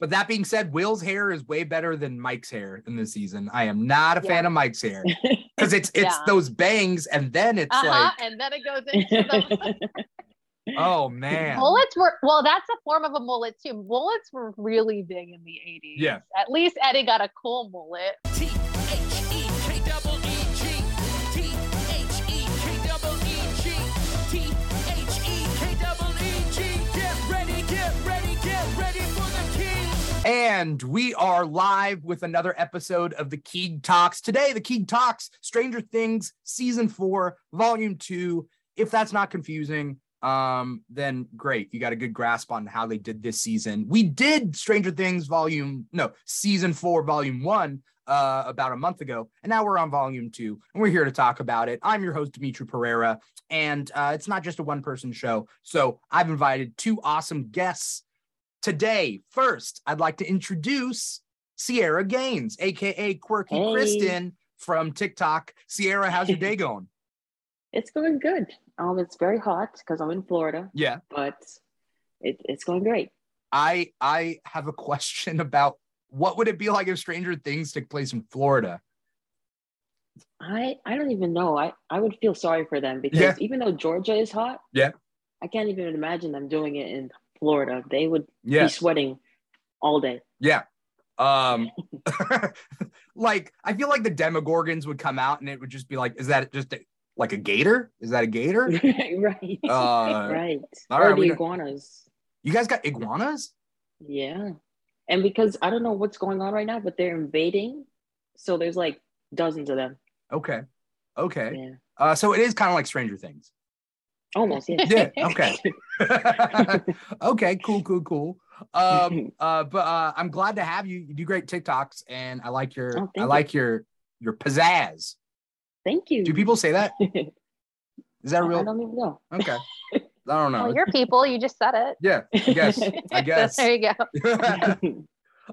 But that being said, Will's hair is way better than Mike's hair in this season. I am not a fan of Mike's hair because it's it's Yeah. those bangs and then it's Uh-huh. like, and then it goes into the oh man. mullets were well, that's a form of a mullet too. Mullets were really big in the 80s. Yeah. At least Eddie got a cool mullet. And we are live with another episode of the Keeg Talks. Today, the Keeg Talks, Stranger Things, Season 4, Volume 2. If that's not confusing, um, then great. You got a good grasp on how they did this season. We did Stranger Things Volume, no, Season 4, Volume 1 uh, about a month ago. And now we're on Volume 2, and we're here to talk about it. I'm your host, Dimithri Perera, and uh, it's not just a one person show. So I've invited two awesome guests Today, first, I'd like to introduce Cierra Gaines, aka Quirky Hey. Kristen from TikTok. Cierra, how's your day going? It's going good. Um, it's very hot because I'm in Florida, Yeah, but it, it's going great. I I have a question about what would it be like if Stranger Things took place in Florida? I I don't even know. I I would feel sorry for them because Yeah. even though Georgia is hot, Yeah. I can't even imagine them doing it in Florida. They would Yeah, be sweating all day. yeah. Um, like I feel like the Demogorgons would come out and it would just be like, is that just a, like a gator? Is that a gator? right. Uh, right. all or right, the iguanas. You guys got iguanas? Yeah. And because I don't know what's going on right now, but they're invading. So there's like dozens of them. Okay, okay. Yeah. Uh, so it is kind of like Stranger Things. Almost, yeah. Yeah. Okay. okay. Cool. Cool. Cool. Um. Uh. But uh, I'm glad to have you. You do great TikToks, and I like your. Oh, thank I you. like your your pizzazz. Thank you. Do people say that? Is that real? I don't even know. Okay. I don't know. Well, you're people, you just said it. yeah. I guess. I guess. there you go.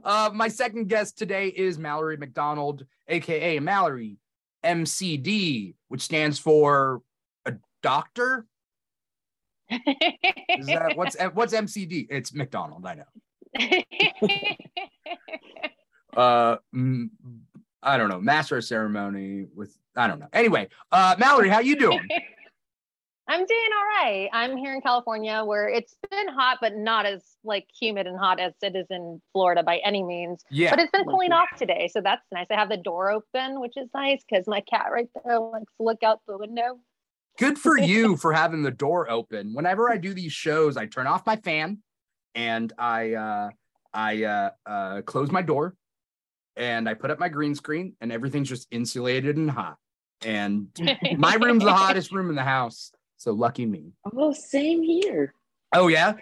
uh, my second guest today is Malerie McDonald, aka Malerie MCD, which stands for a doctor. Is that what's what's MCD? It's McDonald. I know. uh i don't know master of ceremony with i don't know anyway uh malerie how you doing I'm doing all right. I'm here in California where it's been hot, but not as like humid and hot as it is in Florida by any means. yeah But it's been cooling off today, so that's nice. I have the door open, which is nice because my cat right there likes to look out the window. Good for you for having the door open whenever i do these shows i turn off my fan and i uh i uh, uh close my door and i put up my green screen and everything's just insulated and hot and my room's the hottest room in the house so lucky me oh, same here. oh yeah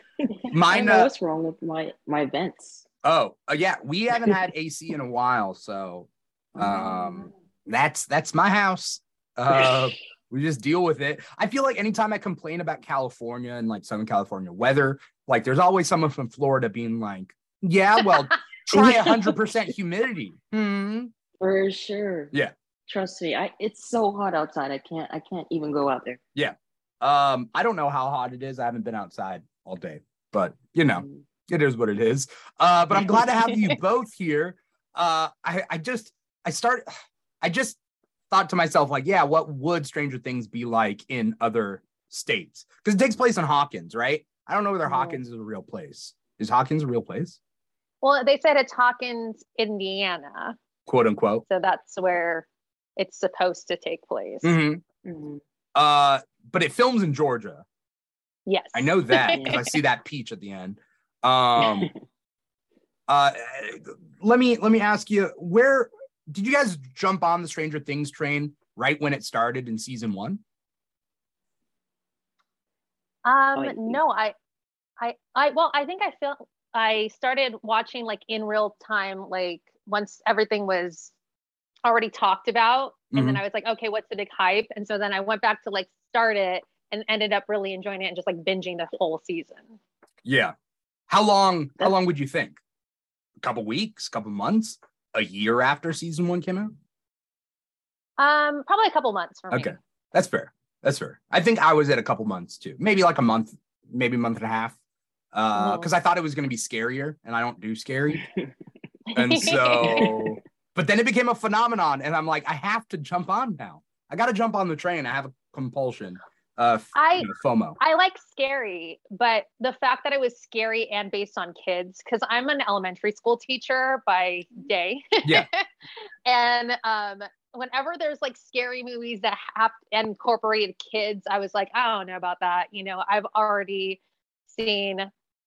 Mine, uh, what's wrong with my my vents. oh uh, yeah we haven't had ac in a while so um that's that's my house. Uh, we just deal with it. I feel like anytime I complain about California and like Southern California weather, like there's always someone from Florida being like, "Yeah, well, try hundred percent humidity." Hmm. for sure. Yeah. Trust me, I it's so hot outside. I can't I can't even go out there. Yeah. Um, I don't know how hot it is. I haven't been outside all day, but you know, Mm. it is what it is. Uh, but I'm glad to have you both here. Uh, I, I just, I start I just thought to myself, like, yeah, what would Stranger Things be like in other states? Because it takes place in Hawkins, right? I don't know whether Yeah. Hawkins is a real place. Is Hawkins a real place? Well, they said it's Hawkins, Indiana, Quote unquote. so that's where it's supposed to take place. Mhm. Mhm. Uh, but it films in Georgia. Yes, I know that because I see that peach at the end. Um, uh, let me let me ask you, where did you guys jump on the Stranger Things train right when it started in season one? Um, no, I, I, I, well, I think I feel I started watching like in real time, like once everything was already talked about, and then I was like, okay, what's the big hype? And so then I went back to like start it and ended up really enjoying it and just like binging the whole season. Yeah. How long? How long would you think? A couple weeks? A couple months? A year after season one came out? Um, probably a couple months for me. Okay, that's fair. That's fair. I think I was at a couple months too, maybe like a month, maybe a month and a half. uh Mhm. because I thought it was going to be scarier, and I don't do scary, and so. But then it became a phenomenon, and I'm like, I have to jump on now. I got to jump on the train. I have a compulsion. Uh, f- I- you know, FOMO. I like scary, but the fact that it was scary and based on kids, because I'm an elementary school teacher by day. Yeah. and um, whenever there's like scary movies that have incorporated kids, I was like, I don't know about that. You know, I've already seen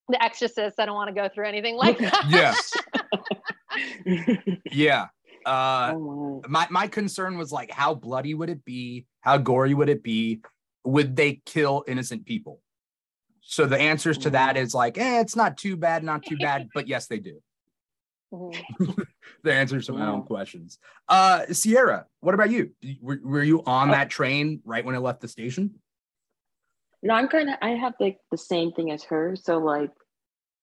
The Exorcist. I don't want to go through anything like that. yes. Yeah. Uh, oh my. my my concern was like, how bloody would it be? How gory would it be? Would they kill innocent people? So the answers to that is like, eh, it's not too bad, not too bad, but yes, they do. Mhm. The answers to my own questions. Uh, Cierra, what about you? Were, were you on that train right when it left the station? No, I'm kind of. I have like the same thing as her. So like,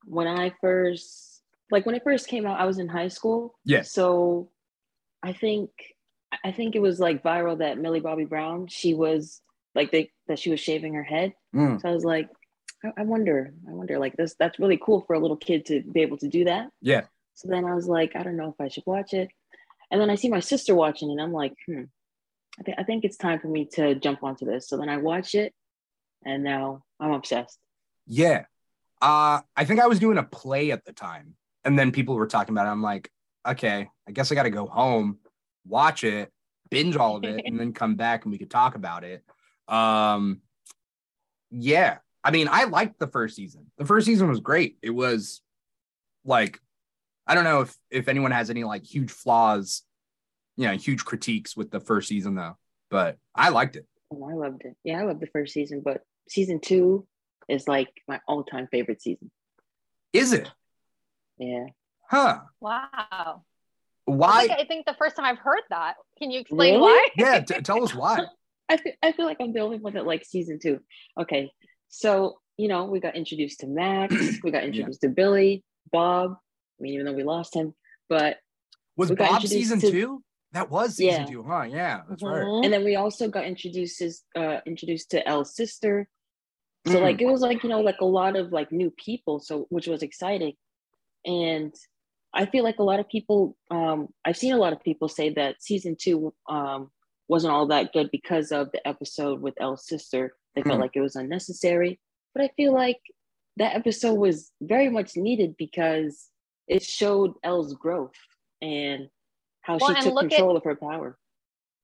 when I first, like when it first came out, I was in high school. Yes. So, I think, I think it was like viral that Millie Bobby Brown. She was like they that she was shaving her head. Mm, So I was like, I, I wonder, I wonder, like this. That's really cool for a little kid to be able to do that. yeah. So then I was like, I don't know if I should watch it. And then I see my sister watching, and I'm like, hmm, I, think I think it's time for me to jump onto this. So then I watch it, and now I'm obsessed. Yeah. Uh, I think I was doing a play at the time, and then people were talking about it. I'm like, okay, I guess I got to go home, watch it, binge all of it, and then come back and we could talk about it. Um, yeah. I mean, I liked the first season. The first season was great. It was like, I don't know if if anyone has any like huge flaws, you know, huge critiques with the first season though, but I liked it. Oh, I loved it. Yeah, I loved the first season, but season two is like my all-time favorite season. Is it? Yeah. Huh? Wow. I Why? think, I think the first time I've heard that. Can you explain Really? why? yeah, t- tell us why. I feel, I feel like I'm the only one that likes season two. Okay. So, you know, we got introduced to Max, we got introduced to Billy, Bob. I mean, even though we lost him, but Was Bob season to- two? That was season Yeah. two, huh? Yeah, that's right. Mhm. and then we also got introduced as uh introduced to El's sister. So Mm. like it was like, you know, like a lot of like new people, so which was exciting. And I feel like a lot of people um I've seen a lot of people say that season two um wasn't all that good because of the episode with El's sister. They felt Mm. like it was unnecessary. But I feel like that episode was very much needed because it showed Elle's growth and how Well, she and took look at- control of her power.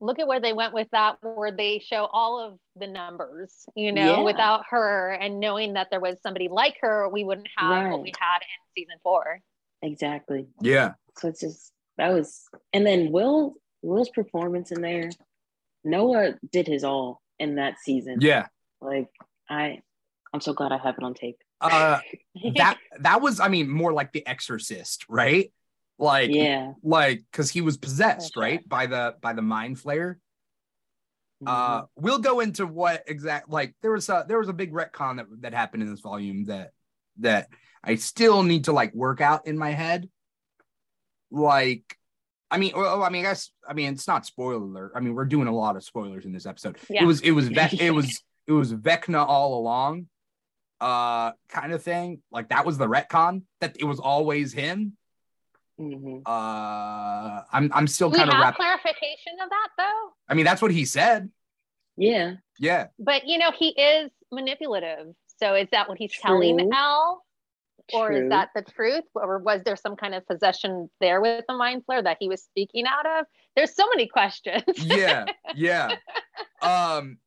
look at where they went with that where they show all of the numbers you know Yeah. without her and knowing that there was somebody like her we wouldn't have what we had in season four Exactly. Yeah, So it's just that was, and then Will Will's performance in there. Noah did his all in that season. yeah. Like I, I'm so glad I have it on tape. Uh, that that was, I mean, more like The Exorcist, right? Like, yeah. like because he was possessed, For sure. right, by the by the mind flayer. Mm-hmm. Uh, we'll go into what exact like there was a there was a big retcon that that happened in this volume that that I still need to like work out in my head. Like, I mean, well, I mean, I guess I mean it's not spoiler alert. I mean, we're doing a lot of spoilers in this episode. Yeah. It was it was Ve- it was it was Vecna all along, uh, kind of thing. Like that was the retcon that it was always him. Mhm. Uh, I'm I'm still kind of wrapped. clarification of that though I mean, that's what he said. Yeah. Yeah. but you know he is manipulative so is that what he's telling True. al or is that the truth? Or was there some kind of possession there with the mind flayer that he was speaking out of? There's so many questions. Yeah yeah. Um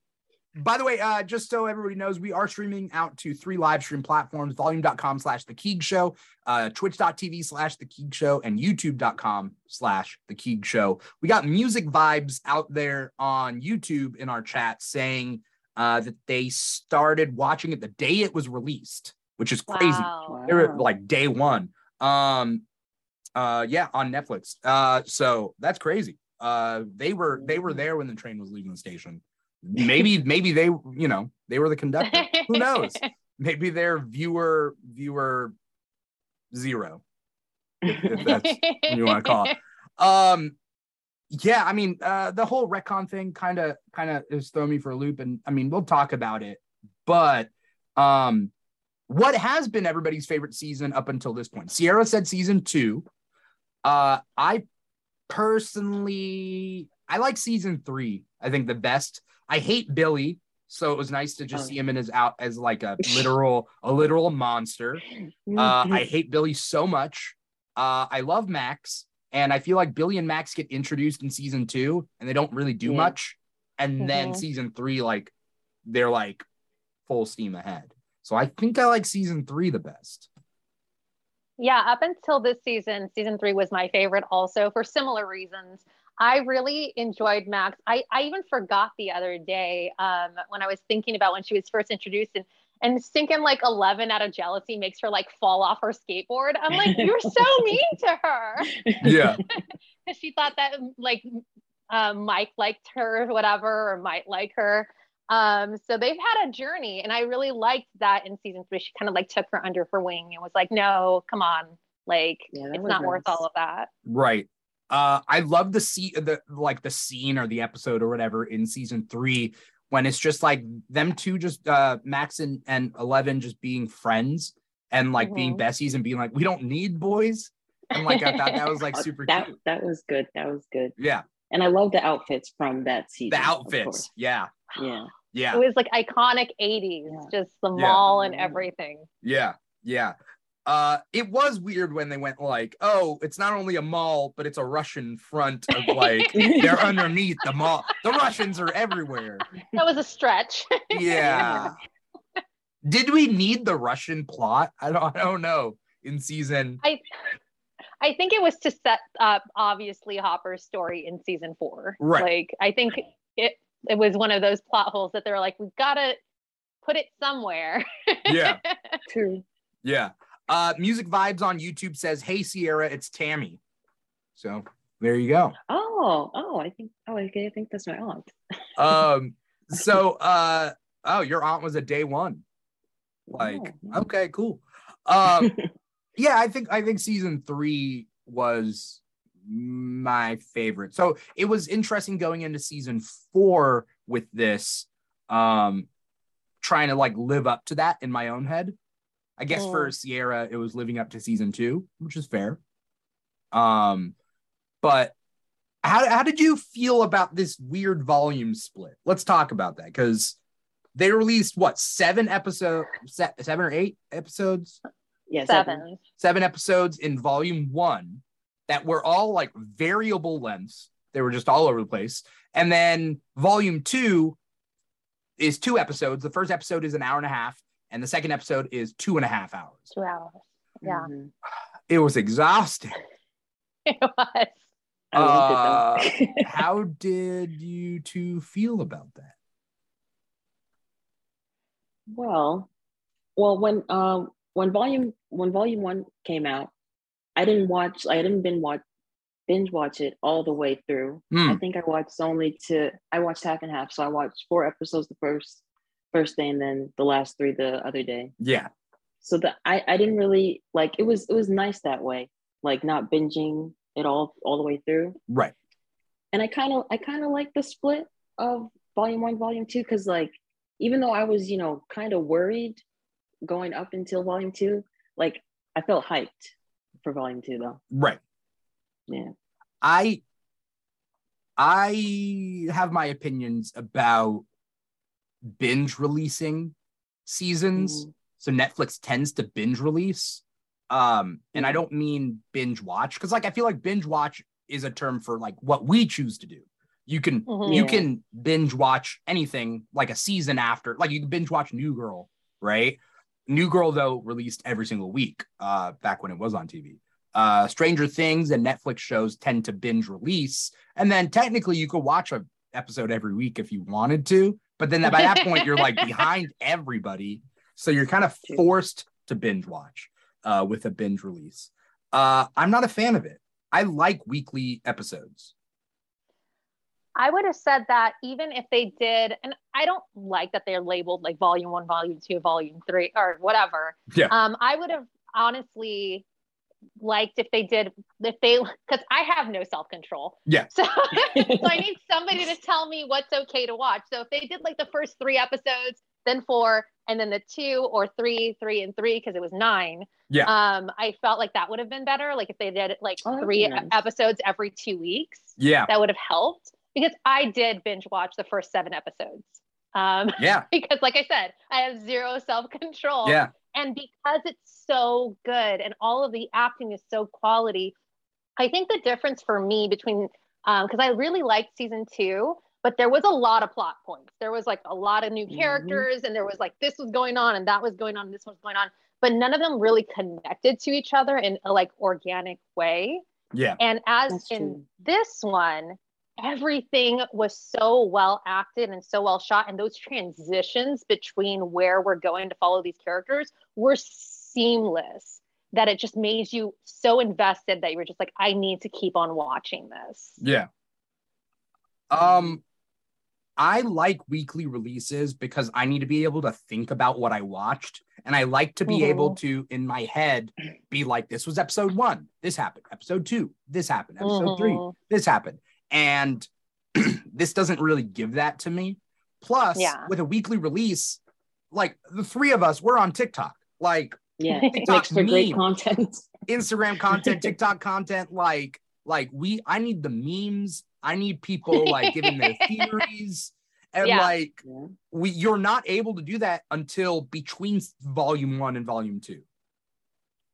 by the way uh just so everybody knows we are streaming out to three live stream platforms volume.com slash the keeg show uh twitch.tv slash the keeg show and youtube.com slash the keeg show. We got music vibes out there on youtube in our chat saying uh that they started watching it the day it was released which is crazy. Wow. they were like day one. Um uh yeah on netflix. Uh so that's crazy. Uh they were they were there when the train was leaving the station. Maybe maybe they you know they were the conductor. Who knows? Maybe they're viewer viewer zero if that's what you want to call it. um yeah i mean uh the whole retcon thing kind of kind of is throwing me for a loop and i mean we'll talk about it but um what has been everybody's favorite season up until this point? Cierra said season two. Uh, I personally, I like season three. I think the best. I hate Billy, so it was nice to just Oh. see him in his out as like a literal, a literal monster. Uh, I hate Billy so much. Uh, I love Max, and I feel like Billy and Max get introduced in season two, and they don't really do Yeah. much. And then Mhm. season three, like they're like full steam ahead. So I think I like season three the best. Yeah, up until this season, season three was my favorite also for similar reasons. I really enjoyed Max. I, I even forgot the other day um, when I was thinking about when she was first introduced and, and thinking like 11 out of jealousy makes her like fall off her skateboard. I'm like, you're so mean to her. Yeah, Because she thought that like um, Mike liked her or whatever, or might like her. Um, so they've had a journey, and I really liked that in season three. She kind of like took her under her wing and was like, "No, come on, like Yeah, it's was not worth all of that." right. Uh, I love the scene, the like the scene or the episode or whatever in season three when it's just like them two, just uh, Max and, and Eleven just being friends and like being Mhm. bessies and being like, we don't need boys. And like I thought that was like Uh, super that cute. that was good. That was good. Yeah, And I love the outfits from that season. the outfits. Yeah, Yeah. Yeah. It was like iconic '80s, Yeah. just the Yeah. mall and everything. Yeah, yeah. Uh, it was weird when they went like, oh, it's not only a mall, but it's a Russian front of like they're underneath the mall. The Russians are everywhere. That was a stretch. Yeah. Did we need the Russian plot? I don't. I don't know. In season, I, I think it was to set up obviously Hopper's story in season four. Right. Like I think it it was one of those plot holes that they're like, we've gotta put it somewhere. yeah, True. yeah. Uh, music vibes on YouTube says, "Hey Cierra, it's Tammy." So there you go. Oh, oh, I think oh okay, I think that's my aunt. Um, so uh, oh, your aunt was a day one. Like, Oh, okay, cool. Um, yeah, I think I think season three was my favorite. So it was interesting going into season four with this, um, trying to like live up to that in my own head. I guess for Cierra, it was living up to season two, which is fair. Um, but how how did you feel about this weird volume split? Let's talk about that because they released what seven episodes, seven or eight episodes yeah, Seven. seven episodes in volume one that were all like variable lengths. They were just all over the place. And then volume two is two episodes. The first episode is an hour and a half, and the second episode is two and a half hours. Two hours. Yeah. Mhm. It was exhausting. It was. I loved it though. How did you two feel about that? Well, well, when um when volume when volume one came out, I didn't watch. I didn't binge watch binge watch it all the way through. Hmm. I think I watched only to. I watched half and half. So I watched four episodes the first first day, and then the last three the other day. Yeah. So that I I didn't really like. It was it was nice that way, like not binging it all all the way through. Right. and I kind of I kind of like the split of volume one, volume two, because like even though I was you know kind of worried going up until volume two, like I felt hyped for volume two though. Right. Yeah. I I have my opinions about binge releasing seasons. Mhm. So Netflix tends to binge release. Um, and I Mhm. don't mean binge watch because like I feel like binge watch is a term for like what we choose to do. You can Mhm. you can binge watch anything like a season after, like you can binge watch New Girl, right? New Girl though released every single week, uh, back when it was on TV. Uh, Stranger Things and Netflix shows tend to binge release, and then technically you could watch a episode every week if you wanted to, but then by that point you're like behind everybody, so you're kind of forced to binge watch uh, with a binge release. Uh, I'm not a fan of it. I like weekly episodes. I would have said that even if they did, and I don't like that they're labeled like volume one, volume two, volume three, or whatever. Yeah. Um, I would have honestly liked if they did, if they, because I have no self control. Yeah. So, so I need somebody to tell me what's okay to watch. So if they did like the first three episodes then four, and then the two or three, three and three because it was nine. Yeah. Um, I felt like that would have been better. Like if they did like Oh, that'd three nice. episodes every two weeks, Yeah. that would have helped because I did binge watch the first seven episodes. Um, Yeah. because like I said, I have zero self control. Yeah. And because it's so good and all of the acting is so quality, I think the difference for me between because I really liked season two, but there was a lot of plot points. There was like a lot of new Mhm. characters, and there was like this was going on and that was going on, and this was going on, but none of them really connected to each other in a like organic way. Yeah. And as That's in true. this one, everything was so well acted and so well shot. And those transitions between where we're going to follow these characters were seamless that it just made you so invested that you were just like, I need to keep on watching this. Yeah. Um I like weekly releases because I need to be able to think about what I watched and I like to be Mhm. able to in my head be like this was episode 1, this happened, episode 2, this happened, episode 3, Mhm. this happened. And this doesn't really give that to me. Plus Yeah. with a weekly release like the three of us we're on TikTok. Like Yeah, TikTok makes for great content. Instagram content, TikTok content, like like we I need the memes. I need people like giving their theories. And Yeah. like Yeah. we you're not able to do that until between volume 1 and volume 2.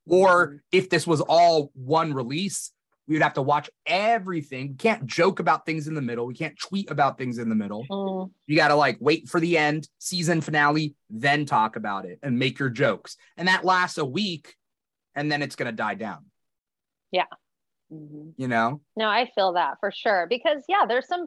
Or mm-hmm. if this was all one release, we would have to watch everything. We can't joke about things in the middle. We can't tweet about things in the middle. Mm. You got to like wait for the end, season finale, then talk about it and make your jokes. And that lasts a week and then it's going to die down, Mhm. you know? No, I feel that for sure. Because yeah, there's some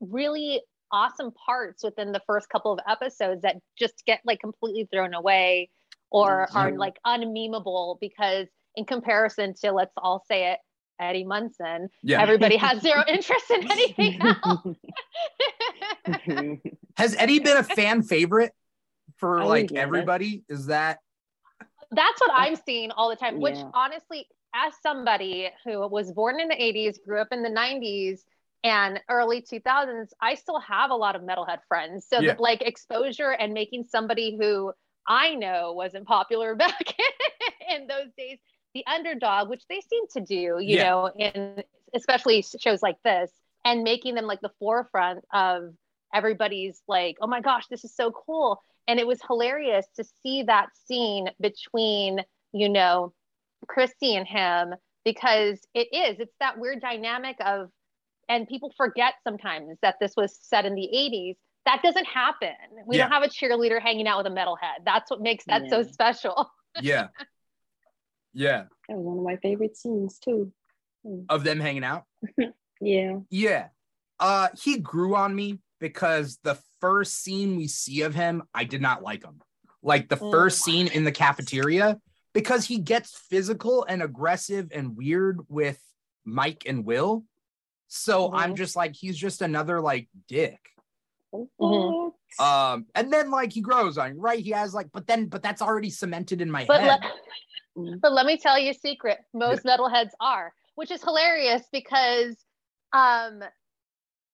really awesome parts within the first couple of episodes that just get like completely thrown away or are Mhm. like unmemeable because in comparison to let's all say it, Eddie Munson, Yeah. everybody has zero interest in anything else. Has Eddie been a fan favorite for I like get it. everybody? Is that That's what I'm seeing all the time, which Yeah. honestly, as somebody who was born in the 80s, grew up in the 90s and early 2000s, I still have a lot of metalhead friends. So Yeah. that like exposure and making somebody who I know wasn't popular back in those days, the underdog, which they seem to do, you Yeah. know, in especially shows like this, and making them like the forefront of everybody's like, oh my gosh, this is so cool. And it was hilarious to see that scene between, you know, Chrissy and him because it is, it's that weird dynamic of, and people forget sometimes that this was set in the 80s. That doesn't happen. We Yeah. don't have a cheerleader hanging out with a metalhead. That's what makes that so special. yeah. Yeah. That was one of my favorite scenes too. Of them hanging out? Yeah. Yeah. Uh he grew on me because the first scene we see of him, I did not like him. Like the Mm. first scene in the cafeteria because he gets physical and aggressive and weird with Mike and Will. So I'm Mhm. just like he's just another like dick. Mhm. Um and then like he grows on, you, right? He has like but then but that's already cemented in my But head. Mm. but let me tell you a secret. Most metalheads are, which is hilarious because um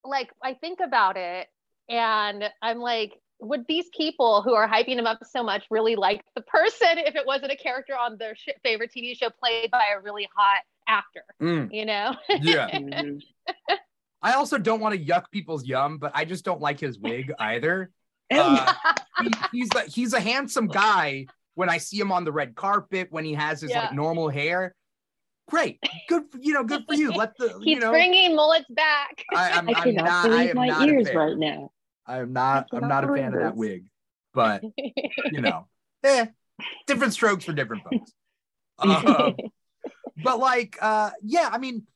like I think about it and I'm like, would these people who are hyping him up so much really like the person if it wasn't a character on their sh- favorite TV show played by a really hot actor, Mm, you know? yeah. I also don't want to yuck people's yum, but I just don't like his wig either. Uh, he, he's a, he's a handsome guy when I see him on the red carpet when he has his Yeah. like normal hair. Great, good, for, you know, good for you. Let the He's you know. bringing mullets back. I, I'm, I I'm cannot not. I believe am my not ears right now. I am not. I I'm not a believe fan of that wig, but you know, eh, different strokes for different folks. Um, but like, uh, yeah, I mean,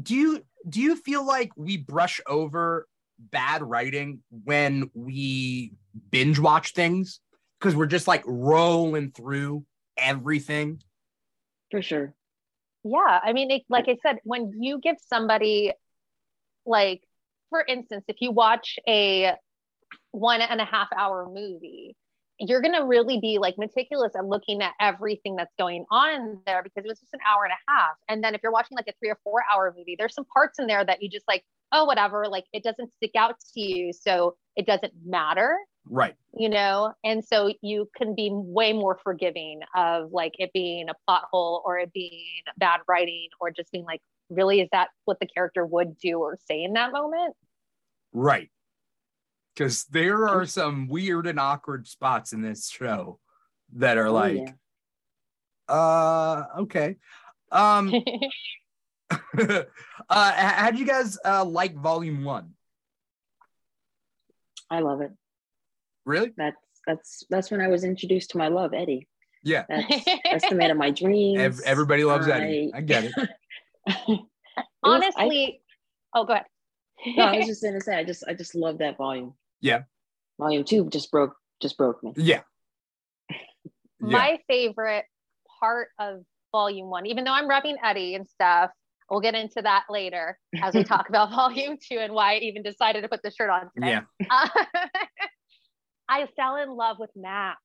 do you do you feel like we brush over bad writing when we binge watch things because we're just like rolling through everything? For sure. Yeah, I mean, it, like I said, when you give somebody, like, for instance, if you watch a one and a half hour movie, you're gonna really be like meticulous at looking at everything that's going on there because it was just an hour and a half. And then if you're watching like a three or four hour movie, there's some parts in there that you just like, oh, whatever, like it doesn't stick out to you, so it doesn't matter. Right. you know and so you can be way more forgiving of like it being a plot hole or it being bad writing or just being like really is that what the character would do or say in that moment Right. Because there are some weird and awkward spots in this show that are Oh, like, yeah. uh, okay. Um, uh, how do you guys uh like volume one? I love it. Really? That's that's that's when I was introduced to my love, Eddie. Yeah. That's that's the man of my dreams. Ev- everybody loves Eddie. I get it. was- I- honestly oh go ahead no, I was just gonna say, I just I just love that volume. Yeah. Volume two just broke just broke me. Yeah. Yeah. my favorite part of volume one, even though I'm rubbing Eddie and stuff, we'll get into that later as we talk about volume two and why I even decided to put the shirt on today. Yeah. Uh, I fell in love with Max.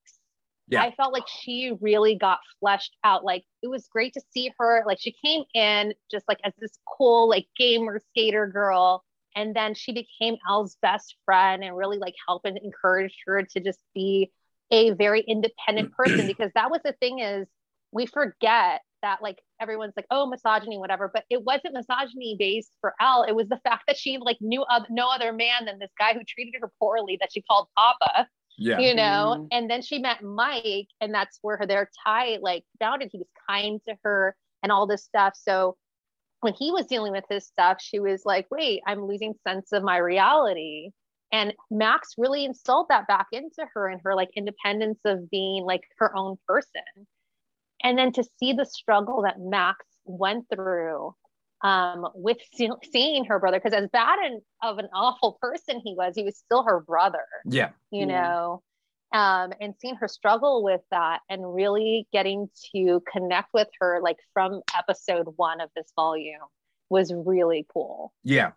Yeah. I felt like she really got fleshed out. Like it was great to see her. Like she came in just like as this cool, like gamer skater girl. And then she became El's best friend and really like helped and encouraged her to just be a very independent person because that was the thing is we forget that like everyone's like oh misogyny whatever but it wasn't misogyny based for El. It was the fact that she like knew of no other man than this guy who treated her poorly that she called papa Yeah. you know? Mhm. and then she met mike and that's where her their tie like founded. He was kind to her and all this stuff. So when he was dealing with his stuff she was like wait i'm losing sense of my reality. And max really instilled that back into her and her like independence of being like her own person and then to see the struggle that max went through um, with see- seeing her brother because as bad and of an awful person he was he was still her brother Yeah. you Yeah. know um, and seeing her struggle with that and really getting to connect with her like from episode one of this volume was really cool Yeah.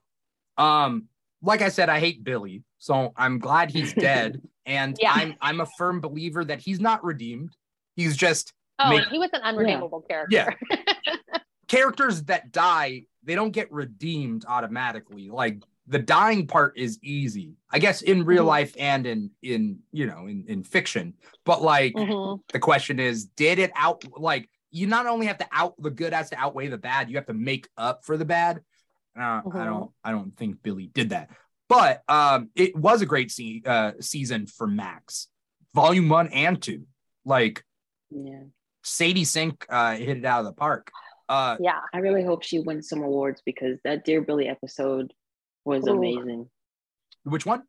Um, like I said, I hate Billy, so I'm glad he's dead. and Yeah. I'm I'm a firm believer that he's not redeemed. He's just oh Make- he was an unredeemable character Yeah. characters that die, they don't get redeemed automatically. Like the dying part is easy. I guess in real Mhm. life and in in you know in in fiction. But like Mhm. the question is, did it out like you not only have to out the good has to outweigh the bad, you have to make up for the bad. Uh, I Mhm. don't I don't think Billy did that. But um it was a great se- uh, season for Max. Volume 1 and 2. Like Yeah. Sadie Sink uh hit it out of the park. Uh yeah I really hope she wins some awards because that Dear Billy episode was Ooh. amazing. which one?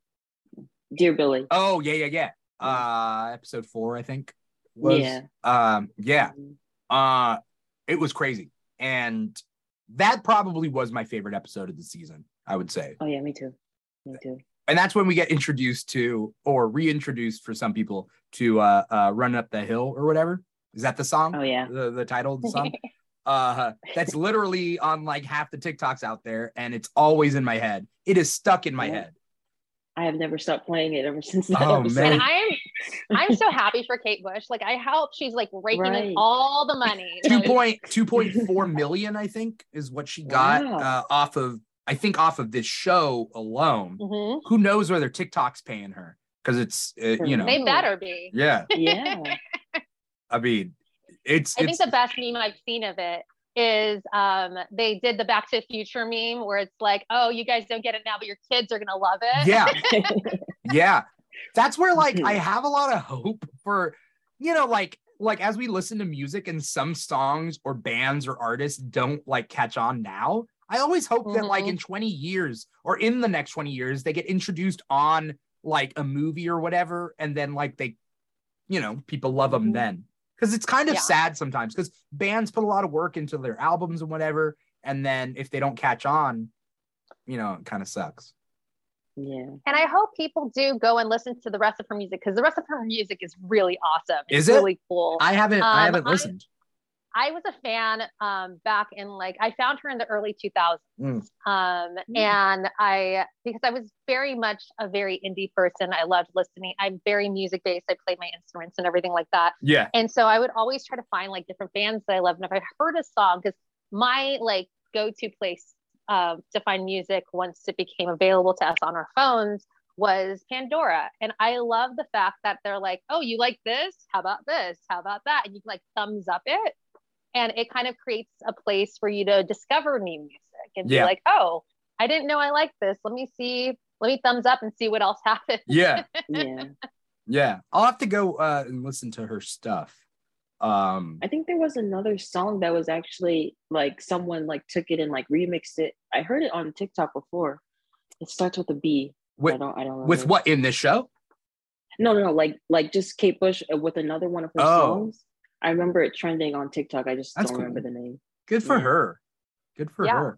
Dear Billy. Oh, yeah, yeah, yeah. Uh episode 4 I think was Yeah. um yeah. Mhm. Uh it was crazy. And that probably was my favorite episode of the season, I would say. Oh yeah, me too. Me too. and that's when we get introduced to or reintroduced for some people to uh uh run up the hill or whatever is that the song Oh yeah. the, the title of the song uh that's literally on like half the tiktoks out there and it's always in my head it is stuck in my Yeah. head I have never stopped playing it ever since that Oh, episode. man. and i'm i'm so happy for kate bush like i hope she's like raking Right. in all the money Two Like, point two point four million i think is what she got Wow. uh off of i think off of this show alone mhm. who knows whether tiktok's paying her because it's uh, you know they better be yeah yeah. I mean it's I think the best meme I've seen of it is um they did the Back to the Future meme where it's like, oh, you guys don't get it now, but your kids are gonna love it. yeah yeah that's where like i have a lot of hope for you know like like as we listen to music and some songs or bands or artists don't like catch on now i always hope that like Mhm. in 20 years or in the next 20 years they get introduced on like a movie or whatever and then like they you know people love them Mhm. then because it's kind of Yeah. sad sometimes because bands put a lot of work into their albums and whatever and then if they don't catch on you know it kind of sucks yeah. And I hope people do go and listen to the rest of her music because the rest of her music is really awesome. It's Is it? really cool. i haven't i Um, haven't I- listened I was a fan um, back in like I found her in the early 2000s, Mm. um, Mm. and I because I was very much a very indie person. I loved listening. I'm very music based. I played my instruments and everything like that. yeah And so I would always try to find like different bands that I love. And if I heard a song, because my like go to place uh, to find music once it became available to us on our phones was Pandora. And I love the fact that they're like, oh, you like this? How about this? How about that? And you can like thumbs up it. And it kind of creates a place for you to discover new music and Yeah. be like, oh, I didn't know I liked this. Let me see. Let me thumbs up and see what else happens. Yeah. yeah. Yeah. I'll have to go uh, and listen to her stuff. Um, I think there was another song that was actually like someone like took it and like remixed it. I heard it on TikTok before. It starts with a B. I with, don't. I don't. Remember. with what in this show? No, no, no. Like, like just Kate Bush uh, with another one of her Oh. songs. I remember it trending on TikTok. I just That's don't cool. remember the name. Good for Yeah. her. Good for Yeah. her.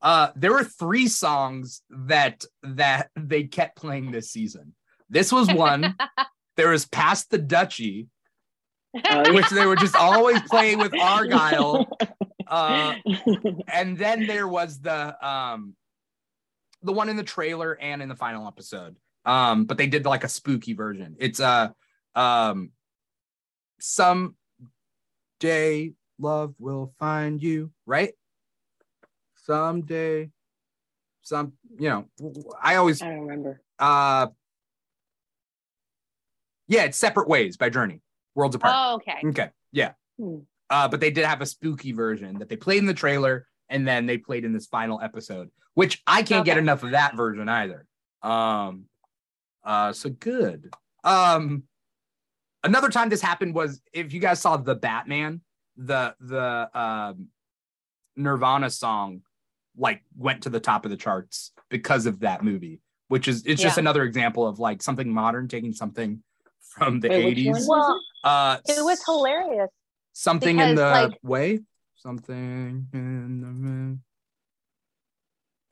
Uh, there were three songs that that they kept playing this season. This was one. there was "Pass the Dutchie," Oh, yeah. which they were just always playing with Argyle. Uh, and then there was the um the one in the trailer and in the final episode um but they did like a spooky version it's uh um some day love will find you right someday some you know i always I don't remember. uh yeah it's separate ways by journey worlds apart oh, okay. okay yeah Hmm. uh, but they did have a spooky version that they played in the trailer and then they played in this final episode, which I can't get enough of that version either. Um, uh, so good. Um, another time this happened was if you guys saw the Batman, the the um, Nirvana song like went to the top of the charts because of that movie, which is it's just another example of like something modern taking something from the Wait, 80s. Well, Uh, it was hilarious. something in the like- way? Something in the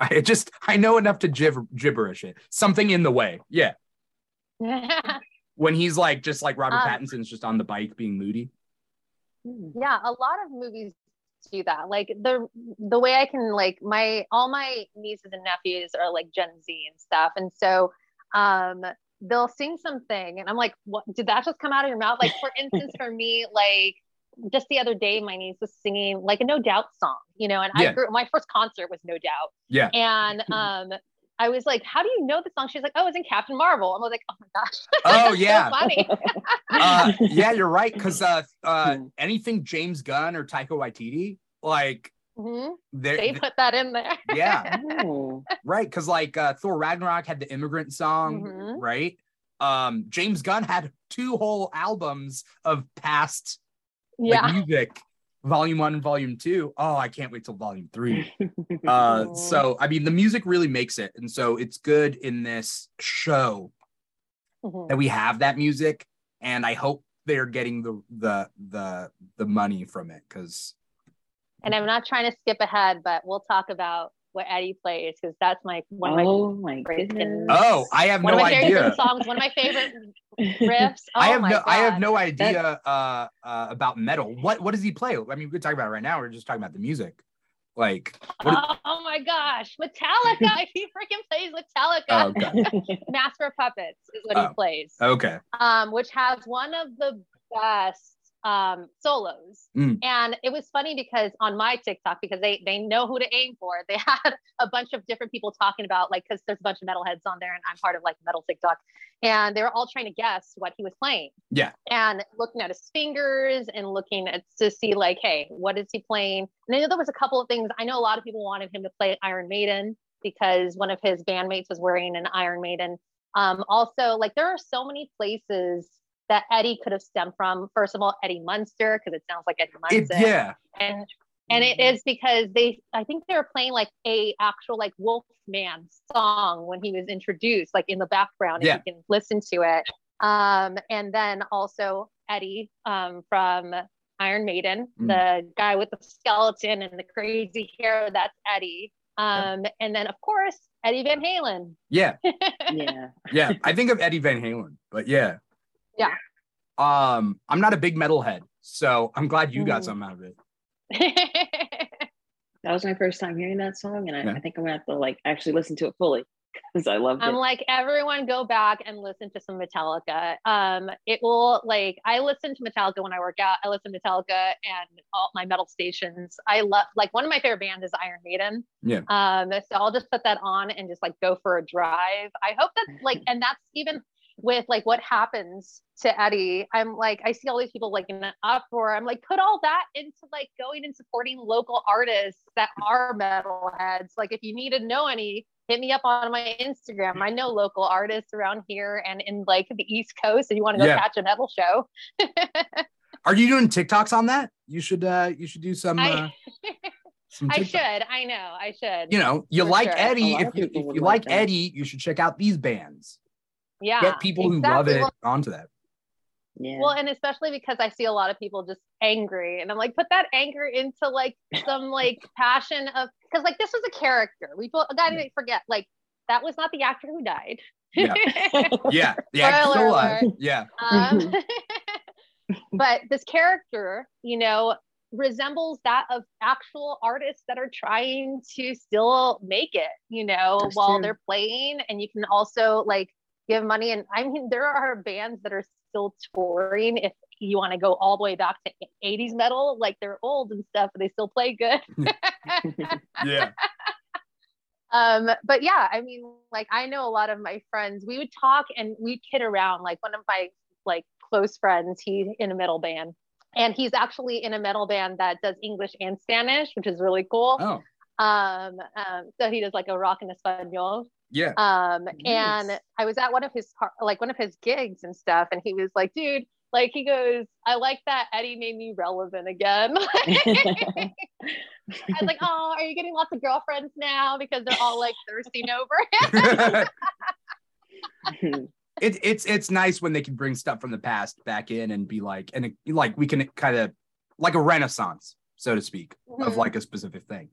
i just i know enough to gibber, gibberish it. Something in the way yeah when he's like just like robert Um, pattinson's just on the bike being moody. Hmm. yeah a lot of movies do that. Like the the way i can like my all my nieces and nephews are like gen z and stuff. And so um they'll sing something and i'm like what? Did that just come out of your mouth? Like for instance for me like just the other day my niece was singing like a no doubt song you know and Yeah. i grew my first concert was no doubt. Yeah. And um I was like, "How do you know the song?" She's like, "Oh, it's in Captain Marvel." I was like, "Oh my gosh!" oh yeah so funny. uh yeah you're right because uh uh Hmm. anything james gunn or taika waititi like Mhm. they're put that in there. yeah Oh. right because like uh thor ragnarok had the immigrant song Mhm. right um james gunn had two whole albums of past like music volume one and volume two. Oh, I can't wait till volume three. Uh, so I mean, the music really makes it, and so it's good in this show Mhm. that we have that music, and I hope they're getting the the the the money from it because And I'm not trying to skip ahead, but we'll talk about what Eddie plays because that's my one of my oh my goodness. oh, I have one no of my favorite songs, one of my favorite riffs. Oh I have my no I have no idea uh, uh about metal. What what does he play? I mean, we could talk about it right now. We're just talking about the music. Like what? Oh, my gosh, Metallica! he freaking plays Metallica. Oh, okay. Master of Puppets is what Oh. he plays. Okay. um, which has one of the best um, solos. Mm. And it was funny because on my TikTok, because they they know who to aim for, they had a bunch of different people talking about like because there's a bunch of metalheads on there, and I'm part of like metal TikTok, and they were all trying to guess what he was playing. Yeah. And looking at his fingers and looking at to see like, hey, what is he playing? And I know there was a couple of things. I know a lot of people wanted him to play Iron Maiden because one of his bandmates was wearing an Iron Maiden. Um, also, like there are so many places that Eddie could have stemmed from. First of all, Eddie Munster, because it sounds like Eddie It, Munster. yeah. And and it is because they I think they were playing like a actual like Wolfman song when he was introduced, like in the background, Yeah. if you can listen to it. Um, and then also Eddie um, from Iron Maiden, Mm. the guy with the skeleton and the crazy hair, that's Eddie. Um, and then of course Eddie Van Halen. Yeah. yeah. yeah i think of eddie van halen but yeah Yeah. um i'm not a big metalhead so i'm glad you got Mhm. something out of it That was my first time hearing that song, and I, Yeah. I think I'm gonna have to like actually listen to it fully. because I loved I'm like, everyone go back and listen to some Metallica. Um, it will like I listen to Metallica when I work out. I listen to Metallica and all my metal stations. I love like one of my favorite bands is Iron Maiden. Yeah. Um, so I'll just put that on and just like go for a drive. I hope that like, and that's even with like what happens to Eddie. I'm like, I see all these people like in an uproar. I'm like, put all that into like going and supporting local artists that are metalheads. Like, if you need to know any, hit me up on my Instagram. I know local artists around here and in like the East Coast. If you want to go Yeah. catch a metal show, Are you doing TikToks on that? You should uh you should do some uh I, some I should. I know. I should. You know, you For like sure. Eddie. If you if you like like. Eddie, you should check out these bands. Yeah. Get people who love it Well, onto that. Yeah. Well, and especially because I see a lot of people just angry, and I'm like, put that anger into like some like passion of because like this was a character. We got to forget like that was not the actor who died. Yeah. Yeah. Yeah. Spoiler Still alive. alert. Yeah. um, but this character, you know, resembles that of actual artists that are trying to still make it, you know, That's while true. they're playing. And you can also like give money. And I mean, there are bands that are still touring. If you want to go all the way back to 80s metal, like they're old and stuff, but they still play good. Yeah. um but yeah i mean like i know a lot of my friends we would talk and we'd kid around like one of my like close friends he's in a metal band and he's actually in a metal band that does english and spanish which is really cool Oh. um, um so he does like a rock and espanol Yeah. um and i was at one of his like one of his gigs and stuff and he was like dude like he goes i like that eddie made me relevant again I was like, oh, are you getting lots of girlfriends now because they're all like thirsting over him? it, it's it's nice when they can bring stuff from the past back in and be like and it, like we can kind of like a renaissance so to speak of Mhm. like a specific thing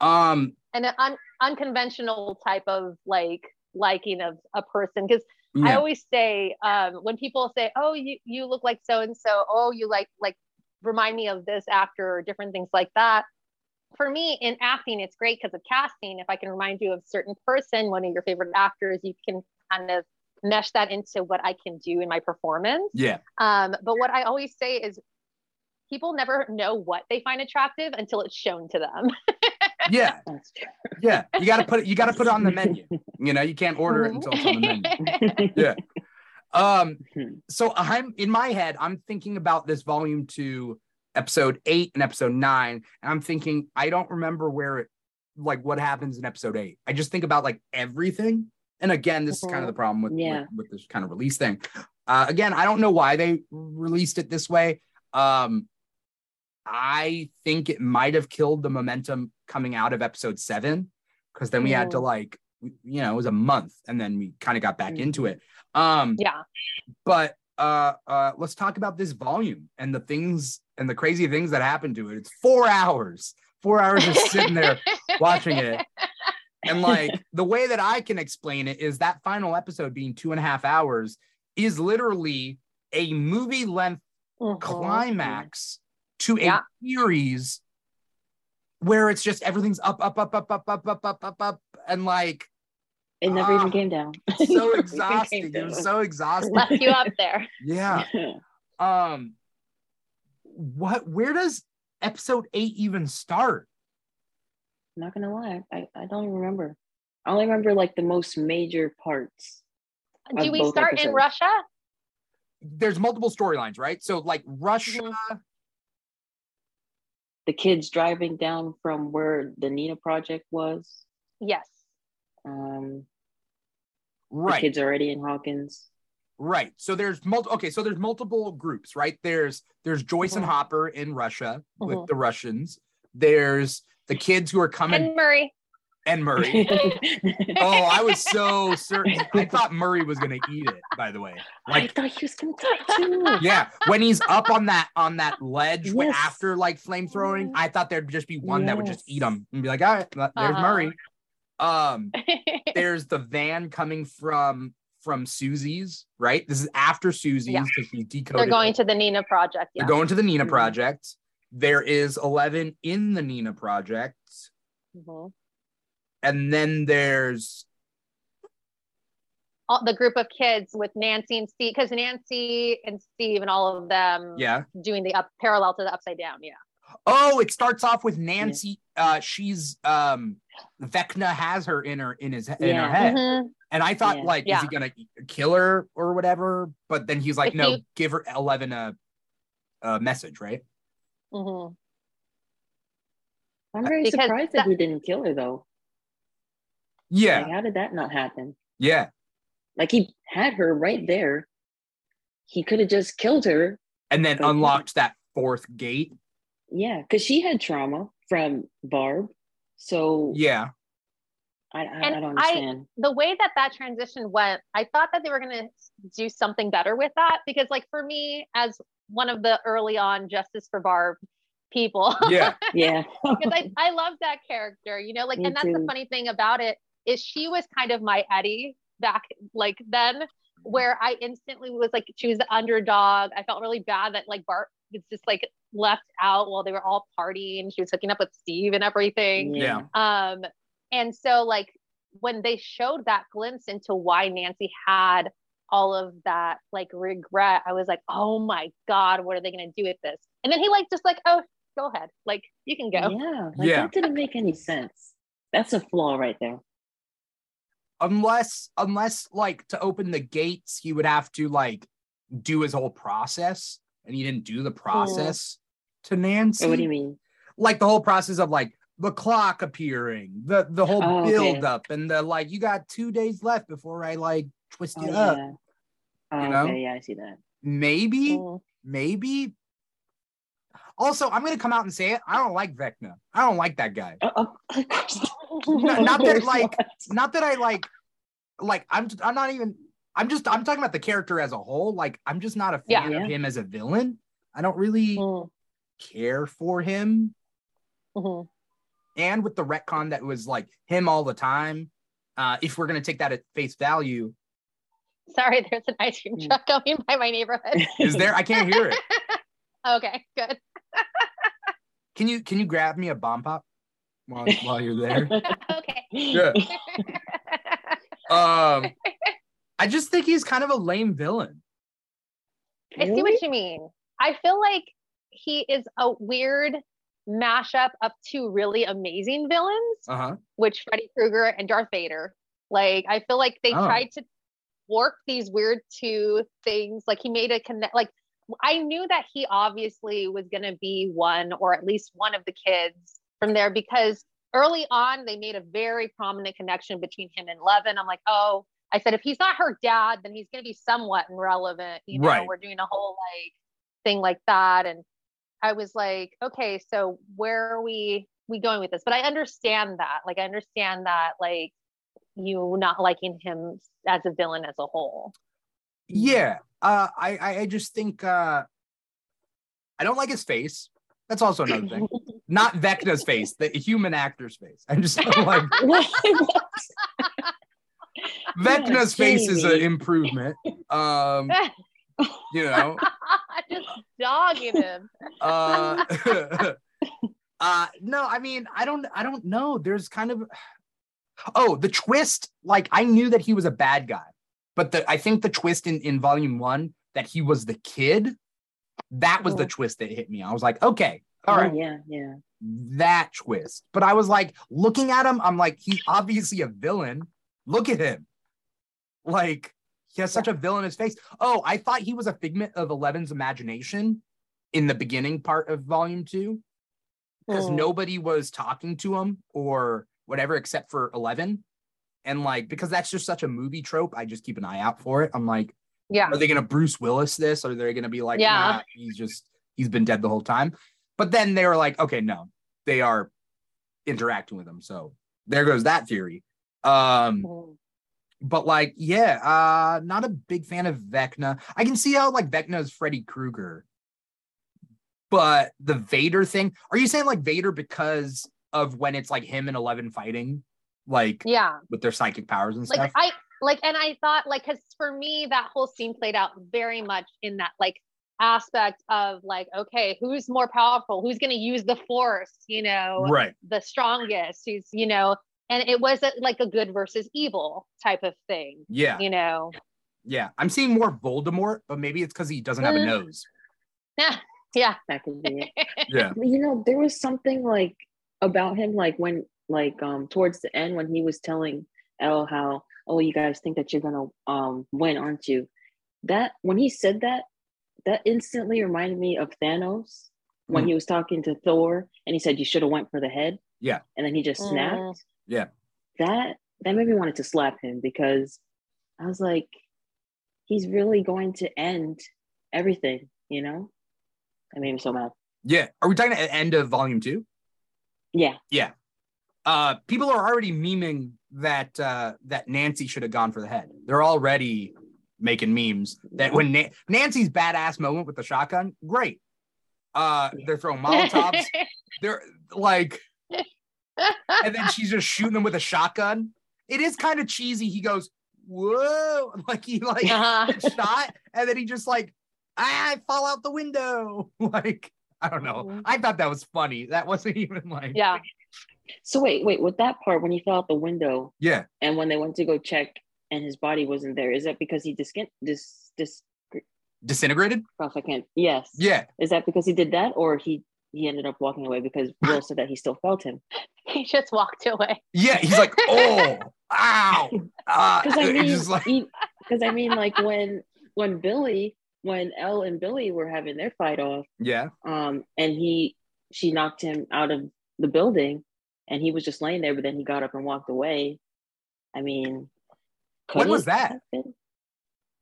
um and an un- unconventional type of like liking of a person. Because I always say, um, when people say, oh, you, you look like so and so, oh, you like, like, remind me of this actor or different things like that. For me, in acting, it's great because of casting. If I can remind you of a certain person, one of your favorite actors, you can kind of mesh that into what I can do in my performance. yeah Um, but what I always say is people never know what they find attractive until it's shown to them. yeah. Yeah. You got to put it you got to put it on the menu. You know you can't order it until it's on the menu. Yeah. Um so i'm in my head i'm thinking about this volume two episode eight and episode nine and i'm thinking i don't remember where it like what happens in episode eight. I just think about like everything. And again this is kind of the problem with, Yeah. with with this kind of release thing. Uh again i don't know why they released it this way. Um i think it might have killed the momentum coming out of episode seven because then we had to Mm. like you know it was a month and then we kind of got back Mhm. into it um yeah. but uh uh let's talk about this volume and the things and the crazy things that happened to it it's four hours four hours just sitting there watching it and like the way that i can explain it is that final episode being two and a half hours is literally a movie length Mhm. climax to a series where it's just everything's up up up up up up up up up up and like It never Ah, even came down. so exhausting it was so exhausting Left you up there. yeah um what where does episode eight even start Not gonna lie, I, I don't even remember. I only remember like the most major parts. Do we both start in. Russia? there's multiple storylines right so like russia Mm-hmm. The kids driving down from where the Nina project was. Yes. Um, the right kids already in Hawkins. right so there's multiple okay so there's multiple groups right there's there's joyce and Mhm. hopper in russia with Mhm. the russians there's the kids who are coming And Murray. And murray oh i was so certain i thought murray was gonna eat it by the way like I thought he was gonna die too. yeah when he's up on that on that ledge when- after like flame throwing i thought there'd just be one that would just eat him and be like all right there's Uh-huh. murray um there's the van coming from from susie's right this is after susie's Yeah. because he's decoded They're going to the Nina project. they're going to the nina Mhm. project there is 11 in the nina project Mhm. And then there's all, the group of kids with Nancy and Steve, because Nancy and Steve and all of them Yeah. doing the up parallel to the upside down. Yeah. Oh, it starts off with Nancy. Uh, she's um, Vecna has her in her in his in her Yeah. head, Mhm. and I thought Yeah. like, is he gonna kill her or whatever? But then he's like, If no, you- give her Eleven a a message, right? Mhm. I'm very Because surprised that, that- he didn't kill her though. Yeah, Like, how did that not happen? yeah. Like he had her right there. He could have just killed her. And then Like- unlocked that fourth gate. Yeah, because she had trauma from Barb. So Yeah, I, I, I don't I- understand. the way that that transition went, I thought that they were going to do something better with that because, like, for me, as one of the early on Justice for Barb people, yeah, yeah. because I, I love that character, you know, like, Me and that's the funny thing about it is she was kind of my Eddie back like then, where I instantly was like, she was the underdog. I felt really bad that like Barb was just like left out while they were all partying. She was hooking up with Steve and everything. Yeah. Um, and so like when they showed that glimpse into why Nancy had all of that like regret, I was like, oh my God, what are they gonna do with this? And then he like just like, oh, go ahead. Like you can go. Yeah. Like Yeah. that didn't make any sense. That's a flaw right there. Unless unless like to open the gates, he would have to like do his whole process, and he didn't do the process to Nancy. What do you mean? like the whole process of like the clock appearing, the the whole Oh, okay. up, and the like. You got two days left before I like twist Oh, it up. yeah. Oh, you know? okay, yeah, I see that. Maybe, maybe. Also, I'm gonna come out and say it. I don't like Vecna. I don't like that guy. Uh, of- of course No, Of not that, like- not. Not that I like, like I'm. I'm not even. I'm just. I'm talking about the character as a whole. Like I'm just not a Yeah. fan of him as a villain. I don't really Mm, care for him. mhm. and with the retcon that was like him all the time uh if we're gonna take that at face value Sorry, there's an ice cream Mm. truck going by my neighborhood. is there i can't hear it okay, good. can you can you grab me a bomb pop while, while you're there okay. Yeah. um i just think he's kind of a lame villain I see what you mean. I feel like he is a weird mashup of two really amazing villains, uh-huh which Freddy Krueger and Darth Vader. Like I feel like they Oh. tried to work these weird two things. Like he made a connect. Like I knew that he obviously was going to be one or at least one of the kids from there because early on they made a very prominent connection between him and Eleven. I'm like, oh, I said if he's not her dad, then he's going to be somewhat irrelevant. You know, Right. we're doing a whole like thing like that, and I was like, okay, so where are we we going with this? But I understand that. Like I understand that like you not liking him as a villain as a whole. yeah uh i i, I just think uh i don't like his face that's also another thing. Not vecna's face the human actor's face. I'm just like vecna's face is an improvement. Um you know? I Just dogging him. uh uh no i mean i don't i don't know. There's kind of oh the twist like i knew that he was a bad guy but the i think the twist in in volume one that he was the kid that was the twist that hit me. I was like okay all Oh, yeah, yeah. that twist. But i was like looking at him i'm like he's obviously a villain. Look at him. Like he has such a villainous face. Oh i thought he was a figment of eleven's imagination in the beginning part of volume two because Mm. nobody was talking to him or whatever except for 11 and like because that's just such a movie trope i just keep an eye out for it. I'm like Yeah. are they gonna bruce willis this? Or are they gonna be like Yeah. nah, he's just he's been dead the whole time. But then they were like okay no they are interacting with him. So there goes that theory. Um but like yeah uh not a big fan of vecna. I can see how like vecna is freddy krueger. But the vader thing are you saying like vader because of when it's like him and 11 fighting? Like Yeah. with their psychic powers and like stuff? I like and I thought like because for me that whole scene played out very much in that like aspect of like okay who's more powerful who's going to use the force you know right the strongest who's you know and it was a, like a good versus evil type of thing. Yeah, You know. yeah. I'm seeing more Voldemort, but maybe it's because he doesn't have a Mm. nose. Yeah. Yeah. That could be it. Yeah, you know, there was something like about him, like when, like, um, towards the end when he was telling El how, oh, you guys think that you're gonna um win, aren't you? That when he said that, that instantly reminded me of Thanos when Mm. he was talking to Thor and he said you should have went for the head. Yeah. and then he just snapped. Mm. Yeah. that that made me wanted to slap him because I was like, he's really going to end everything, you know? That made me so mad. yeah. Are we talking at end of volume two? Yeah. Yeah. Uh, people are already memeing that uh, that Nancy should have gone for the head. They're already making memes that when Na- Nancy's badass moment with the shotgun, great. Uh, they're throwing Molotovs. they're like, and then she's just shooting them with a shotgun. It is kind of cheesy. He goes, "Whoa!" Like he like Uh-huh. shot, and then he just like, "Ah, I fall out the window. Like I don't know. Mhm. I thought that was funny. That wasn't even like yeah. So wait, wait, with that part when he fell out the window yeah. and when they went to go check and his body wasn't there, is that because he dis dis dis disintegrated. gosh, I can't yes. Yeah, Is that because he did that or he he ended up walking away because Will said that he still felt him? He just walked away. yeah. He's like, oh, ow, uh, Because I mean just like, because I mean like when when Billy when El and Billy were having their fight off yeah, um and he she knocked him out of the building and he was just laying there but then he got up and walked away i mean When was that? have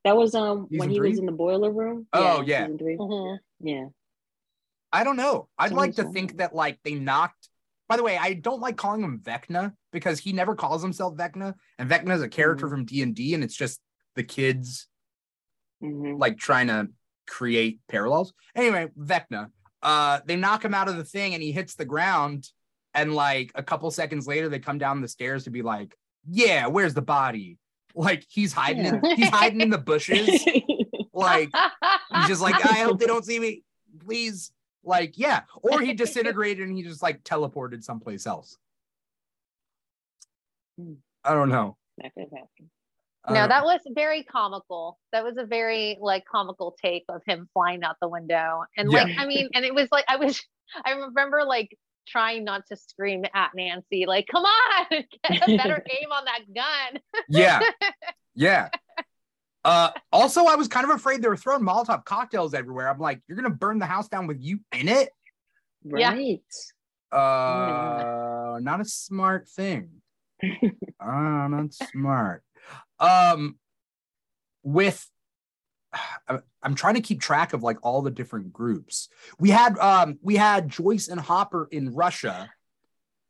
that was um Season when he was in the boiler room Oh, yeah. season three. Mhm. yeah I don't know. I'd like to think that like they knocked. By the way, I don't like calling him Vecna because he never calls himself Vecna, and Vecna is a character Mhm. from D and D, and it's just the kids hmm like trying to create parallels. Anyway, Vecna, uh, they knock him out of the thing and he hits the ground. And like a couple seconds later, they come down the stairs to be like, Yeah, where's the body? Like he's hiding in, he's hiding in the bushes. Like he's just like, I hope they don't see me. Please. Like, yeah. Or he disintegrated and he just like teleported someplace else. I don't know. that could happen no, that was very comical. That was a very like comical take of him flying out the window. And like, I mean, and it was like I was I remember like trying not to scream at Nancy, like, come on, get a better aim on that gun. yeah. Yeah. Uh also i was kind of afraid they were throwing molotov cocktails everywhere. I'm like you're gonna burn the house down with you in it? Yeah. right. Uh not a smart thing. Uh not smart. Um with I- i'm trying to keep track of like all the different groups we had um we had joyce and hopper in russia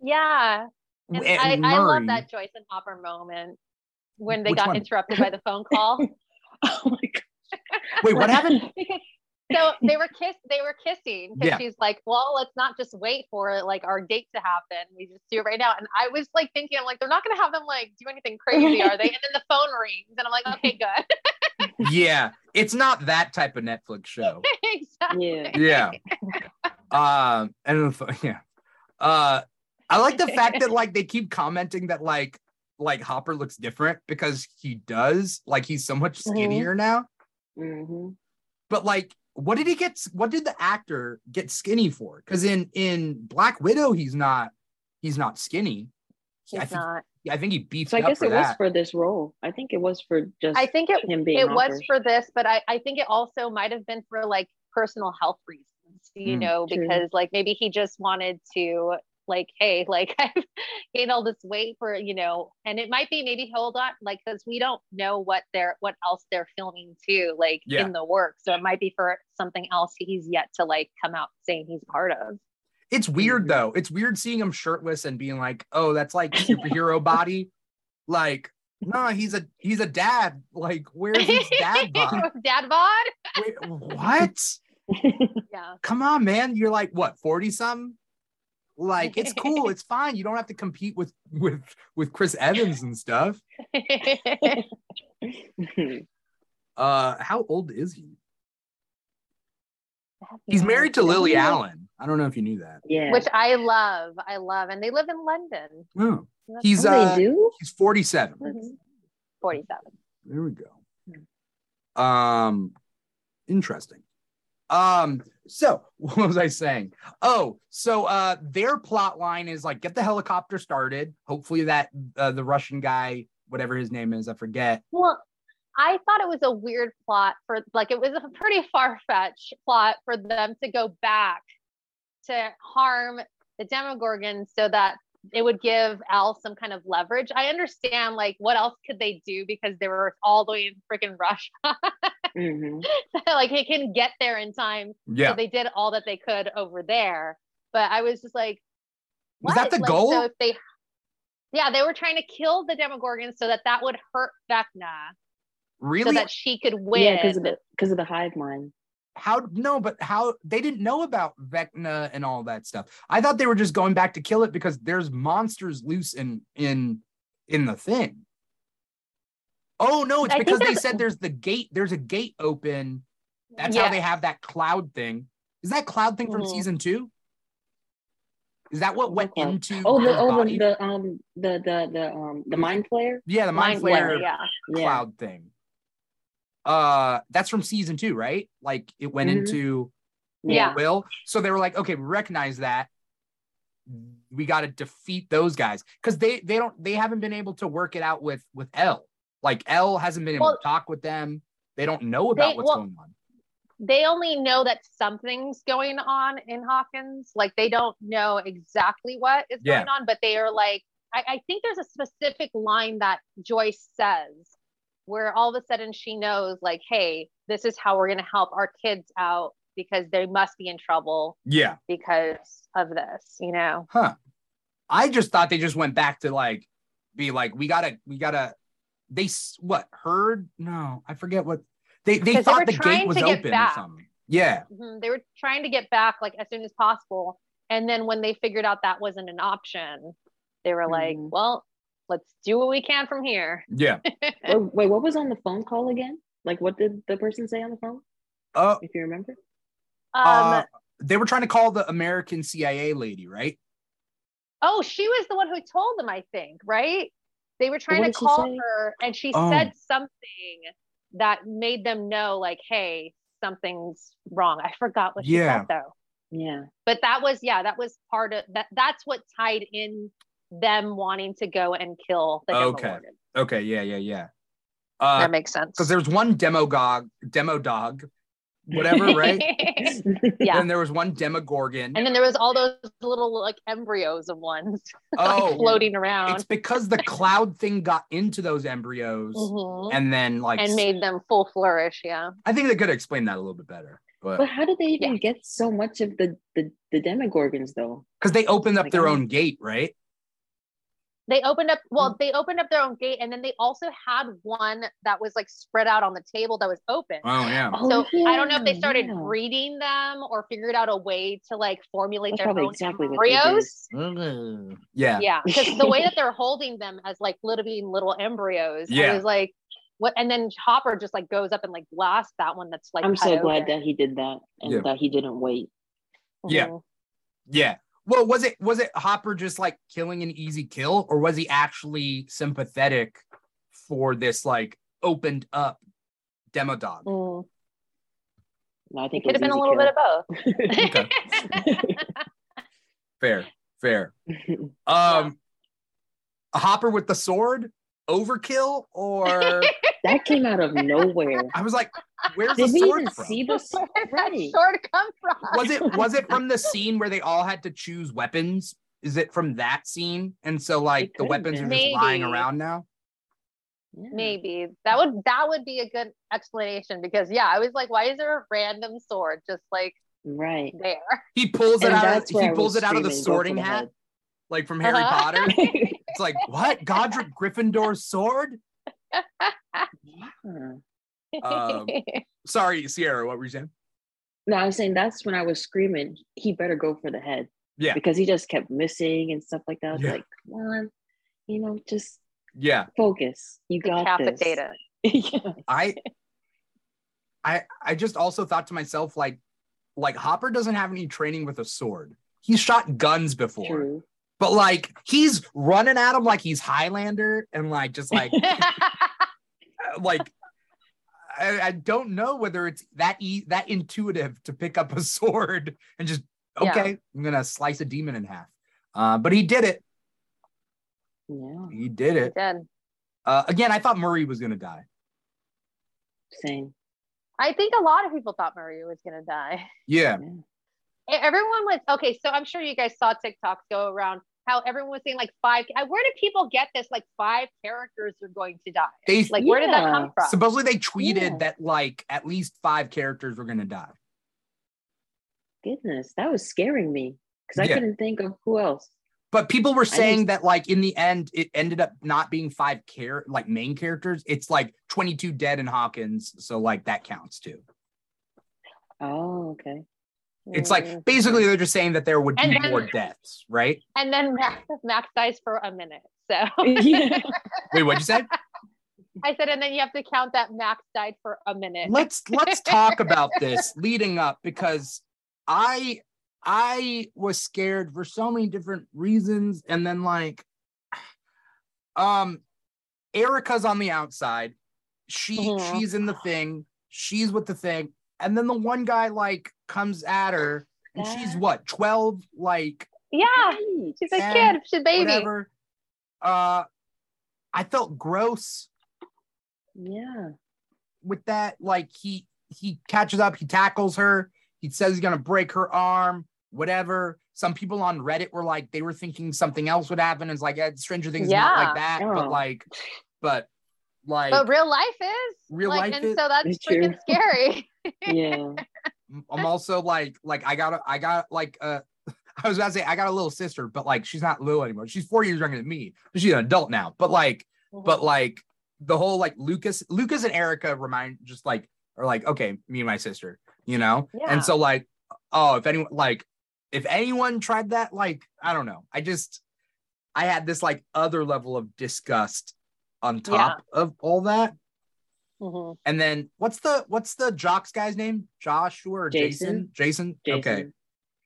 Yeah. And and I, I love that Joyce and Hopper moment when they Which got one? interrupted by the phone call. oh my god wait what happened because so they were kiss they were kissing because Yeah. she's like, well, let's not just wait for like our date to happen. We just do it right now. And I was like thinking, I'm like, they're not gonna have them like do anything crazy, are they? And then the phone rings, and I'm like, okay, good. Yeah it's not that type of netflix show. Exactly. yeah. Yeah. Um and yeah. Uh i like the fact that like they keep commenting that like like hopper looks different because he does like he's so much Mhm. skinnier now. Hmm but like what did he get what did the actor get skinny for? Because in in black widow he's not he's not skinny. I He's think, not. I think he beefed so i up guess for it was for this role i think it was for just I think it him being it was for this, but I, I think it also might have been for like personal health reasons, you Mm, know, true. because like maybe he just wanted to like, hey, like I've gained all this weight for, you know, and it might be maybe hold on, like because we don't know what they're what else they're filming too, like Yeah. in the work. So it might be for something else he's yet to like come out saying he's part of. It's weird though. It's weird seeing him shirtless and being like, "Oh, that's like superhero body." Like, no, he's a he's a dad. Like, where's his dad bod? Dad bod? Wait, what? Yeah. Come on, man. You're like what, 40 something? Like, it's cool. It's fine. You don't have to compete with with with Chris Evans and stuff. Uh, how old is he? I He's married to. Lily Yeah. Allen. I don't know if you knew that. Yeah. which I love. I love, and they live in London. Oh, he's oh, uh, he's 47. Mhm. 47. There we go. Um, interesting. Um, so what was I saying? Oh, so uh, their plot line is like get the helicopter started. Hopefully that uh, the Russian guy, whatever his name is, I forget. Well, I thought it was a weird plot for like it was a pretty far fetched plot for them to go back to harm the Demogorgon so that it would give El some kind of leverage. I understand like what else could they do because they were all the way in freaking Russia. hmm like he can get there in time. Yeah, So they did all that they could over there. But I was just like, Was that the Like, goal? So if they, yeah, they were trying to kill the Demogorgon so that that would hurt Vecna, so really? that she could win. Yeah, because of the because of the hive mind. how? No, but how? They didn't know about Vecna and all that stuff. I thought they were just going back to kill it because there's monsters loose in in in the thing. Oh no, it's I because they said there's the gate. There's a gate open That's how they have that cloud thing. Is that cloud thing from Mhm. season two? Is that what went cloud? into? Oh, the oh the, the um the the the um the mind flayer. yeah, the mind, Mind flayer Flayer, yeah. Yeah. cloud thing. Uh, that's from season two, right? Like it went Mhm. into Yeah. Will. So they were like, okay, we recognize that. We got to defeat those guys because they they don't they haven't been able to work it out with with El. Like El hasn't been able Well- to talk with them. They don't know about They- what's well, going on. They only know that something's going on in Hawkins. Like they don't know exactly what is Yeah. going on, but they are like, I, I think there's a specific line that Joyce says where all of a sudden she knows, like, hey, this is how we're going to help our kids out because they must be in trouble Yeah. because of this, you know? Huh. I just thought they just went back to like be like, we gotta, we gotta. They what heard? No, I forget what they they they thought were the gate was open or something. Yeah. Mhm. They were trying to get back like as soon as possible. And then when they figured out that wasn't an option, they were like, Mhm. well, let's do what we can from here. Yeah. Wait, wait, what was on the phone call again? Like, what did the person say on the phone? Uh, If you remember. Um, uh, they were trying to call the American CIA lady, right? oh, she was the one who told them, I think, right? They were trying what to call her and she Oh. said something that made them know, like, hey, something's wrong. I forgot what she Yeah. said though. Yeah. But that was, yeah, that was part of that. That's what tied in them wanting to go and kill the Okay. Demogorgon. Okay. Yeah. Yeah. Yeah. Uh, that makes sense. because there's one demogog, demo dog, whatever, right? yeah. And there was one demogorgon. And then there was all those little like embryos of ones oh, like floating around it's because the cloud thing got into those embryos, Mhm. and then like and made them full flourish. Yeah. I think they could explain that a little bit better, but But how did they even get so much of the the, the demogorgons though? because they opened up Like, their I- own gate, right? They opened up, well, they opened up their own gate and then they also had one that was like spread out on the table that was open. Oh yeah. Oh, so I don't know if they started yeah. breeding them or figured out a way to like formulate That's their probably own exactly what they did. embryos. Yeah. Yeah, because the way that they're holding them as like little being little embryos, Yeah. I was like, what? And then Hopper just like goes up and like blasts that one that's like. I'm cut so glad open. that he did that and Yeah. that he didn't wait. Yeah. Mhm. Yeah. Well, was it was it Hopper just like killing an easy kill, or was he actually sympathetic for this like opened up demo dog? Mm. No, I think It think could have been a little bit of both. Fair, fair. Um, a Hopper with the sword, overkill, or that came out of nowhere. I was like, where's Did the sword even from? see this? Where did that Right. sword come from? was it was it from the scene where they all had to choose weapons? Is it from that scene? And so like the weapons have are just been. lying around now. Yeah. Maybe that would that would be a good explanation because yeah, I was like, why is there a random sword just like Right. there? He pulls it And out. Of, he pulls it out of the screaming, "Go for sorting hat, head." Like from Harry Uh-huh. Potter. It's like what? Godric Gryffindor's sword? Um, Sorry, Cierra. What were you saying? No, I was saying that's when I was screaming, he better go for the head. Yeah. Because he just kept missing and stuff like that. I was Yeah. like, come on, you know, just Yeah, focus. You got this. Decapitate it. yeah. I, I, I just also thought to myself like, like Hopper doesn't have any training with a sword. He's shot guns before, True. But like he's running at him like he's Highlander and like just like like I, I don't know whether it's that e- that intuitive to pick up a sword and just Yeah. okay, I'm gonna slice a demon in half. Uh, but he did it. Yeah. He did it. Did. Uh, again, I thought Murray was gonna die. Same. I think a lot of people thought Murray was gonna die. Yeah, E- Everyone was okay. So I'm sure you guys saw TikToks go around how everyone was saying like five. Where did people get this? Like five characters are going to die. they Like where did that come from? supposedly they tweeted Yeah. that like at least five characters were gonna die. Goodness, that was scaring me because I couldn't think of who else. But people were saying just- that like in the end, it ended up not being five care like main characters. It's like 22 dead in Hawkins, so like that counts too. Oh, okay. It's like Mm. basically they're just saying that there would And be then- more deaths, right? and then Max, Max dies for a minute. So yeah. Wait, what'd you say? I said, and then you have to count that Max died for a minute. let's let's talk about this leading up because I I was scared for so many different reasons, and then like, um, Erica's on the outside. She Mhm. she's in the thing. She's with the thing, and then the one guy like comes at her, and she's what twelve, like yeah, Right. she's a kid. She's a baby. whatever. Uh, I felt gross Yeah. with that. Like he he catches up, he tackles her, he says he's gonna break her arm, whatever. Some people on Reddit were like they were thinking something else would happen. It's like eh, Stranger Things is not Yeah. like that, but Oh. like, but like But real life is Real like, life and is- so that's It's freaking true. scary. Yeah. I'm also like like I got a, I got like uh I was about to say I got a little sister, but like she's not little anymore. She's four years younger than me, she's an adult now. But like but like the whole like Lucas, Lucas and Erica remind just like are like okay, me and my sister, you know, Yeah. and so like oh, if anyone like if anyone tried that, like I don't know, I just I had this like other level of disgust on top of all that, Mhm. and then what's the what's the jocks guy's name? Joshua or Jason? Jason. Jason. Okay,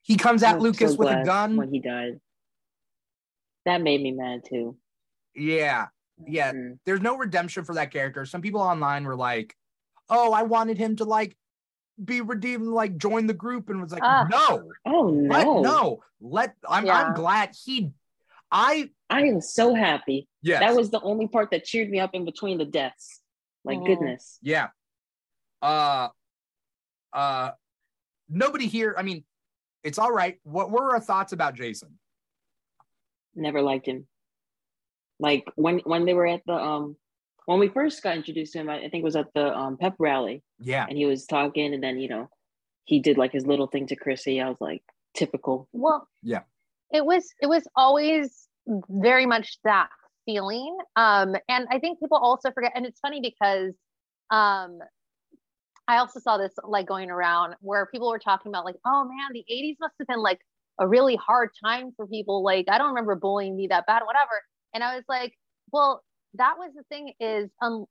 he comes at I'm Lucas so with a gun. when he died. That made me mad too. Yeah, yeah. Mm. there's no redemption for that character. Some people online were like, "Oh, I wanted him to like be redeemed, like join the group," and was like, Ah. "No, Oh let no. no, let." I'm Yeah. I'm glad he, I I am so happy. Yeah, That was the only part that cheered me up in between the deaths. Like Mhm. goodness. yeah. Uh, uh, nobody here. I mean, it's all right. What were our thoughts about Jason? Never liked him. Like when when they were at the um when we first got introduced to him, I, I think it was at the um pep rally Yeah, and he was talking and then you know he did like his little thing to Chrissy. I was like, typical. Well, Yeah. It was it was always very much that feeling. Um, and I think people also forget, and it's funny because um I also saw this like going around where people were talking about like, oh man, the 80s must have been like a really hard time for people. Like, I don't remember bullying me that bad, whatever. And I was like, well, that was the thing is um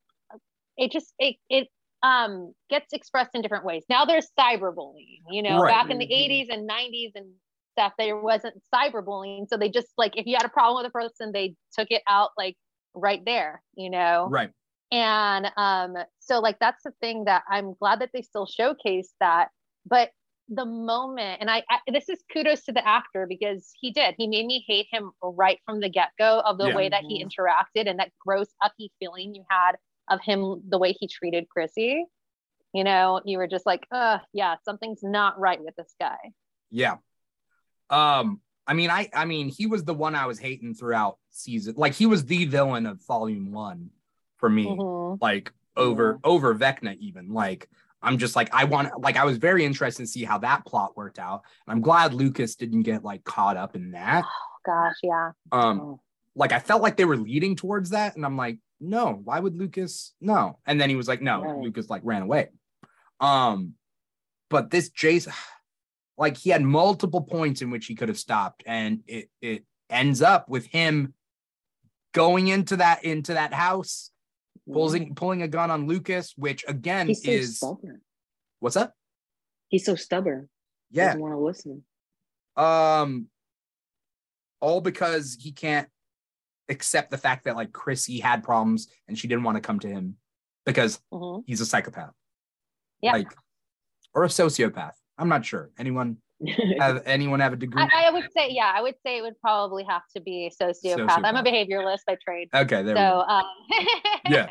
it just it it um gets expressed in different ways. Now there's cyberbullying, you know, Right. back in the Mhm. 80s and 90s and stuff, there wasn't cyberbullying. So they just like if you had a problem with a person, they took it out like right there, you know right. and um so like that's the thing that i'm glad that they still showcase that but the moment and I, I this is kudos to the actor because he did he made me hate him right from the get-go of the Yeah. way that he interacted and that gross ucky feeling you had of him the way he treated chrissy you know you were just like uh yeah something's not right with this guy Yeah. Um, I mean, I I mean, he was the one I was hating throughout season. Like he was the villain of volume one for me. Mhm. Like over over Vecna, even. Like I'm just like I want like I was very interested to see how that plot worked out. And I'm glad Lucas didn't get like caught up in that. oh gosh yeah Um, Oh, like I felt like they were leading towards that, and I'm like, no, why would Lucas? No, and then he was like, no, Right. Lucas like ran away. Um, but this Jason, like he had multiple points in which he could have stopped, and it it ends up with him going into that into that house, pulling pulling a gun on Lucas, which again He's so is stubborn. what's up? He's so stubborn. Yeah. Doesn't want to listen. Um, all because he can't accept the fact that like Chrissy had problems and she didn't want to come to him because Mhm. he's a psychopath. Yeah. Like, or a sociopath. I'm not sure. Anyone have anyone have a degree? I, I would say, yeah, I would say it would probably have to be a sociopath. I'm a behavioralist by trade. okay, there So, we go. um, Yeah.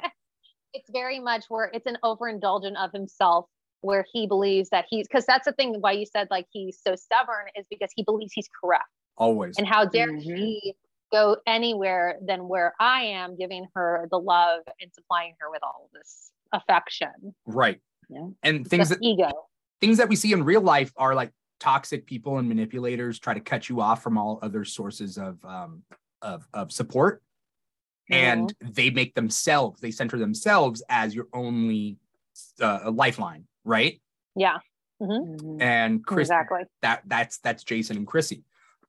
it's very much where it's an overindulgent of himself, where he believes that he's because that's the thing why you said like he's so stubborn is because he believes he's correct. Always. And how dare Mhm. he go anywhere than where I am, giving her the love and supplying her with all this affection, right. Yeah. And things the that ego. Things that we see in real life are like toxic people and manipulators try to cut you off from all other sources of um of of support. And they make themselves they center themselves as your only uh, lifeline right? Yeah, Mhm. and chris exactly. that that's that's jason and chrissy.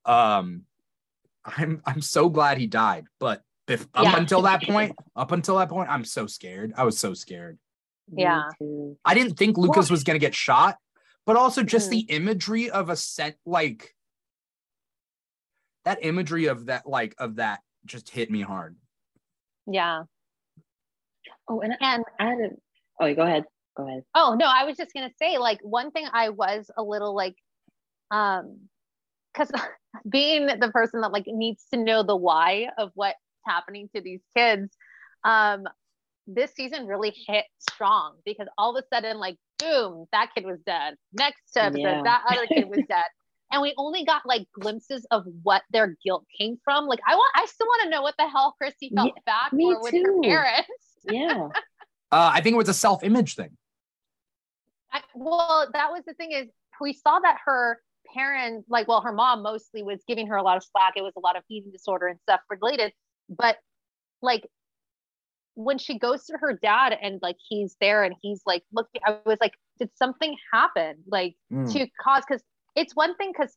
Um i'm i'm so glad he died but if, up Yeah. until that point up until that point i'm so scared. I was so scared. Yeah. I didn't think Lucas was going to get shot, but also just Mhm. the imagery of a set like that imagery of that like of that just hit me hard. Yeah. Oh, and I, And I had a. Oh, go ahead. Go ahead. Oh no, I was just gonna say like one thing I was a little like um because being the person that like needs to know the why of what's happening to these kids, um this season really hit strong because all of a sudden like boom, that kid was dead. Next episode, Yeah. that other kid was dead. And we only got like glimpses of what their guilt came from. Like I want I still want to know what the hell Chrissy felt bad me for with too. her parents. Yeah. Uh, I think it was a self-image thing. I, well, that was the thing is we saw that her parents, like, well, her mom mostly was giving her a lot of slack. It was a lot of eating disorder and stuff related. But like when she goes to her dad and like he's there and he's like, look, I was like, did something happen? Like Mm. to cause because it's one thing because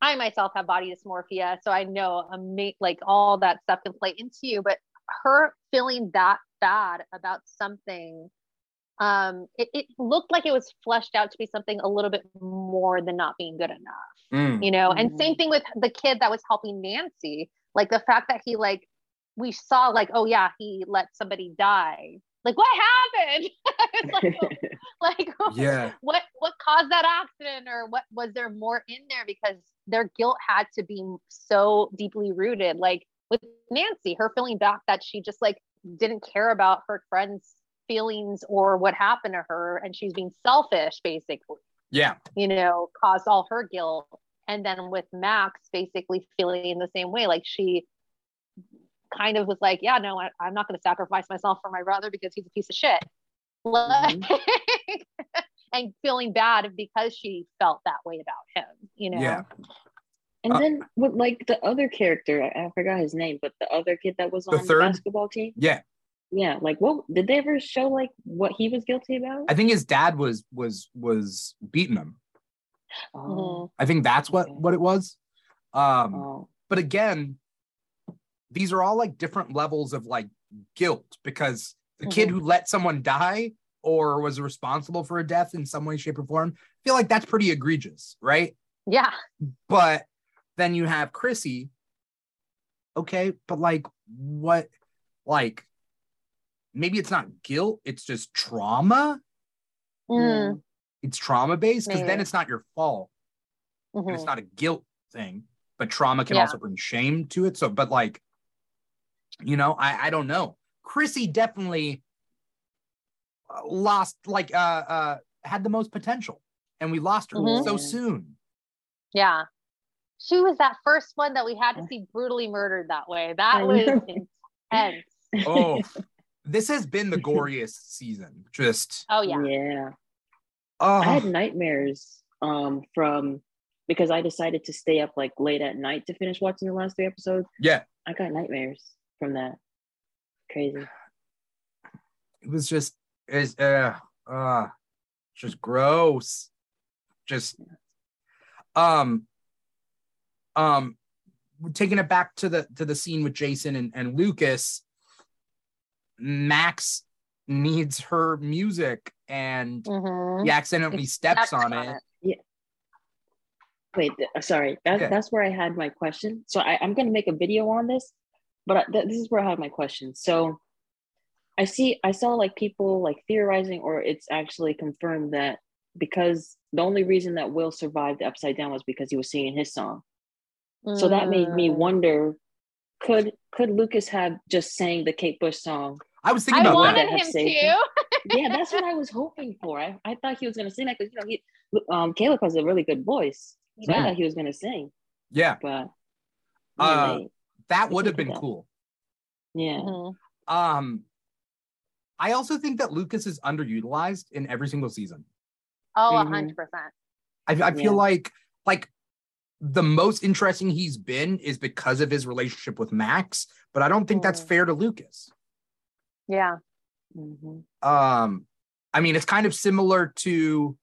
I myself have body dysmorphia, so I know ama- like all that stuff can play into you. But her feeling that bad about something, um, it, it looked like it was fleshed out to be something a little bit more than not being good enough, Mm. you know. And Mhm. same thing with the kid that was helping Nancy, like the fact that he like we saw like, oh yeah, he let somebody die. Like what happened? It's like, like Yeah. what what caused that accident or what was there more in there because their guilt had to be so deeply rooted like with nancy her feeling back that she just like didn't care about her friend's feelings or what happened to her and she's being selfish basically Yeah. you know caused all her guilt and then with max basically feeling the same way like she kind of was like yeah no I, i'm not going to sacrifice myself for my brother because he's a piece of shit like and feeling bad because she felt that way about him you know Yeah. And Uh, then with like the other character, I, I forgot his name, but the other kid that was The on the third? basketball team. Yeah. Yeah, like what did they ever show like what he was guilty about? I think his dad was was was beating him. oh, I think that's what what it was. Um oh, but again, these are all like different levels of like guilt because the kid who let someone die or was responsible for a death in some way, shape, or form, I feel like that's pretty egregious, right? yeah But then you have Chrissy. Okay, but like what like maybe it's not guilt, it's just trauma. Mm, It's trauma based because then it's not your fault. and mhm. it's not a guilt thing, but trauma can Yeah. also bring shame to it. So, but like, you know, I I don't know. Chrissy definitely uh, lost, like, uh, uh, had the most potential, and we lost her Mhm. so soon. yeah she was that first one that we had to see brutally murdered that way that was intense Oh, this has been the goriest season. Just oh yeah yeah. oh, I had nightmares um from because I decided to stay up like late at night to finish watching the last three episodes. yeah. I got nightmares from that. Crazy. It was just is uh uh just gross. Just um um taking it back to the to the scene with Jason and, and Lucas, Max needs her music and Mhm. he accidentally steps Stepped on it. wait, th- uh, sorry. That, Yeah. That's where I had my question. So I, I'm going to make a video on this, but I, th- this is where I have my question. So I see, I saw like people like theorizing, or it's actually confirmed that because the only reason that Will survived the upside down was because he was singing his song. So that made me Mm. wonder could could Lucas have just sang the Kate Bush song? I was thinking I about wanted that. Have him saved to. him. yeah, that's what I was hoping for. I, I thought he was gonna sing that because you know he um Caleb has a really good voice. So I Yeah. thought he was gonna sing, Yeah, but Uh, yeah, that would have been that. cool. yeah. Mhm. Um, I also think that Lucas is underutilized in every single season. Oh, a Mhm. hundred percent. I, I feel Yeah. like like the most interesting he's been is because of his relationship with Max, but I don't think that's Mm. fair to Lucas. Yeah. Mhm. Um, I mean, it's kind of similar to,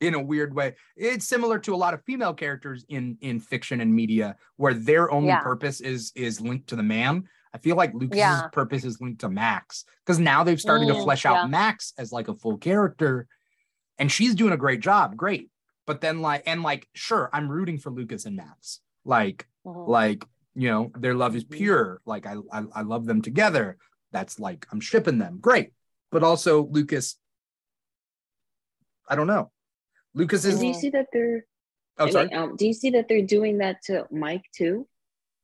in a weird way, it's similar to a lot of female characters in in fiction and media where their only Yeah. purpose is is linked to the man. I feel like Lucas's Yeah. purpose is linked to Max because now they've started to Mm, flesh out yeah. Max as like a full character, and she's doing a great job. Great, but then like and like sure, I'm rooting for Lucas and Max. Like Mhm. like you know their love is Mhm. pure like I, I i love them together that's like i'm shipping them great but also lucas i don't know lucas And is do you see that they're oh wait, sorry um, do you see that they're doing that to Mike too?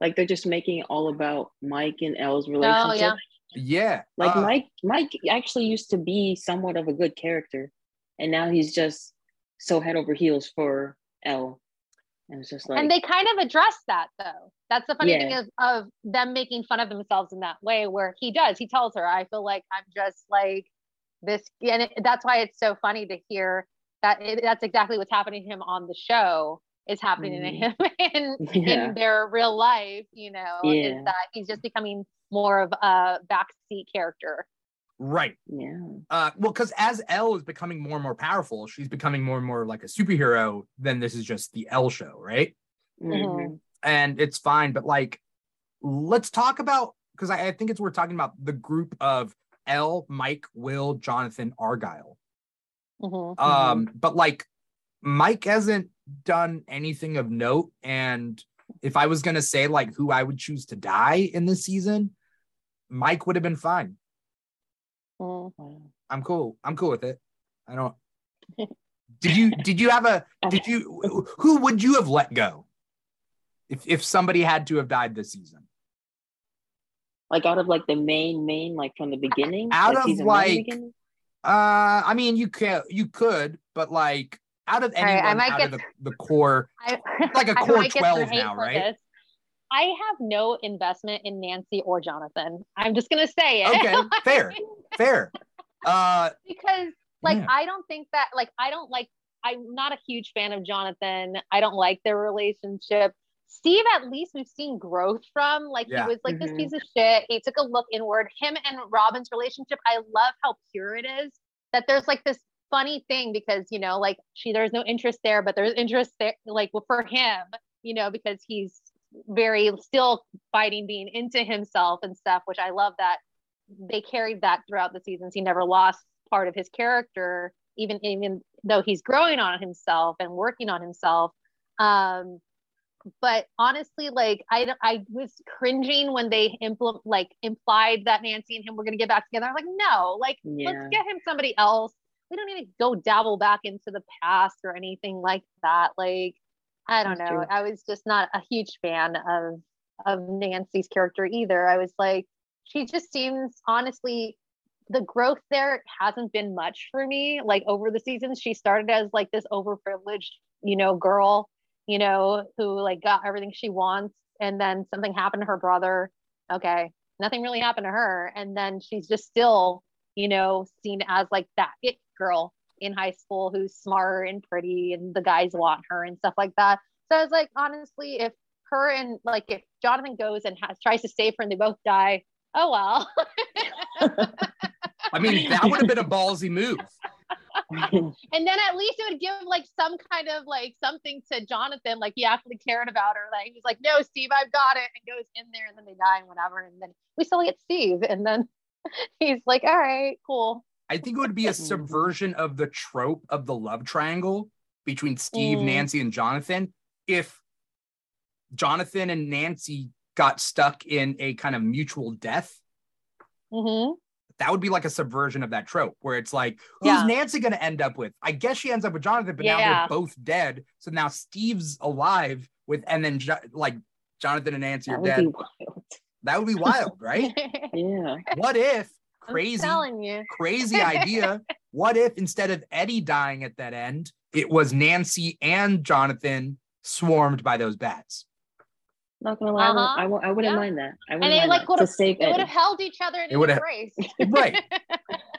Like they're just making it all about Mike and El's relationship. Oh yeah. yeah Like uh, Mike, Mike actually used to be somewhat of a good character, and now he's just so head over heels for El. And it's just like, and they kind of address that though. That's the funny thing Yeah. of of them making fun of themselves in that way, where he does. He tells her, "I feel like I'm just like this," and it, that's why it's so funny to hear that. That's exactly what's happening to him on the show is happening to him in yeah, in their real life. You know, Yeah. is that he's just becoming more of a backseat character. right yeah, uh well because as El is becoming more and more powerful she's becoming more and more like a superhero then this is just the El show right Mhm. and it's fine but like let's talk about because I, I think it's worth talking about the group of El mike will jonathan argyle Mhm. Um, but like Mike hasn't done anything of note. And if I was gonna say like who I would choose to die in this season, Mike would have been fine. Mhm. I'm cool. I'm cool with it. I don't did you did you have a did you who would you have let go if if somebody had to have died this season? like out of like the main main like from the beginning, Out of, like, beginning? Uh I mean you can you could, but like out of All right, I anyone might out get- of the, the core I, like a core 12 now, right? this. I have no investment in Nancy or Jonathan. I'm just gonna say it. Okay, fair, fair. Uh because like Yeah. I don't think that like I don't like I'm not a huge fan of Jonathan. I don't like their relationship. Steve, at least we've seen growth from. Like Yeah. he was like Mhm. this piece of shit. He took a look inward. Him and Robin's relationship, I love how pure it is. That there's like this funny thing because you know, like she there's no interest there, but there's interest there, like well, for him, you know, because he's very still fighting being into himself and stuff, which I love that they carried that throughout the seasons. He never lost part of his character, even even though he's growing on himself and working on himself. Um, but honestly, like I I was cringing when they impl- like implied that Nancy and him were gonna get back together. I'm like, no, like Yeah. let's get him somebody else. We don't need to go dabble back into the past or anything like that. Like, I don't That's know. true. I was just not a huge fan of of Nancy's character either. I was like, she just seems honestly the growth there hasn't been much for me like over the seasons she started as like this overprivileged you know girl you know who like got everything she wants and then something happened to her brother. Okay nothing really happened to her and then she's just still you know seen as like that it girl in high school who's smart and pretty and the guys want her and stuff like that. So i was like honestly if her and like if jonathan goes and has, tries to save her and they both die oh well. I mean, that would have been a ballsy move. and then at least it would give like some kind of like something to Jonathan, like he actually cared about her. Like he was like, "No, Steve, I've got it," and goes in there, and then they die and whatever, and then we still get Steve, and then he's like, "All right, cool." I think it would be a subversion of the trope of the love triangle between Steve, Mm. Nancy, and Jonathan. If Jonathan and Nancy got stuck in a kind of mutual death, hmm that would be like a subversion of that trope where it's like, who's Yeah. Nancy going to end up with? I guess she ends up with Jonathan, but now they're both dead. So now Steve's alive with, and then jo- like Jonathan and Nancy that are dead. wild. That would be wild, right? Yeah. what if crazy, you. crazy idea? What if instead of Eddie dying at that end, it was Nancy and Jonathan swarmed by those bats? Not gonna lie, I wouldn't- Uh-huh. I, w- I wouldn't Yeah. mind that. I wouldn't And they mind like would to have save they would have held each other in It would've- embrace. Right.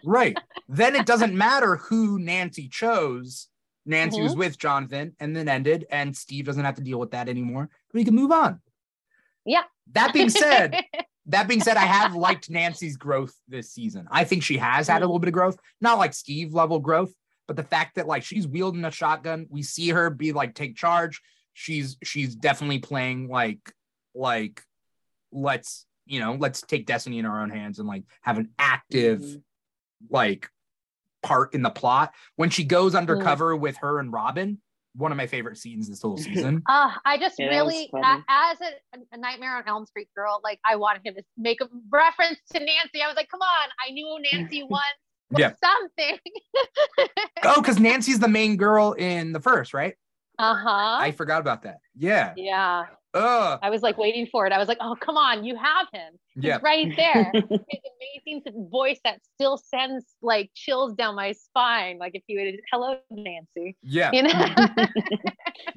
Right. Then it doesn't matter who Nancy chose. Nancy was with Jonathan and then ended, and Steve doesn't have to deal with that anymore. We can move on. Yeah. That being said, that being said, I have liked Nancy's growth this season. I think she has had a little bit of growth, not like Steve level growth, but the fact that like she's wielding a shotgun, we see her be like take charge. She's she's definitely playing like like let's you know let's take destiny in our own hands and like have an active Mhm. like part in the plot when she goes Mm. undercover with her and Robin. One of my favorite scenes this whole season. Uh, I just Yeah, really, a, as a, a Nightmare on Elm Street girl, like I wanted him to make a reference to Nancy. I was like, come on, I knew Nancy once. Yeah. Something. oh, because Nancy's the main girl in the first, right? uh huh. I forgot about that. Yeah. Yeah. Ugh. I was like waiting for it. I was like, oh, come on, you have him. He's Yeah. right there. His amazing voice that still sends like chills down my spine. Like if he would, hello, Nancy. Yeah. You know?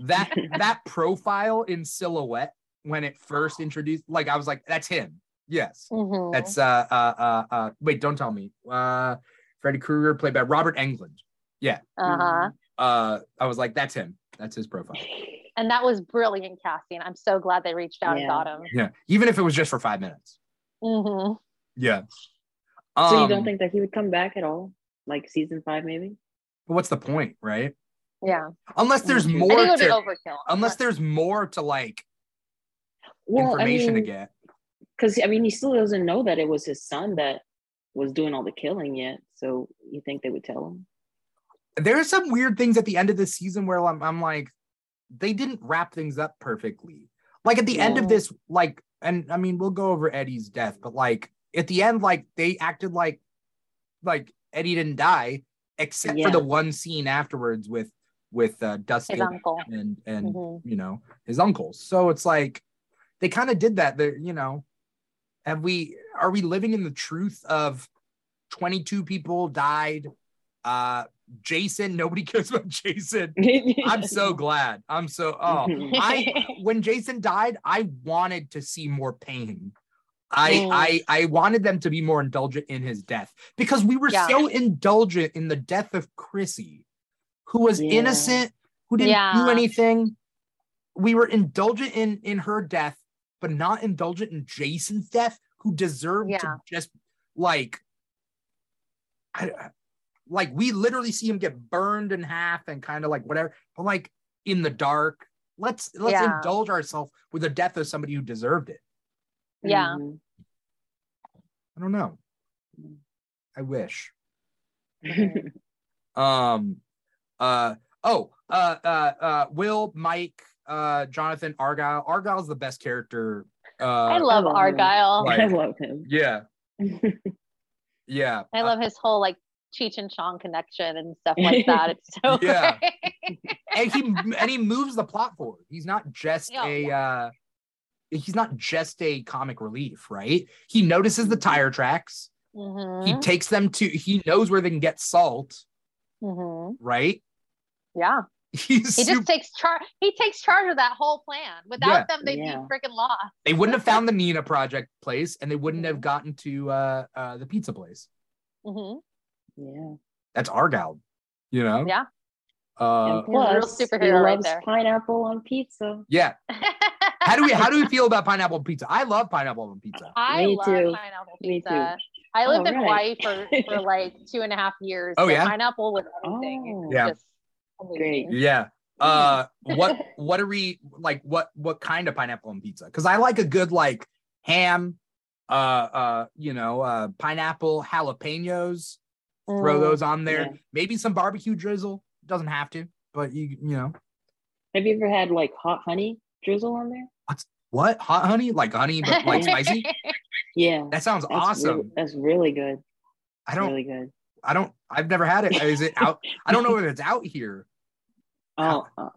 That that profile in silhouette when it first introduced, like I was like, that's him. Yes. Mhm. That's uh uh uh uh wait, don't tell me. Uh Freddy Krueger played by Robert Englund. Yeah. Uh-huh. Uh I was like, that's him. That's his profile. And that was brilliant casting. I'm so glad they reached out and got him. Yeah. Even if it was just for five minutes. hmm Yeah. so you Um, don't think that he would come back at all? Like season five, maybe? But what's the point, right? Yeah. Unless there's Mhm. More it would be to overkill. unless there's more to like Well, I information mean, to get. because I mean, he still doesn't know that it was his son that was doing all the killing yet. So you think they would tell him? There are some weird things at the end of the season where I'm, I'm like, they didn't wrap things up perfectly. Like at the end of this, like, and I mean, we'll go over Eddie's death, but like at the end, like they acted like, like Eddie didn't die, except for the one scene afterwards with with uh, Dusty uncle. and and Mhm. you know his uncles. So it's like they kind of did that. There, you know, have we are we living in the truth of 22 people died? Uh Jason, nobody cares about Jason. I'm so glad. I'm so oh I when Jason died, I wanted to see more pain. I Mm. I I wanted them to be more indulgent in his death because we were Yeah. so indulgent in the death of Chrissy, who was Yeah. innocent, who didn't do anything. We were indulgent in in her death, but not indulgent in Jason's death, who deserved Yeah. to just like I, like we literally see him get burned in half and kind of like whatever, but like in the dark. Let's let's Yeah. indulge ourselves with the death of somebody who deserved it. Yeah. I don't know. I wish. Um uh oh uh uh uh Will, Mike, uh Jonathan, Argyle. Argyle's the best character. Uh I love love. Argyle. Like- I love him. yeah, yeah. I love his whole like Cheech and Chong connection and stuff like that. It's so Yeah. great. and he and he moves the plot forward. He's not just Yeah. a uh he's not just a comic relief, right? He notices the tire tracks. Mhm. He takes them to he knows where they can get salt, Mhm. right? Yeah. He's He super, just takes charge. He takes charge of that whole plan. Without Yeah. them, they'd Yeah. be freaking lost. they wouldn't have found the Nina project place and they wouldn't have gotten to uh uh the pizza place. hmm yeah. That's Argyle, you know? Yeah. Uh and He's real plus, superhero he right there. pineapple on pizza. yeah. How do we how do we feel about pineapple on pizza? I love pineapple on pizza. I Me love too. pineapple Me too. pizza. I lived in Hawaii for, for like two and a half years. Oh, so yeah? Pineapple with everything. Oh. Yeah. just amazing. Yeah. Uh what what are we like what what kind of pineapple on pizza? Cuz I like a good like ham uh uh you know uh pineapple jalapenos throw Mm. those on there. Yeah. Maybe some barbecue drizzle. Doesn't have to. but you you know Have you ever had like hot honey drizzle on there? What's, what hot honey like honey but like spicy. Yeah. That sounds That's awesome. Really, that's really good. I don't really good. I don't I've never had it. Is it out? I don't know if it's out here. Oh, uh,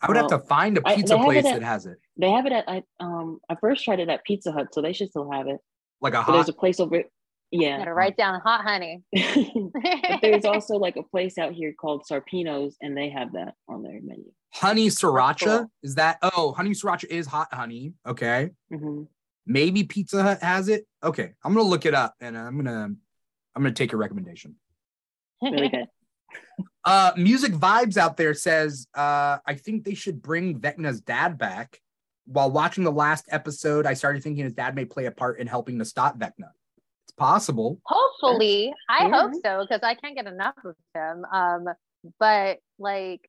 I would have to find a pizza have place at- that has it. they have it at I um I first tried it at Pizza Hut, so they should still have it. Like a But there's a place over yeah. Gotta write down hot honey. but there's also like a place out here called Sarpino's and they have that on their menu. honey sriracha. cool. Is that oh honey sriracha is hot honey. Okay. hmm Maybe Pizza Hut has it. Okay. I'm gonna look it up and I'm gonna I'm gonna take your recommendation. Really good. Uh music vibes out there says uh I think they should bring Vecna's dad back. While watching the last episode, I started thinking his dad may play a part in helping to stop Vecna. It's possible. Hopefully, I Yeah. hope so because I can't get enough of him. Um, but like,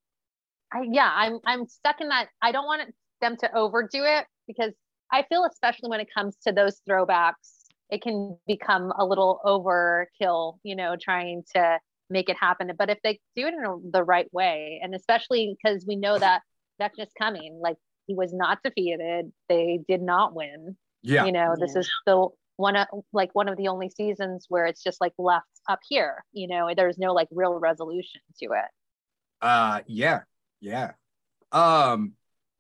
I yeah, I'm I'm stuck in that. I don't want them to overdo it because I feel, especially when it comes to those throwbacks, it can become a little overkill. You know, trying to make it happen. But if they do it in a, the right way, and especially because we know that Vecna's coming, like he was not defeated, they did not win Yeah. you know this Yeah. is the one of like one of the only seasons where it's just like left up here you know there's no like real resolution to it Uh yeah, yeah. Um,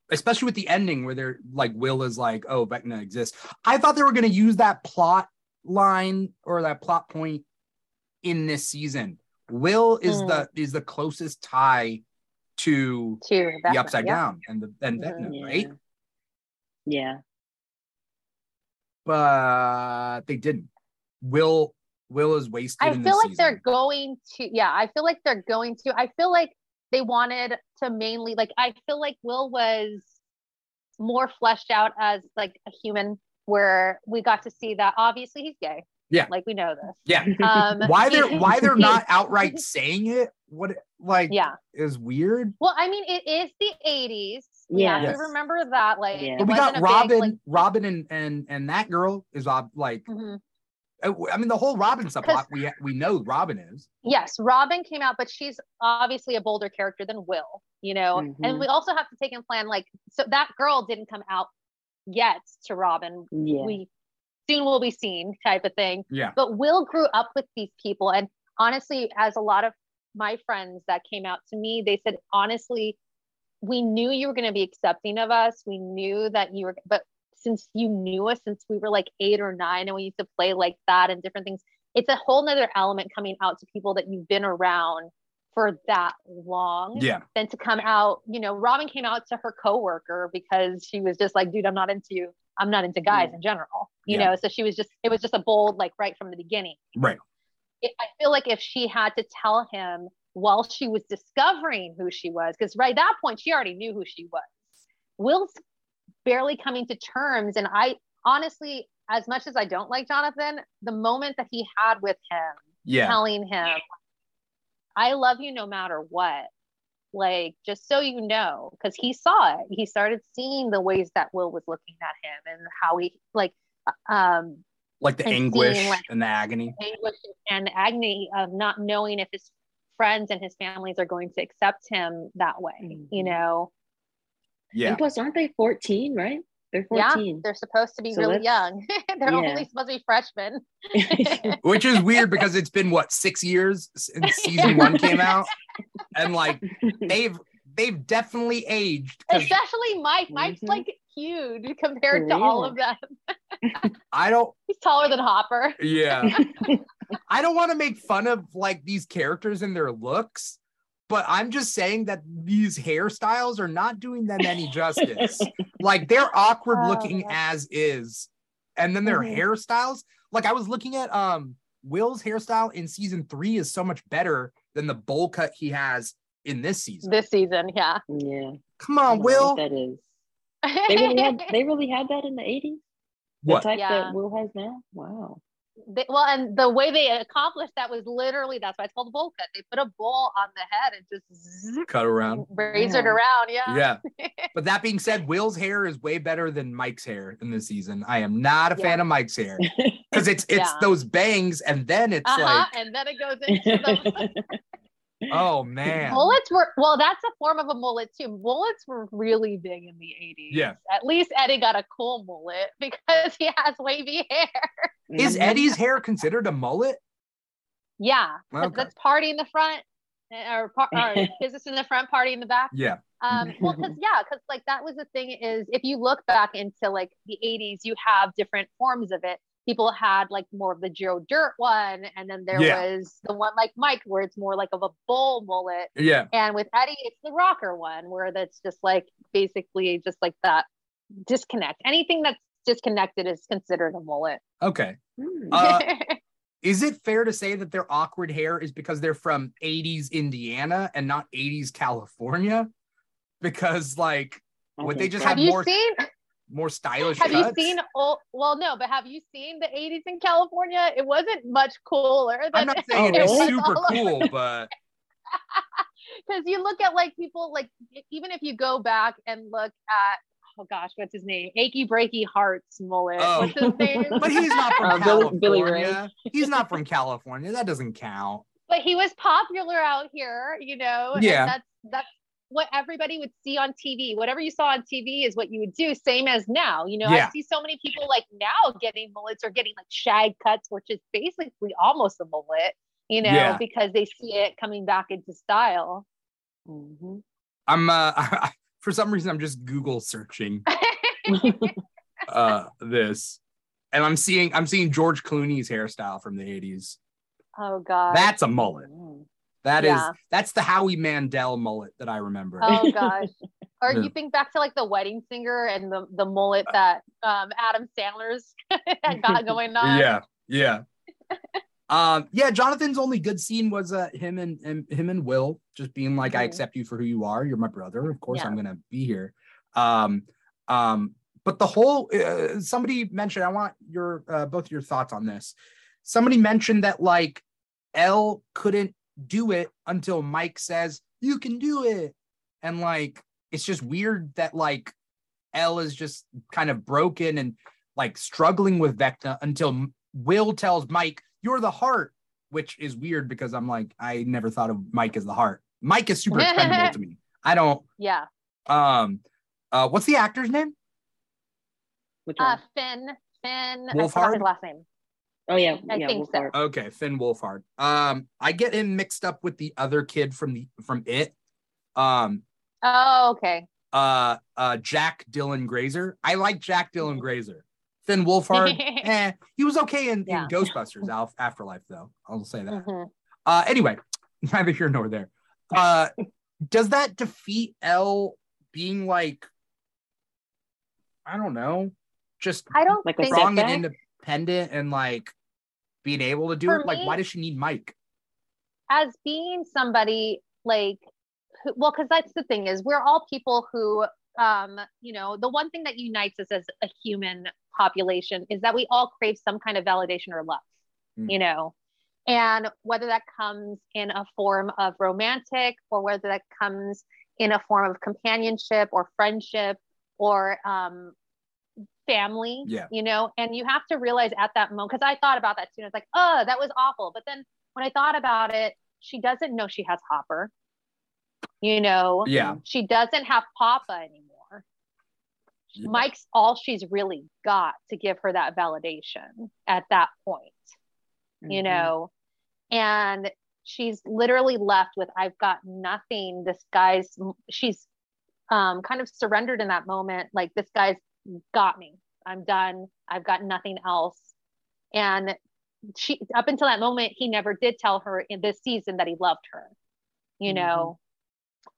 especially with the ending where they're like Will is like, oh, Vecna exists. I thought they were gonna use that plot line or that plot point in this season. Will is Mm. the is the closest tie to to the Vecna, upside yeah. down and the and. Vecna, Yeah. right? Yeah. But they didn't. Will Will is wasted. i feel like they're going to yeah i feel like they're going to i feel like they wanted to mainly like i feel like will was more fleshed out as like a human where we got to see that obviously he's gay Yeah. like we know this Yeah. um Why they're why they're not outright saying it? What like yeah is weird. Well, I mean, it is the 80s. We have Yes. to remember that. Like, Yeah. But we got Robin, Big, like, Robin, and and and that girl is ob- like. mhm. uh, I mean, the whole Robin subplot. 'Cause- We we know Robin is. Yes, Robin came out, but she's obviously a bolder character than Will, you know? And Mhm. we also have to take in plan, like, so that girl didn't come out yet to Robin. Yeah. We soon will be seen, type of thing. Yeah. But Will grew up with these people. And honestly, as a lot of my friends that came out to me, they said, honestly, we knew you were going to be accepting of us. We knew that you were, but since you knew us since we were like eight or nine and we used to play like that and different things, it's a whole nother element coming out to people that you've been around for that long Yeah. than to come out, you know, Robin came out to her coworker because she was just like, dude, I'm not into you. I'm not into guys Yeah. in general, you Yeah. know? So she was just, it was just a bold, like right from the beginning. Right. It, I feel like if she had to tell him while she was discovering who she was, because right at that point, she already knew who she was. Will's barely coming to terms. And I honestly, as much as I don't like Jonathan, the moment that he had with him, Yeah. telling him, I love you no matter what. Like, just so you know, because he saw it. He started seeing the ways that Will was looking at him and how he, like, um, Like the and seeing, anguish like- and the agony. anguish and agony of not knowing if his friends and his families are going to accept him that way, you Mhm. know? Yeah. And plus, aren't they 14, right? They're Yeah, 14. they're supposed to be So really young. they're yeah. only supposed to be freshmen. Which is weird because it's been what six years since season one came out, and like they've they've definitely aged. Especially Mike. Mike's Mhm. like huge compared For to all of them. I don't. He's taller than Hopper. Yeah. I don't want to make fun of like these characters and their looks, but I'm just saying that these hairstyles are not doing them any justice. like they're awkward looking Oh. as is. And then their Mhm. hairstyles, like I was looking at um Will's hairstyle in season 3 is so much better than the bowl cut he has in this season. This season, yeah. yeah. Come on, Will. that is. They really had they really had that in the 80s? The What? type Yeah. that Will has now? Wow. They- well, and the way they accomplished that was literally that's why it's called a bowl cut. They put a bowl on the head and just Cut around. razor it around. Yeah. Yeah. But that being said, Will's hair is way better than Mike's hair in this season. I am not a Yeah. fan of Mike's hair because it's it's Yeah. those bangs and then it's Uh huh. like And then it goes into the. Oh man. Mullets were well, that's a form of a mullet too. Mullets were really big in the 80s. Yeah. At least Eddie got a cool mullet because he has wavy hair. Is Mhm. Eddie's hair considered a mullet? Yeah. Okay. That's party in the front eh, or, par- or business in the front, party in the back. Yeah. Um, well, because yeah, because like that was the thing is if you look back into like the 80s, you have different forms of it. People had like more of the Joe Dirt one, and then there Yeah. was the one like Mike, where it's more like of a bull mullet. Yeah. And with Eddie, it's the rocker one, where that's just like basically just like that disconnect. Anything that's disconnected is considered a mullet. Okay. Mm. Uh, Is it fair to say that their awkward hair is because they're from 80s Indiana and not 80s California? Because like I would they just have have you more seen? More stylish Have cuts? you seen? Oh, well, no, but have you seen the 80s in California? It wasn't much cooler than I'm not saying it's really? super cool, but because you look at like people like even if you go back and look at oh gosh, what's his name? Achy Breaky Hearts mullet. Oh. What's his name? but he's not from Uh, California. Billy Ray. he's not from California. That doesn't count. but he was popular out here, you know. and Yeah. that's that's what everybody would see on TV. Whatever you saw on TV is what you would do. Same as now, you know. Yeah. I see so many people like now getting mullets or getting like shag cuts, which is basically almost a mullet, you know, Yeah. because they see it coming back into style. Mhm. I'm uh for some reason I'm just Google searching uh this and I'm seeing I'm seeing George Clooney's hairstyle from the 80s. oh God. That's a mullet. That is Yeah. that's the Howie Mandel mullet that I remember. Oh gosh. Or you think back to like the wedding singer and the, the mullet that um, Adam Sandler's had got going on. yeah, yeah. um, yeah, Jonathan's only good scene was uh him and, and him and Will just being like, I Mhm. accept you for who you are. You're my brother. Of course Yeah. I'm gonna be here. Um, um, but the whole uh, somebody mentioned, I want your uh, both your thoughts on this. Somebody mentioned that like El couldn't do it until Mike says, You can do it. And like it's just weird that like El is just kind of broken and like struggling with Vecna until Will tells Mike, You're the heart, which is weird because I'm like, I never thought of Mike as the heart. Mike is super expendable to me. I don't Yeah. um uh what's the actor's name? Which Uh, one? Finn. Finn. I Wolfhard? forgot his last name. Oh yeah, I yeah. think so. Okay, Finn Wolfhard. Um, I get him mixed up with the other kid from the from it. Um Oh, okay. uh uh Jack Dylan Grazer. I like Jack Dylan Grazer. Finn Wolfhard, eh, he was okay in, Yeah. in Ghostbusters Al- Afterlife, though. I'll say that. Mhm. Uh, anyway, neither here nor there. Uh, does that defeat El being like, I don't know, just I don't Like a think strong and independent and like being able to do For it? Like, why does she need Mike? as being somebody like who, well because that's the thing is we're all people who um you know the one thing that unites us as a human population is that we all crave some kind of validation or love Mm. you know and whether that comes in a form of romantic or whether that comes in a form of companionship or friendship or um family Yeah. you know and you have to realize at that moment because i thought about that too and it's like oh that was awful but then when I thought about it, she doesn't know she has Hopper. You know, Yeah. she doesn't have Papa anymore. Yeah. Mike's all she's really got to give her that validation at that point, you Mhm. know, and she's literally left with, I've got nothing. This guy's, she's um, kind of surrendered in that moment. Like, this guy's got me. I'm done. I've got nothing else. And she up until that moment he never did tell her in this season that he loved her you mm-hmm. know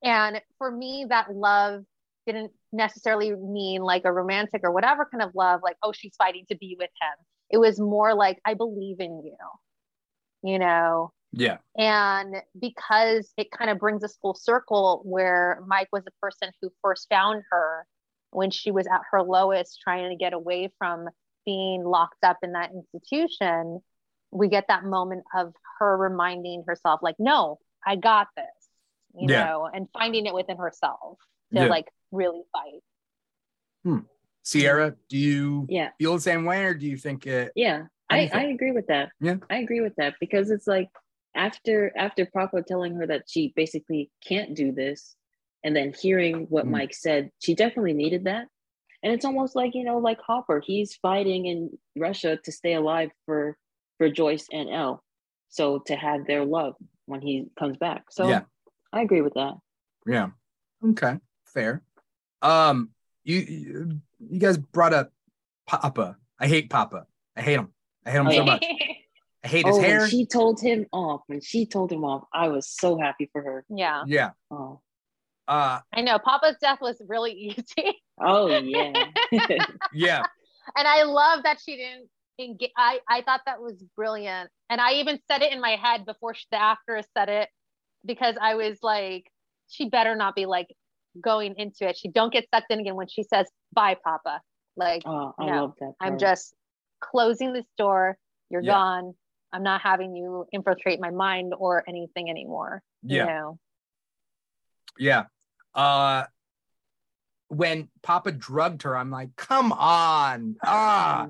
and for me that love didn't necessarily mean like a romantic or whatever kind of love like oh she's fighting to be with him it was more like i believe in you you know Yeah. and because it kind of brings us full circle where Mike was the person who first found her when she was at her lowest, trying to get away from being locked up in that institution, we get that moment of her reminding herself, like, no, I got this, you Yeah. know, and finding it within herself to Yeah. like really fight. Hmm. Cierra, do you Yeah, feel the same way or do you think it? yeah. I. I agree with that. Yeah. I agree with that because it's like after after Papa telling her that she basically can't do this, and then hearing what Mm. Mike said, she definitely needed that. And it's almost like you know, like Hopper, he's fighting in Russia to stay alive for for Joyce and El, so to have their love when he comes back. So Yeah. I agree with that. Yeah. Okay. Fair. Um, you you, you guys brought up Papa. I hate Papa. I hate him. I hate him Oh, so much. I hate his oh, hair. when she told him off, when she told him off, I was so happy for her. yeah. yeah. Oh, Uh I know Papa's death was really easy. oh yeah. yeah. and I love that she didn't engage. I, I thought that was brilliant. And I even said it in my head before she, the actress said it because I was like, she better not be like going into it. She don't get sucked in again when she says, bye, Papa. Like, oh, I No, love that. I'm just closing this door. You're Yeah. gone. I'm not having you infiltrate my mind or anything anymore. You Yeah. know? Yeah. Uh when Papa drugged her, I'm like, come on. Ah.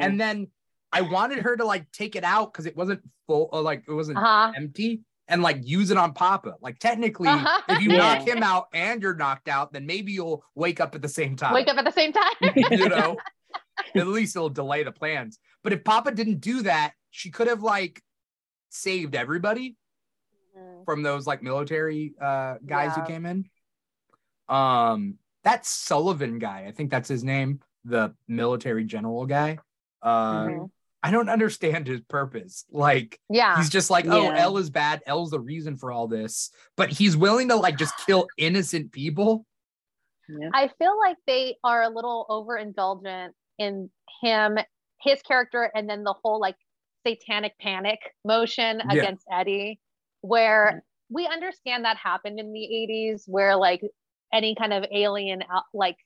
And then I wanted her to like take it out because it wasn't full or like it wasn't Uh-huh. empty and like use it on Papa. Like technically, Uh-huh. if you Yeah. knock him out and you're knocked out, then maybe you'll wake up at the same time. Wake up at the same time. you know, at least it'll delay the plans. But if Papa didn't do that, she could have like saved everybody Mhm. from those like military uh guys Yeah. who came in. Um that Sullivan guy, I think that's his name, the military general guy. Uh Mhm. I don't understand his purpose. Like Yeah. he's just like, oh, Yeah. El is bad. El's the reason for all this, but he's willing to like just kill innocent people. yeah. I feel like they are a little overindulgent in him, his character, and then the whole like satanic panic motion Yeah. against Eddie, where we understand that happened in the 80s, where like any kind of alien out- like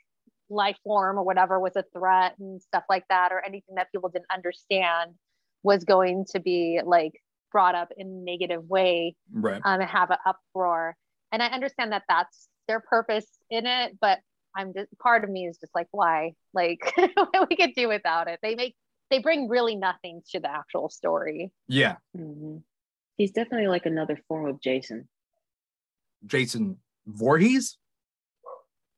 life form or whatever was a threat and stuff like that, or anything that people didn't understand was going to be like brought up in a negative way Right. um, and have an uproar. And I understand that that's their purpose in it, but I'm just part of me is just like, why? Like we could do without it. They make they bring really nothing to the actual story. Yeah. Mhm. He's definitely like another form of Jason. Jason Voorhees?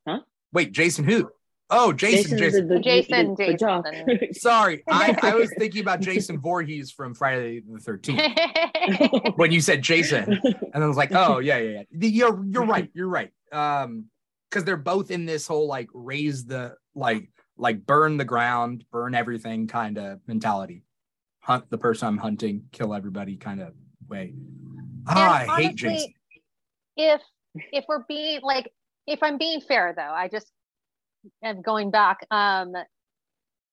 Huh? Wait, Jason who? Oh, Jason, is Jason. the- the- Jason, the- the jock. Jason. Sorry, I, I was thinking about Jason Voorhees from Friday the 13th when you said Jason. And I was like, oh, yeah, yeah, yeah. You're, you're right. You're right. Um, Because they're both in this whole like raise the, like, like burn the ground, burn everything kind of mentality. Hunt the person I'm hunting, kill everybody kind of way. Ah, I hate honestly, Jason. if if we're being like if i'm being fair though i just am going back um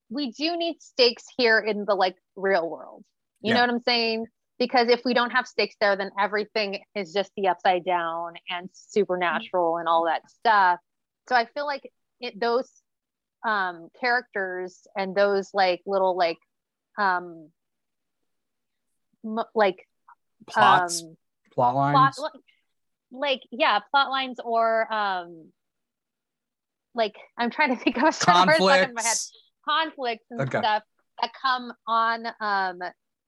we do need stakes here in the like real world you Yeah. know what i'm saying because if we don't have stakes there then everything is just the upside down and supernatural and all that stuff so i feel like it, those um characters and those like little like um m- like Plots, um plot lines. plot like yeah plot lines or um like i'm trying to think of some words stuck in my head conflicts. conflicts and Okay. stuff that come on um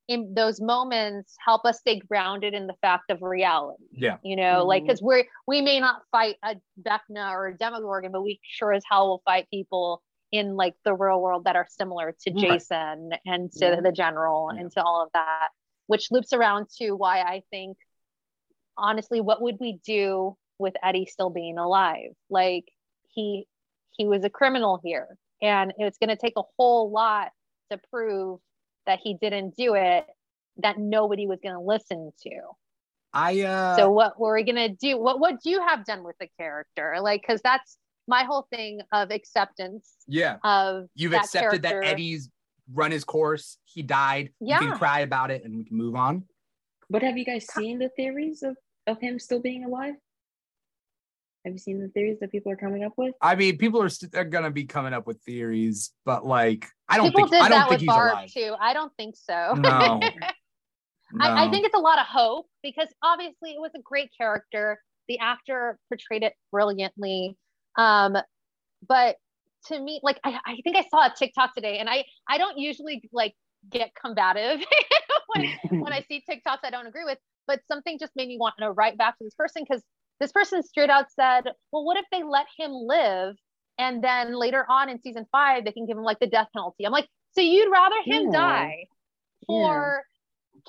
in those moments help us stay grounded in the fact of reality Yeah. you know like because we're we may not fight a Vecna or a demogorgon but we sure as hell will fight people in like the real world that are similar to Right. jason and to Yeah. the general Yeah. and to all of that which loops around to why i think honestly what would we do with eddie still being alive like he he was a criminal here and it's going to take a whole lot to prove that he didn't do it that nobody was going to listen to I uh so what were we gonna do? What would you have done with the character? Like, because that's my whole thing of acceptance yeah. of You've that accepted that. Eddie's run his course. He died. You Yeah. can cry about it and we can move on. But have you guys seen the theories of, of him still being alive? Have you seen the theories that people are coming up with? I mean, people are, st- are gonna be coming up with theories, but like, I don't People think did I don't that think with he's Barb alive. too. I don't think so. No. I, I think it's a lot of hope because obviously it was a great character. The actor portrayed it brilliantly. Um, but to me, like I, I think I saw a TikTok today, and I I don't usually like get combative when when I see TikToks I don't agree with. but something just made me want to write back to this person because this person straight out said, well, what if they let him live? And then later on in season five, they can give him like the death penalty. I'm like, so you'd rather him Yeah. die for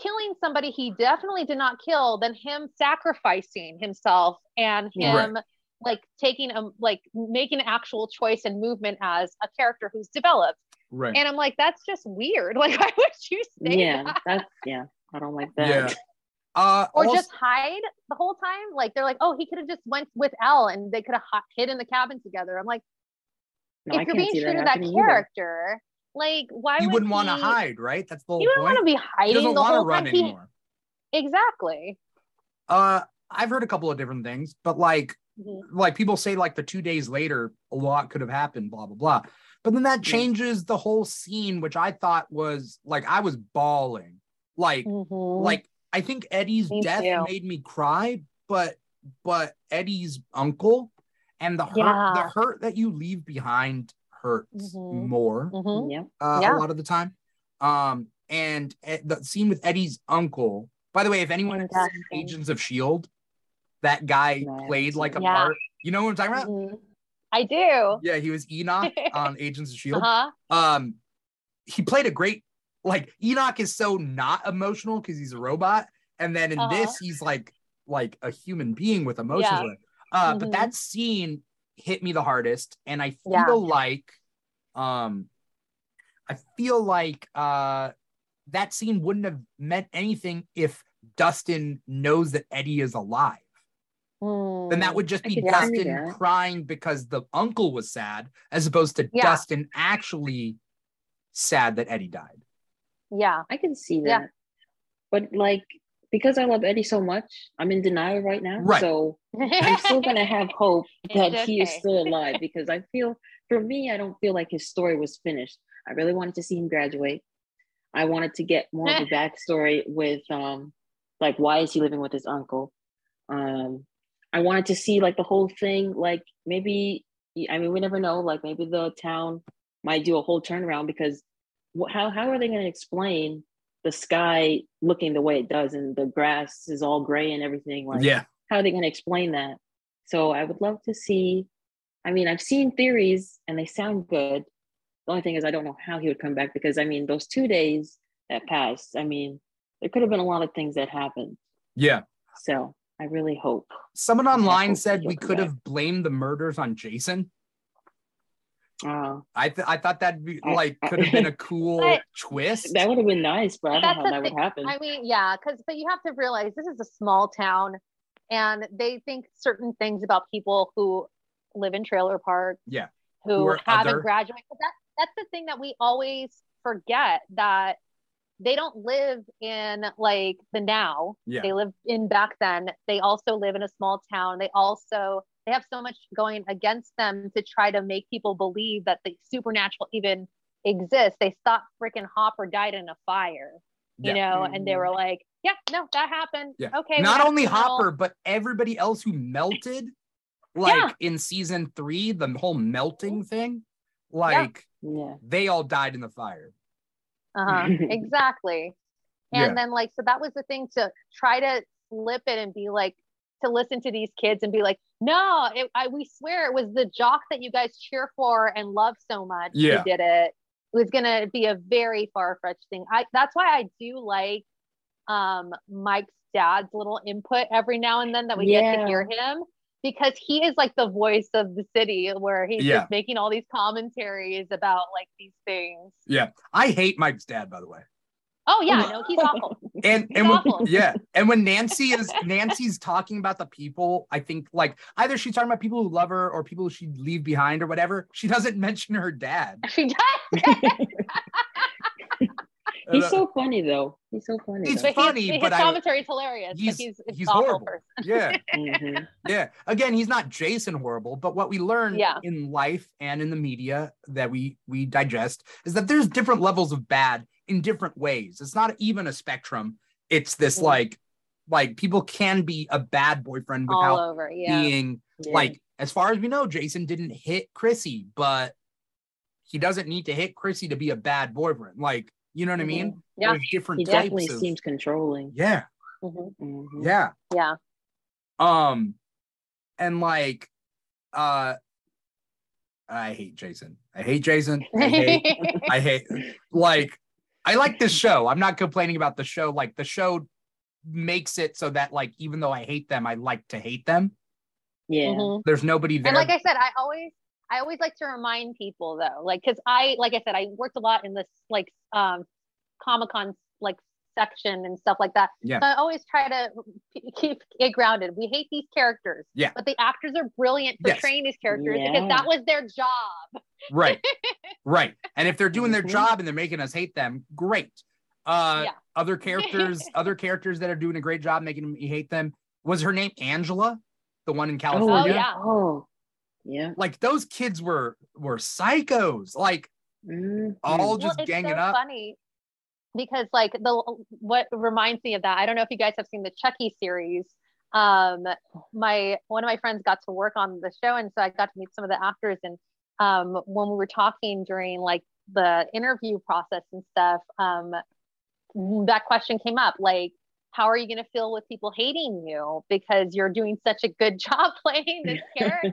killing somebody he definitely did not kill than him sacrificing himself and Yeah. him like taking a like making an actual choice and movement as a character who's developed. Right. And I'm like, that's just weird. Like, why would you say Yeah, that? that's yeah. I don't like that. Yeah. Uh, Or also- just hide the whole time? Like they're like, oh, he could have just went with El and they could have hid in the cabin together. I'm like, No, I if you're being true to that that happening either. character, like why would you would wouldn't want to hide, right? That's the whole You wouldn't want to be he hiding doesn't the want to whole run time. He- anymore. exactly. Uh, I've heard a couple of different things, but like, Mhm. like people say, like the two days later, a lot could have happened, blah blah blah. But then that changes the whole scene, which I thought was like I was bawling. Like, Mhm. like I think Eddie's Me death too. made me cry, but but Eddie's uncle and the hurt, Yeah. the hurt that you leave behind hurts Mhm. more Mhm. Uh, Yeah. a lot of the time. Um, and uh, the scene with Eddie's uncle. By the way, if anyone has seen Agents of Shield, that guy played like a. Yeah. part. You know what I'm talking about? Mhm. I do. Yeah, he was Enoch on Agents of Shield. Uh-huh. Um, he played a great like Enoch is so not emotional because he's a robot, and then in Uh-huh. this he's like like a human being with emotions. Yeah. Uh, but Mhm. that scene hit me the hardest, and I feel Yeah. like um, I feel like uh that scene wouldn't have meant anything if Dustin knows that Eddie is alive. Then that would just be Dustin crying because the uncle was sad, as opposed to Yeah. Dustin actually sad that Eddie died. Yeah. I can see that. Yeah. But like because I love Eddie so much, I'm in denial right now. Right. So I'm still gonna have hope that It's he is still alive because I feel for me, I don't feel like his story was finished. I really wanted to see him graduate. I wanted to get more of a backstory with um like why is he living with his uncle? Um I wanted to see like the whole thing, like maybe I mean we never know, like maybe the town might do a whole turnaround because how how are they going to explain the sky looking the way it does and the grass is all gray and everything like yeah. how are they going to explain that so i would love to see i mean i've seen theories and they sound good the only thing is i don't know how he would come back because i mean those two days that passed i mean there could have been a lot of things that happened Yeah. so i really hope Someone online hope said we could have blamed the murders on Jason. uh, I th- I thought that'd be like could have been a cool twist. that would have been nice but i don't That's know how that would happen I mean, yeah, because but you have to realize this is a small town, and they think certain things about people who live in trailer parks. Yeah. Who, Who haven't other. graduated. But that that's the thing that we always forget that they don't live in like the now. Yeah. They live in back then. They also live in a small town. They also they have so much going against them to try to make people believe that the supernatural even exists. They thought freaking Hopper died in a fire you Yeah. know, and they were like, yeah, no, that happened. Yeah. Okay. Not only. Hopper, but everybody else who melted, like Yeah. in season three, the whole melting mm-hmm. thing, like yeah they all died in the fire. Uh-huh. exactly. And Yeah. then like, so that was the thing to try to flip it and be like, to listen to these kids and be like, no, it, I, we swear it was the jock that you guys cheer for and love so much Yeah. who did it. It was gonna be a very far-fetched thing. I that's why I do like um Mike's dad's little input every now and then that we get to hear him because he is like the voice of the city where he's Yeah. just making all these commentaries about like these things. Yeah. I hate Mike's dad, by the way. Oh yeah, no, he's awful. And He's and when, awful. yeah, and when Nancy is Nancy's talking about the people, I think like either she's talking about people who love her or people she'd leave behind or whatever. She doesn't mention her dad. She does. He's so funny though he's so funny He's though. but funny, his, but his I- commentary is hilarious. he's- but he's, he's horrible. yeah. Mhm. Yeah. Again, he's not Jason horrible, but what we learn Yeah. in life and in the media that we we digest is that there's different levels of bad in different ways. It's not even a spectrum. It's this Mhm. like like people can be a bad boyfriend without over. Yeah. being Yeah. like as far as we know, Jason didn't hit Chrissy, but he doesn't need to hit Chrissy to be a bad boyfriend. Like, you know what I mean? Yeah. There's different he types definitely of- seems controlling yeah. Mhm. Mhm. Yeah. Yeah. Um, and like, uh, I hate Jason. I hate Jason. I hate, I hate, like, I like this show. I'm not complaining about the show. Like, the show makes it so that, like, even though I hate them, I like to hate them. Yeah. Mhm. There's nobody there. And like I said, I always I always like to remind people though, like because I like I said, I worked a lot in this like um Comic Con like section and stuff like that. Yeah. So I always try to p- keep it grounded. We hate these characters. Yeah. But the actors are brilliant Yes. portraying these characters Yeah. because that was their job. right right and if they're doing their Mhm. job and they're making us hate them great uh Yeah. other characters other characters that are doing a great job making me hate them was her name angela the one in california Oh, yeah. Oh. Yeah. like those kids were were psychos like Mhm. all just well, it's ganging so up funny because like the what reminds me of that i don't know if you guys have seen the chucky series um my one of my friends got to work on the show and so i got to meet some of the actors and um when we were talking during like the interview process and stuff um that question came up like how are you going to feel with people hating you because you're doing such a good job playing this character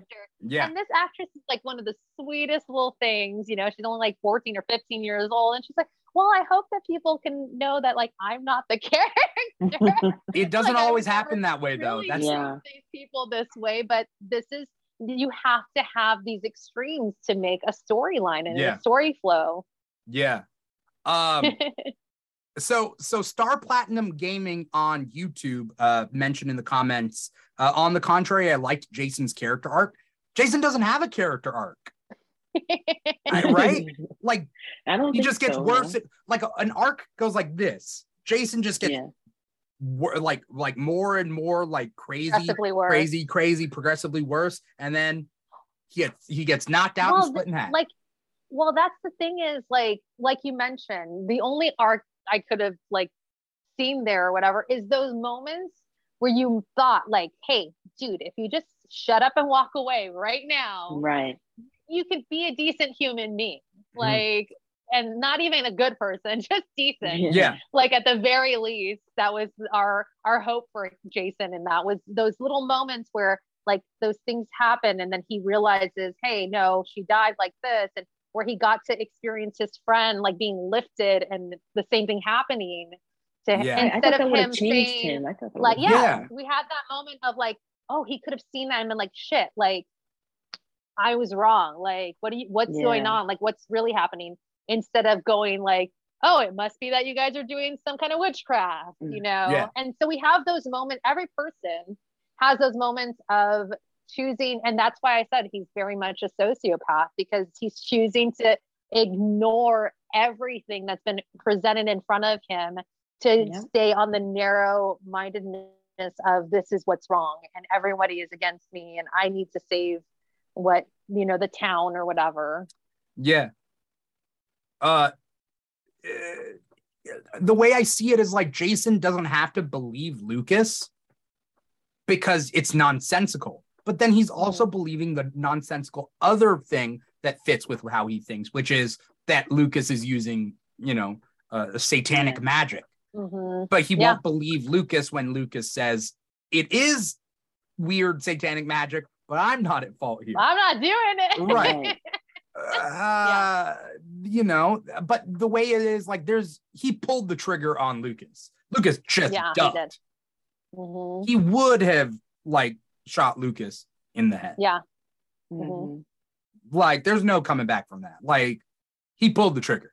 yeah and this actress is like one of the sweetest little things, you know, she's only like 14 or 15 years old. And she's like, well, I hope that people can know that like I'm not the character. it doesn't Like, always happen that way though really that's Yeah. these people this way, but this is you have to have these extremes to make a storyline and Yeah. a story flow. yeah um so so star platinum gaming on youtube uh mentioned in the comments uh, on the contrary i liked jason's character arc jason doesn't have a character arc right? like I don't he just gets so, worse no. like a- an arc goes like this jason just gets Yeah. wor- like like more and more like crazy crazy crazy progressively worse and then he gets he gets knocked out Well, and split in half like well that's the thing is like like you mentioned the only arc i could have like seen there or whatever is those moments where you thought like hey dude if you just shut up and walk away right now Right. you could be a decent human being Mhm. like and not even a good person just decent yeah like at the very least that was our our hope for jason and that was those little moments where like those things happen and then he realizes hey no she died like this and where he got to experience his friend like being lifted and the same thing happening to him Yeah. I, I instead thought of him saying him. I like yeah, Yeah. we had that moment of like oh he could have seen that and been like shit like i was wrong like what do you what's going on like what's really happening instead of going like oh it must be that you guys are doing some kind of witchcraft you Mm. know Yeah. and so we have those moments every person has those moments of choosing and that's why i said he's very much a sociopath because he's choosing to ignore everything that's been presented in front of him to Yeah. stay on the narrow mindedness of this is what's wrong and everybody is against me and I need to save what you know the town or whatever. Yeah. Uh, eh, the way I see it is like Jason doesn't have to believe Lucas because it's nonsensical. But then he's also believing the nonsensical other thing that fits with how he thinks, which is that Lucas is using, you know, uh, satanic Yeah. magic. Mhm. But he Yeah. won't believe Lucas when Lucas says it is weird satanic magic, but I'm not at fault here. I'm not doing it. Right. uh, you know, but the way it is, like, there's he pulled the trigger on Lucas. Lucas just Yeah, he ducked. did. Mhm. He, would have like shot Lucas in the head. Yeah. Mhm. Like, there's no coming back from that. Like, he pulled the trigger.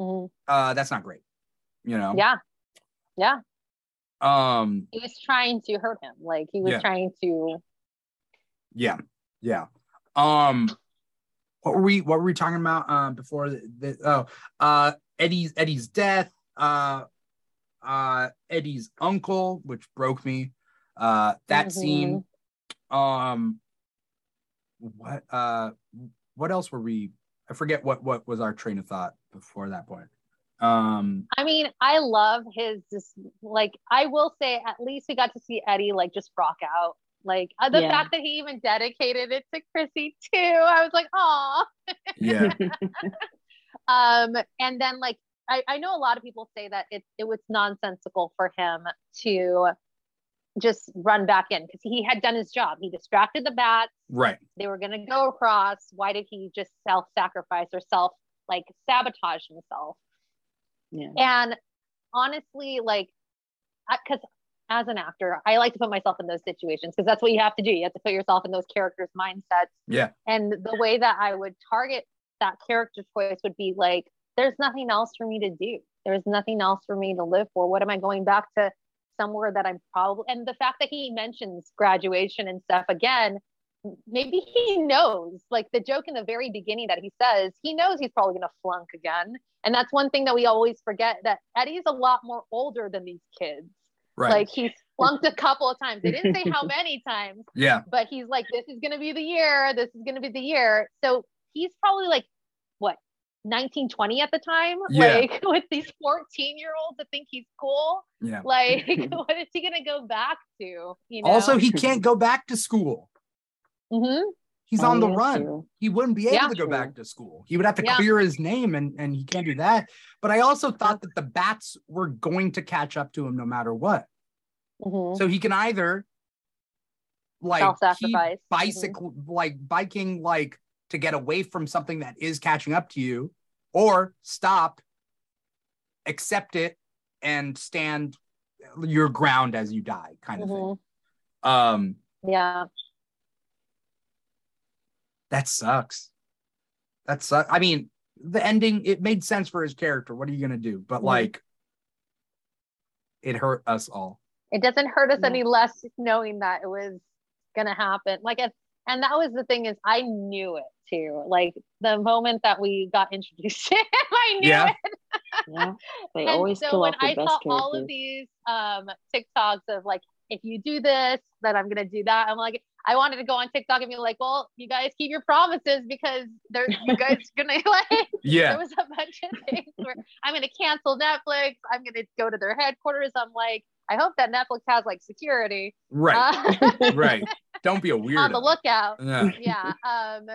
Mhm. Uh, that's not great. You know. Yeah. Yeah. Um. He was trying to hurt him. Like he was Yeah. trying to Yeah. Yeah. Um. What were we? What were we talking about? Um. Before the, the oh, uh, Eddie's Eddie's death. Uh. Uh. Eddie's uncle, which broke me. Uh. That Mhm. scene. Um. What? Uh. What else were we? I forget what what was our train of thought before that point. Um. I mean, I love his just like I will say at least we got to see Eddie like just rock out. Like uh, the Yeah. fact that he even dedicated it to Chrissy too. I was like, oh. Yeah. Um, and then like I, I know a lot of people say that it it was nonsensical for him to just run back in because he had done his job. He distracted the bats. Right. They were going to go across. Why did he just self sacrifice or self like sabotage himself? Yeah. And honestly, like, because as an actor, I like to put myself in those situations because that's what you have to do. You have to put yourself in those characters' mindsets. Yeah. And the way that I would target that character choice would be like, there's nothing else for me to do. There's nothing else for me to live for. What am I going back to somewhere that I'm probably, and the fact that he mentions graduation and stuff again, maybe he knows like the joke in the very beginning that he says he knows he's probably going to flunk again. And that's one thing that we always forget that eddie's a lot more older than these kids. Right. like he's flunked a couple of times. They didn't say how many times yeah. but he's like this is going to be the year. This is going to be the year. So he's probably like what 1920 at the time Yeah. like with these 14 year olds that think he's cool Yeah. like what is he going to go back to you know Also, he can't go back to school. Mhm. He's Oh, on the run. true. He wouldn't be able Yeah. to go back to school. He would have to Yeah. clear his name, and and he can't do that. But I also thought that the bats were going to catch up to him no matter what. Mhm. So he can either like keep Self-sacrifice. Mhm. bicycle like biking like to get away from something that is catching up to you, or stop, accept it, and stand your ground as you die, kind of Mhm. thing. Um, Yeah. that sucks. That sucks. I mean, the ending it made sense for his character. What are you gonna do? But Mhm. like, it hurt us all. It doesn't hurt us Yeah. any less knowing that it was gonna happen. Like, it, and that was the thing is I knew it too. Like the moment that we got introduced to him, I knew Yeah. it. Yeah. They and always so when the I saw characters. all of these um TikToks of like, if you do this, then I'm gonna do that. I'm like, I wanted to go on TikTok and be like, well, you guys keep your promises because there's you guys gonna like Yeah. there was a bunch of things where I'm gonna cancel Netflix. I'm gonna go to their headquarters. I'm like, I hope that Netflix has like security. Right. Uh, right. Don't be a weirdo. on the lookout. Yeah. Yeah. Um,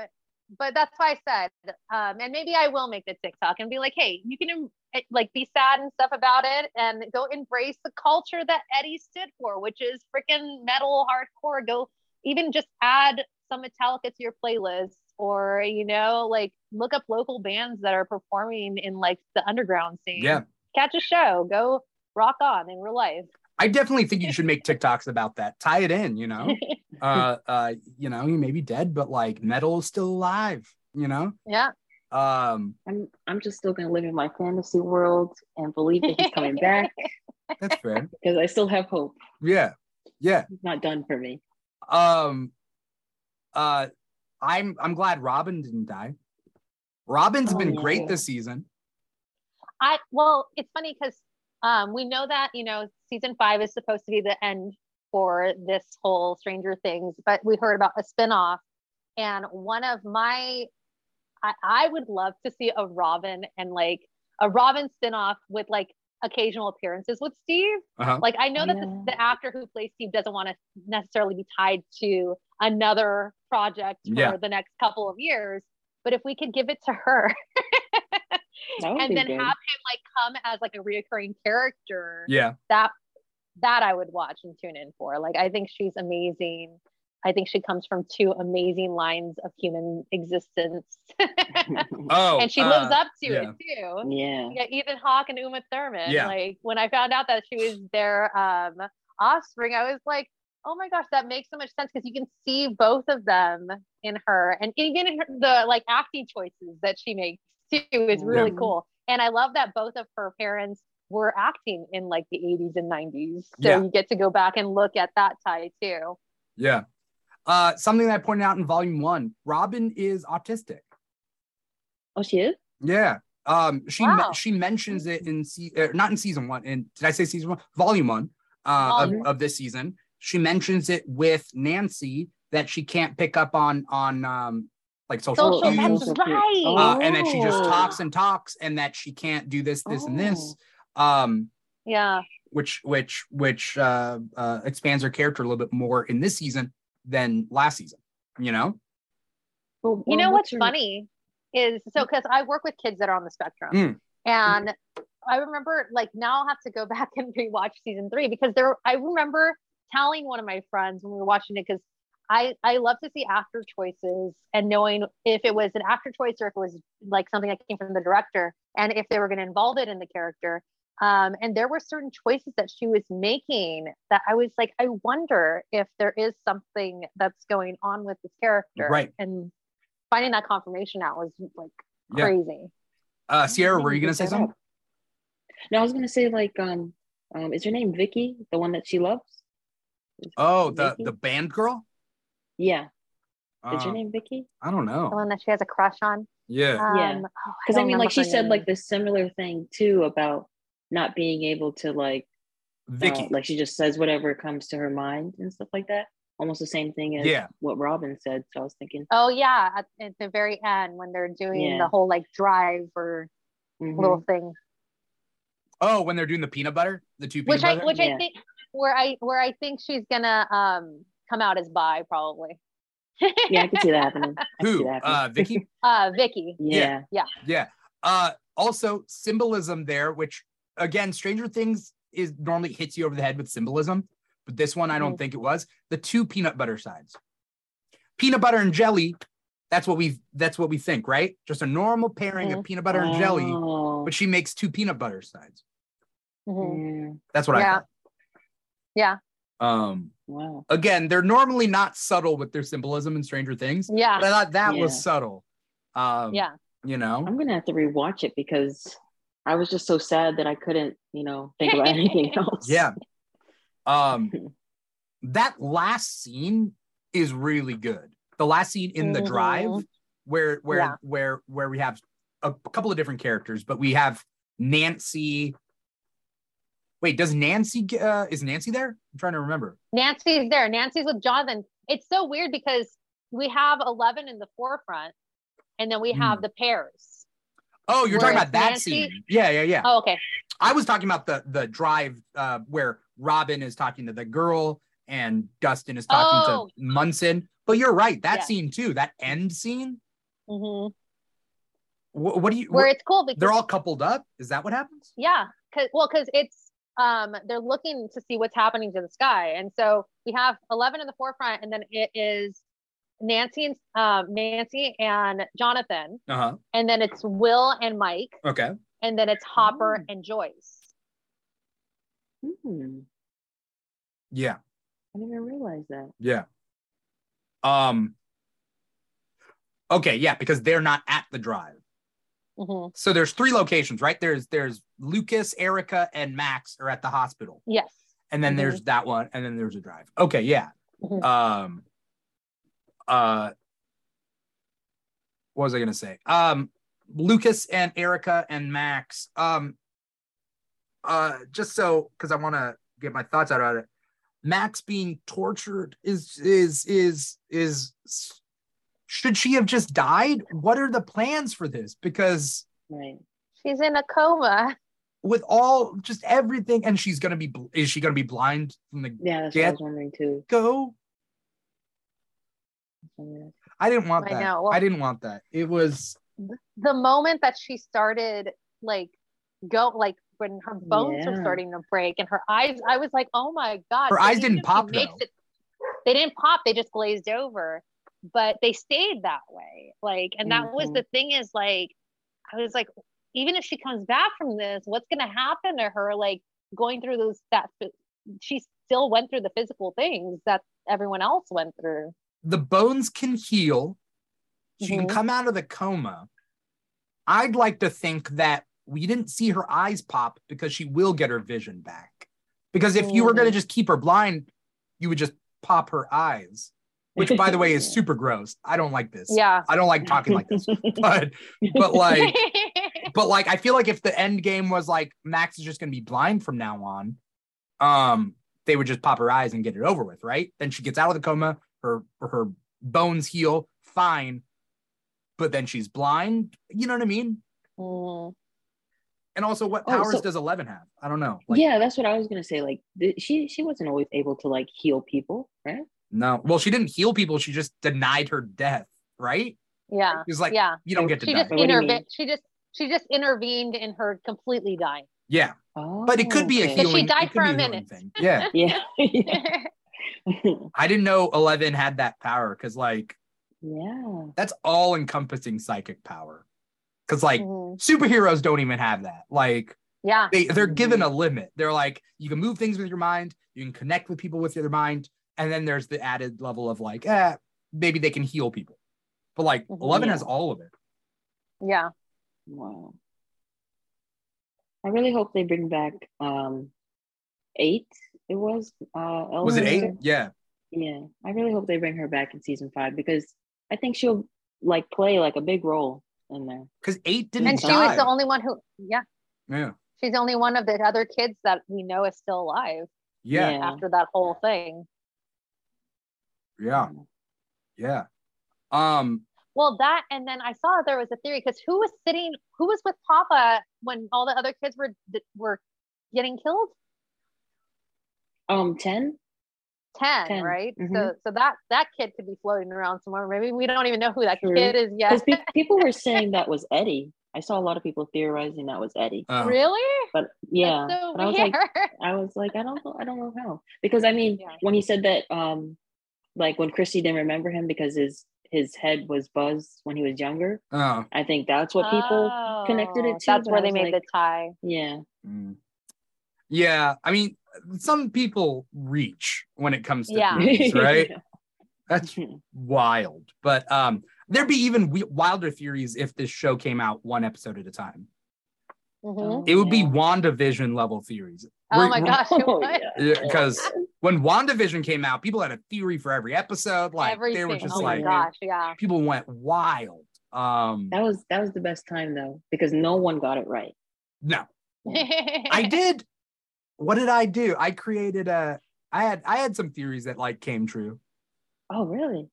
but that's why I said, um, and maybe I will make the TikTok and be like, hey, you can eh, like be sad and stuff about it and go embrace the culture that Eddie stood for, which is freaking metal hardcore. Go even just add some Metallica to your playlist or, you know, like look up local bands that are performing in like the underground scene. Yeah. Catch a show, go rock on in real life. I definitely think you should make TikToks about that. Tie it in, you know. Uh uh, you know, he may be dead, but like metal is still alive, you know? yeah. Um, I'm I'm just still gonna live in my fantasy world and believe that he's coming back that's fair. because I still have hope. Yeah. Yeah. He's not done for me. Um uh I'm I'm glad Robin didn't die. Robin's Oh, been yeah. great this season. I well, it's funny because um, we know that you know season five is supposed to be the end for this whole Stranger Things, but we heard about a spinoff, and one of my, I, I would love to see a Robin and like a Robin spinoff with like occasional appearances with Steve. Uh-huh. Like I know that Yeah. the, the actor who plays Steve doesn't want to necessarily be tied to another project for Yeah. the next couple of years, but if we could give it to her. That would and then good. have him like come as like a reoccurring character Yeah. that that I would watch and tune in for. Like I think she's amazing. I think she comes from two amazing lines of human existence. Oh, and she uh, lives up to yeah. it too. yeah. Yeah, Ethan Hawke and Uma Thurman. Yeah. Like when I found out that she was their um offspring, I was like, oh my gosh, that makes so much sense because you can see both of them in her, and even in her, the like acting choices that she makes too is really Yeah. cool. And I love that both of her parents were acting in like the 80s and 90s. So Yeah. you get to go back and look at that tie too. Yeah. Uh, something that I pointed out in volume one, Robin is autistic. Oh, she is. Yeah. Um, she me- she mentions it in se- uh, not in season one. In did I say season one? Volume one uh, Volume of, of this season. She mentions it with Nancy that she can't pick up on on um like social, Social, cues, that's right. uh, and that she just talks and talks, and that she can't do this, this, and this. Oh. Um, Yeah. which which which uh, uh, expands her character a little bit more in this season than last season. You know? Well, You know what's her- funny is so because I work with kids that are on the spectrum. Mm. And I remember like now I'll have to go back and rewatch season three because there I remember telling one of my friends when we were watching it because I I love to see actor choices and knowing if it was an actor choice or if it was like something that came from the director and if they were going to involve it in the character. Um, and there were certain choices that she was making that I was like, I wonder if there is something that's going on with this character. Right. And finding that confirmation out was like Yeah. crazy. Uh, Cierra, were you gonna say something? No, I was gonna say like um um is her name Vicky, the one that she loves? Oh, the Vicky? the band girl. Yeah. Is her Uh, name Vicky? I don't know. The know. one that she has a crush on. Yeah. Um, Yeah. oh, Because I, mean, like she said, name. like the similar thing too about not being able to like, uh, Vicky. like she just says whatever comes to her mind and stuff like that. Almost the same thing as Yeah. what Robin said. So I was thinking, Oh yeah, at, at the very end when they're doing Yeah. the whole like drive or mhm. little thing, oh, when they're doing the peanut butter, the two peanut which I butter. which I think where I where I think she's gonna um come out as bi probably. yeah, I could see that happening. I see Who? that happening. Uh, Vicky. uh Vicky. yeah. Yeah. Yeah. Uh, also symbolism there, which again, Stranger Things is normally hits you over the head with symbolism, but this one I don't Mhm. think it was. The two peanut butter sides. Peanut butter and jelly. That's what we that's what we think, right? Just a normal pairing of peanut butter and jelly, Oh, but she makes two peanut butter sides. Mhm. That's what I Yeah. thought. Yeah. Um Wow. again, they're normally not subtle with their symbolism in Stranger Things, Yeah. but I thought that was subtle. Um Yeah. you know. I'm gonna have to rewatch it because I was just so sad that I couldn't, you know, think about anything else. Yeah. Um that last scene is really good. The last scene in the drive Mhm. where where Yeah. where where we have a couple of different characters, but we have Nancy. Wait, does Nancy uh is Nancy there? I'm trying to remember. Nancy's there. Nancy's with Jonathan. It's so weird because we have Eleven in the forefront, and then we have the pairs. Oh, you're talking about that Nancy- scene. Yeah, yeah, yeah. Oh, okay. I was talking about the the drive uh where Robin is talking to the girl and Dustin is talking Oh. to Munson. But you're right, that Yeah. scene too, that end scene. hmm What, what do you? Where what- it's cool because they're all coupled up. Is that what happens? Yeah, cause well, cause it's um they're looking to see what's happening to the sky, and so we have Eleven in the forefront, and then it is Nancy and um Nancy and Jonathan, Uh huh. and then it's Will and Mike, Okay. and then it's Hopper Oh. and Joyce. Hmm. Yeah. I didn't even realize that. Yeah. Um. Okay. Yeah, because they're not at the drive. Hmm So there's three locations, right? There's there's Lucas, Erica, and Max are at the hospital, Yes. and then Mhm. there's that one, and then there's a drive. Okay. Yeah. Mhm. Um. Uh. What was I gonna say? Um. Lucas and Erica and Max. Um. Uh. Just so because I want to get my thoughts out on it. Max being tortured is is is is should she have just died? What are the plans for this? Because Right. She's in a coma. with all just everything, and she's gonna be is she gonna be blind from the Yeah, that's what I Get- was wondering too. go? I didn't want I that. know. Well- I didn't want that. It was The moment that she started like go like when her bones were starting to break and her eyes, I was like, oh my god. Her eyes didn't pop, makes though. it- they didn't pop. They just glazed over, but they stayed that way. Like, and that was Mhm. the thing is like, I was like, even if she comes back from this, what's gonna happen to her? Like going through those that she still went through the physical things that everyone else went through. the bones can heal. She can Mhm. come out of the coma. I'd like to think that we didn't see her eyes pop because she will get her vision back. Because if you were going to Mhm. just keep her blind, you would just pop her eyes, which, by the way, is super gross. I don't like this. Yeah. I don't like talking like this. But but like but like I feel like if the end game was like Max is just gonna be blind from now on, um, they would just pop her eyes and get it over with, right? Then she gets out of the coma, her her bones heal, fine, but then she's blind. You know what I mean? Mhm. And also, what Oh, powers so- does Eleven have? I don't know. Like, yeah, that's what I was gonna say. Like, th- she she wasn't always able to like heal people, right? No. Well, she didn't heal people. She just denied her death, right? Yeah. She's like, yeah. you don't get to She die. just What do interve- she just she just intervened in her completely dying. Yeah, Oh, but it could be a okay. But she died for a minute. Thing. Yeah, Yeah. yeah. I didn't know Eleven had that power because like yeah. that's all encompassing psychic power. Because like Mhm. superheroes don't even have that. Like Yeah. they they're given Mm-hmm. a limit. They're like you can move things with your mind, you can connect with people with your mind, and then there's the added level of like, eh, maybe they can heal people. But like Mhm. Eleven Yeah. has all of it. Yeah. Wow. I really hope they bring back um eight. It was uh Was it eight? Elsa. Yeah. Yeah. I really hope they bring her back in season five because I think she'll like play like a big role in there. Because eight didn't And she was the only one who, yeah, yeah. she's the only one of the other kids that we know is still alive Yeah. Yeah. after that whole thing. Yeah. Yeah. Um, Well, that, and then I saw there was a theory because who was sitting, who was with Papa when all the other kids were were getting killed? Um, ten. 10, 10, right? So mhm. so that that kid could be floating around somewhere. Maybe we don't even know who that True. kid is yet. Because pe- people were saying that was Eddie. I saw a lot of people theorizing that was Eddie. uh, really? But yeah, so but I was like, I was like, I don't know, I don't know how. Because I mean, Yeah. when he said that, um, like when Chrissy didn't remember him because his his head was buzzed when he was younger. uh, I think that's what people. connected it Oh, to, That's where they made like- the tie. Yeah. mm. yeah. I mean, some people reach when it comes to Yeah. theories, right? That's wild. But um, there'd be even wilder theories if this show came out one episode at a time. Mhm. It would be Yeah. WandaVision level theories. Oh We're- my gosh. it Oh, was. yeah. Because when WandaVision came out, people had a theory for every episode. Like Everything. they were just oh like my gosh, yeah. people went wild. Um That was that was the best time though because no one got it right. no. I did. What did I do? I created a. I had I had some theories that like came true. Oh really?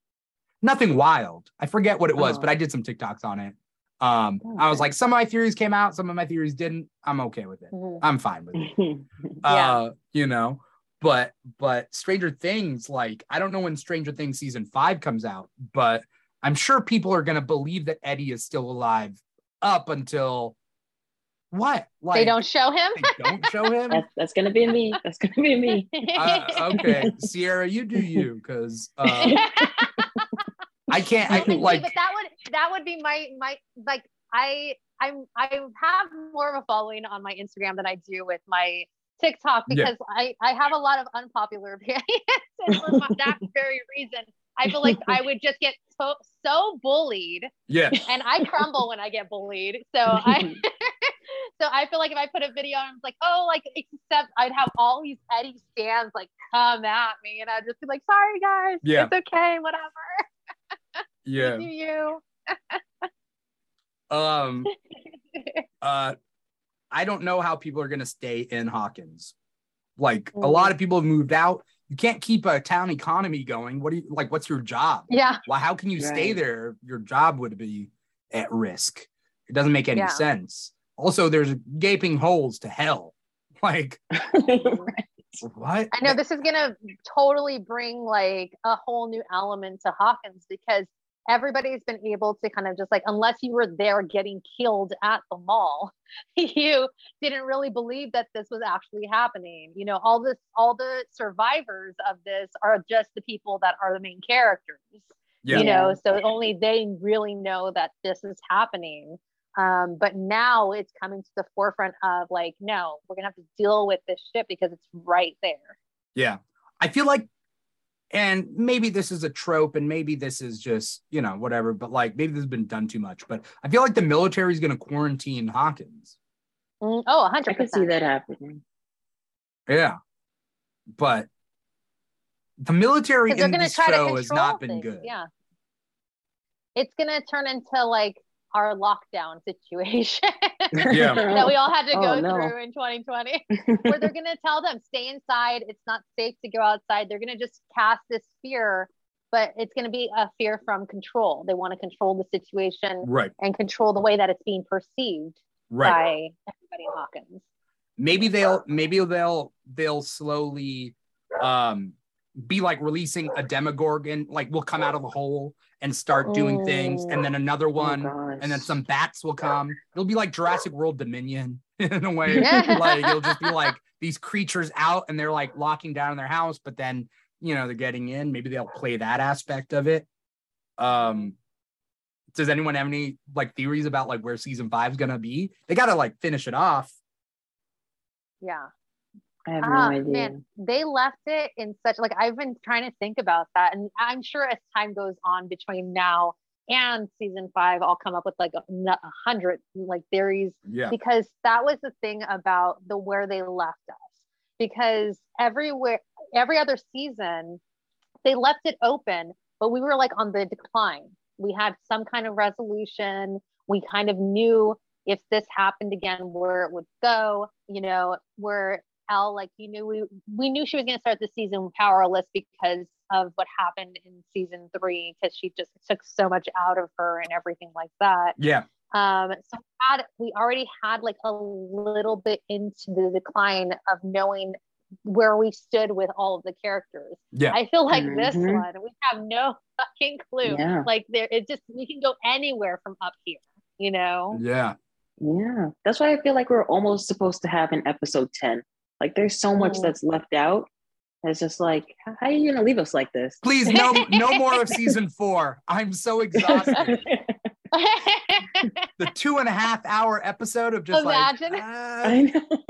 Nothing wild. I forget what it was, Oh. but I did some TikToks on it. Um, I was like, some of my theories came out, some of my theories didn't. I'm okay with it. Mhm. I'm fine with it. Yeah. Uh, you know, but but Stranger Things, like I don't know when Stranger Things season five comes out, but I'm sure people are gonna believe that Eddie is still alive up until what? Like they don't show him. they don't show him. that's that's gonna be me. That's gonna be me. uh, okay, Cierra, you do you, because uh, I can't. I Honestly, like. but that would that would be my my like I I'm I have more of a following on my Instagram than I do with my TikTok Yeah. because I I have a lot of unpopular opinions and for that very reason I feel like I would just get so so bullied Yeah, and I crumble when I get bullied so I so I feel like if I put a video and it's like oh like except I'd have all these Eddie stands like come at me and I'd just be like sorry guys Yeah. it's okay whatever yeah. you Um. Uh, I don't know how people are gonna stay in Hawkins. Like a mm-hmm. lot of people have moved out. You can't keep a town economy going. What do you like? What's your job? yeah Why? How can you stay there? Your job would be at risk. It doesn't make any Yeah. sense. Also, there's gaping holes to hell. Like what? I know this is gonna totally bring like a whole new element to Hawkins because everybody's been able to kind of just like unless you were there getting killed at the mall, you didn't really believe that this was actually happening. You know, all this all the survivors of this are just the people that are the main characters. Yeah. You know, so only they really know that this is happening. Um, but now it's coming to the forefront of like, no, we're gonna have to deal with this shit because it's right there. Yeah. I feel like, and maybe this is a trope and maybe this is just, you know, whatever, but like maybe this has been done too much. But I feel like the military is going to quarantine Hawkins. Mm, oh, I 100%. could see that happening. Yeah. But the military in this show control has not been things, good. Yeah. It's going to turn into like our lockdown situation Yeah. that we all had to Oh, go no. through in 2020, where they're going to tell them, stay inside. It's not safe to go outside. They're going to just cast this fear, but it's going to be a fear from control. They want to control the situation Right. and control the way that it's being perceived Right. by everybody in Hawkins. maybe they'll maybe they'll they'll slowly um be like releasing a demogorgon like will come out of a hole and start doing things and then another Oh, one gosh. and then some bats will come it'll be like jurassic world dominion in a way Yeah. like it'll just be like these creatures out and they're like locking down in their house but then you know they're getting in maybe they'll play that aspect of it um does anyone have any like theories about like where season five is gonna be they gotta like finish it off yeah. I have no Ah, idea. man, they left it in such like I've been trying to think about that, and I'm sure as time goes on between now and season five, I'll come up with like a hundred like theories yeah because that was the thing about the where they left us. Because everywhere, every other season, they left it open, but we were like on the decline. We had some kind of resolution. We kind of knew if this happened again, where it would go. You know, where El, like you knew we we knew she was going to start the season powerless because of what happened in season three, because she just took so much out of her and everything like that. yeah Um, so we had we already had like a little bit into the decline of knowing where we stood with all of the characters. yeah I feel like this Mhm. one, we have no fucking clue. Yeah. Like there, it just we can go anywhere from up here, you know? yeah Yeah, that's why I feel like we're almost supposed to have an episode 10. Like there's so much Mm. that's left out. It's just like, how how are you gonna leave us like this? please no no more of season four i'm so exhausted the two and a half hour episode of just Imagine. like uh, I know.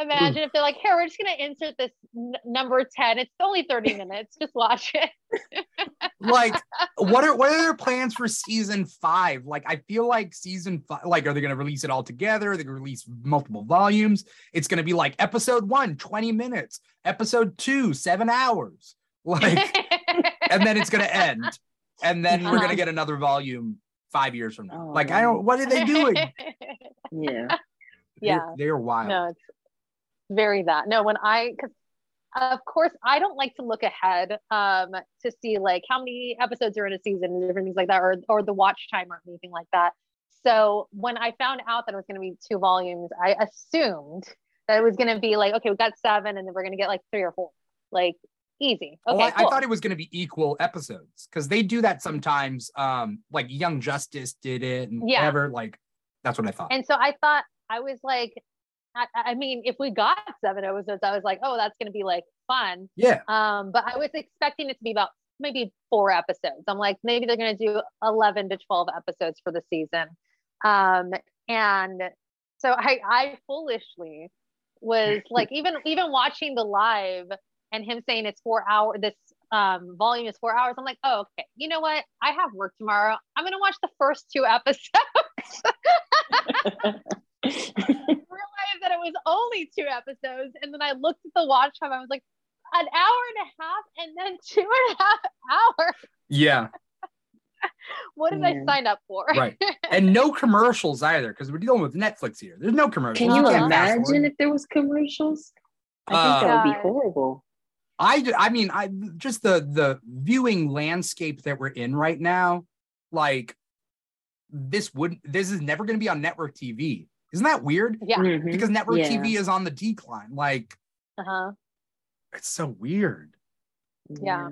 Imagine if they're like, "Here, we're just gonna insert this n- number ten. It's only thirty minutes. Just watch it." like what are what are their plans for season five like i feel like season five like are they going to release it all together are they going to release multiple volumes it's going to be like episode one 20 minutes episode two seven hours like and then it's going to end and then we're going to Uh-huh. get another volume five years from now Oh, like i don't what are they doing Yeah. They're- Yeah. they're wild no, it's very that. No, when I, because of course I don't like to look ahead um to see like how many episodes are in a season and different things like that, or or the watch time or anything like that. So when I found out that it was going to be two volumes, I assumed that it was going to be like, okay, we got seven, and then we're going to get like three or four, like easy. Okay, I, I cool. thought it was going to be equal episodes because they do that sometimes. Um, like Young Justice did it, and Yeah. whatever. Like that's what I thought. And so I thought I was like, I, I mean, if we got seven episodes, I was like, oh, that's going to be like fun. yeah, Um, but I was expecting it to be about maybe four episodes. I'm like, maybe they're going to do 11 to 12 episodes for the season. Um, and so I, I foolishly was like, even, even watching the live and him saying it's four hour, this, um, volume is four hours. I'm like, oh, okay. You know what? I have work tomorrow. I'm going to watch the first two episodes. realized that it was only two episodes. And then I looked at the watch time. I was like, an hour and a half and then two and a half hours. yeah, What did Yeah. I sign up for? right. and no commercials either because we're dealing with Netflix here. There's no commercials. Can you Uh-huh. can't fast imagine if there was commercials? I think that would be Uh, horrible. I mean, I just the the viewing landscape that we're in right now, like this would this is never going to be on network TV. Isn't that weird? Yeah. Mhm. Because network Yeah. TV is on the decline. Like Uh-huh. it's so weird. Yeah.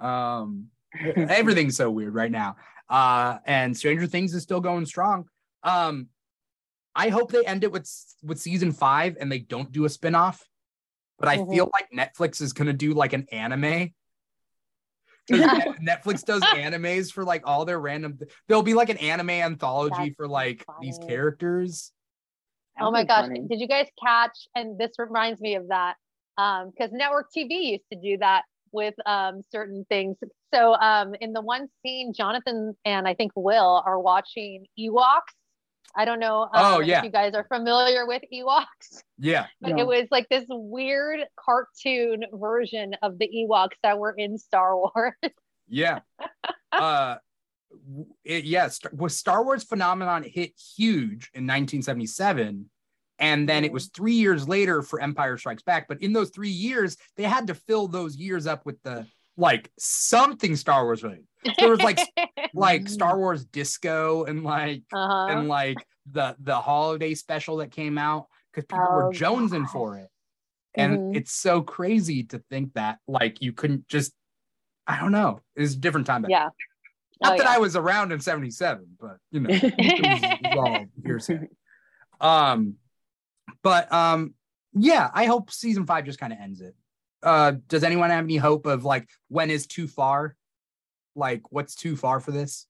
Um, everything's so weird right now. Uh, and Stranger Things is still going strong. Um, I hope they end it with with season five and they don't do a spinoff. But I Mhm. feel like Netflix is gonna do like an anime. 'Cause Net- Netflix does animes for like all their random. There'll be like an anime anthology That's for like these characters. That Oh my be gosh. funny. Did you guys catch? And this reminds me of that. Um, because network TV used to do that with um certain things. So um in the one scene, Jonathan and I think Will are watching Ewoks. I don't know um, Oh, yeah. if you guys are familiar with Ewoks. Yeah, But No. it was like this weird cartoon version of the Ewoks that were in Star Wars. yeah. uh, w- it, yeah. Star, was Star Wars phenomenon hit huge in 1977, and then it Mhm. was three years later for Empire Strikes Back. But in those three years, they had to fill those years up with the like something Star Wars related. There was like like. Star Wars Disco and like uh-huh. and like the the holiday special that came out because people were Oh, jonesing gosh. for it. And Mhm. it's so crazy to think that like you couldn't just I don't know. It was a different time. back Yeah. Not Oh, that yeah. I was around in 77, but you know, it was, it was all hearsay. Um, but um, yeah, I hope season five just kind of ends it. Uh, does anyone have any hope of like when is too far? Like, what's too far for this?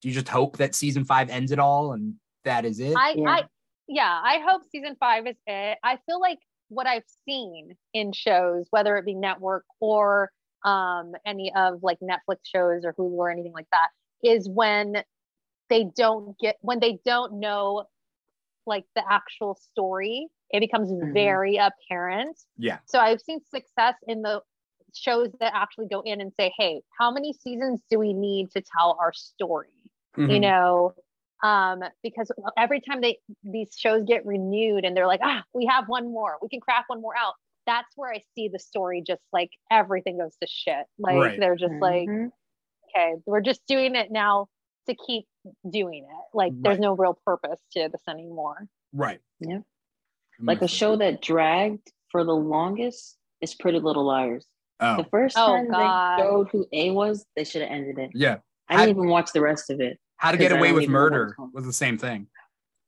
Do you just hope that season five ends it all and that is it? I, Yeah. I, yeah, I hope season five is it. I feel like what I've seen in shows, whether it be network or um, any of like Netflix shows or Hulu or anything like that, is when they don't get when they don't know like the actual story, it becomes Mhm. very apparent. yeah, So I've seen success in the shows that actually go in and say, "Hey, how many seasons do we need to tell our story?" you Mhm. know um because every time they these shows get renewed and they're like ah we have one more we can craft one more out that's where i see the story just like everything goes to shit like Right. they're just like Mhm. okay we're just doing it now to keep doing it like there's no real purpose to this anymore right. Yeah. I'm like a show that dragged for the longest is Pretty Little Liars. Oh, The first Oh, time God. they showed who A was, they should have ended it. yeah. I didn't even watch the rest of it. How to Get Away with even know what Murder was the same thing.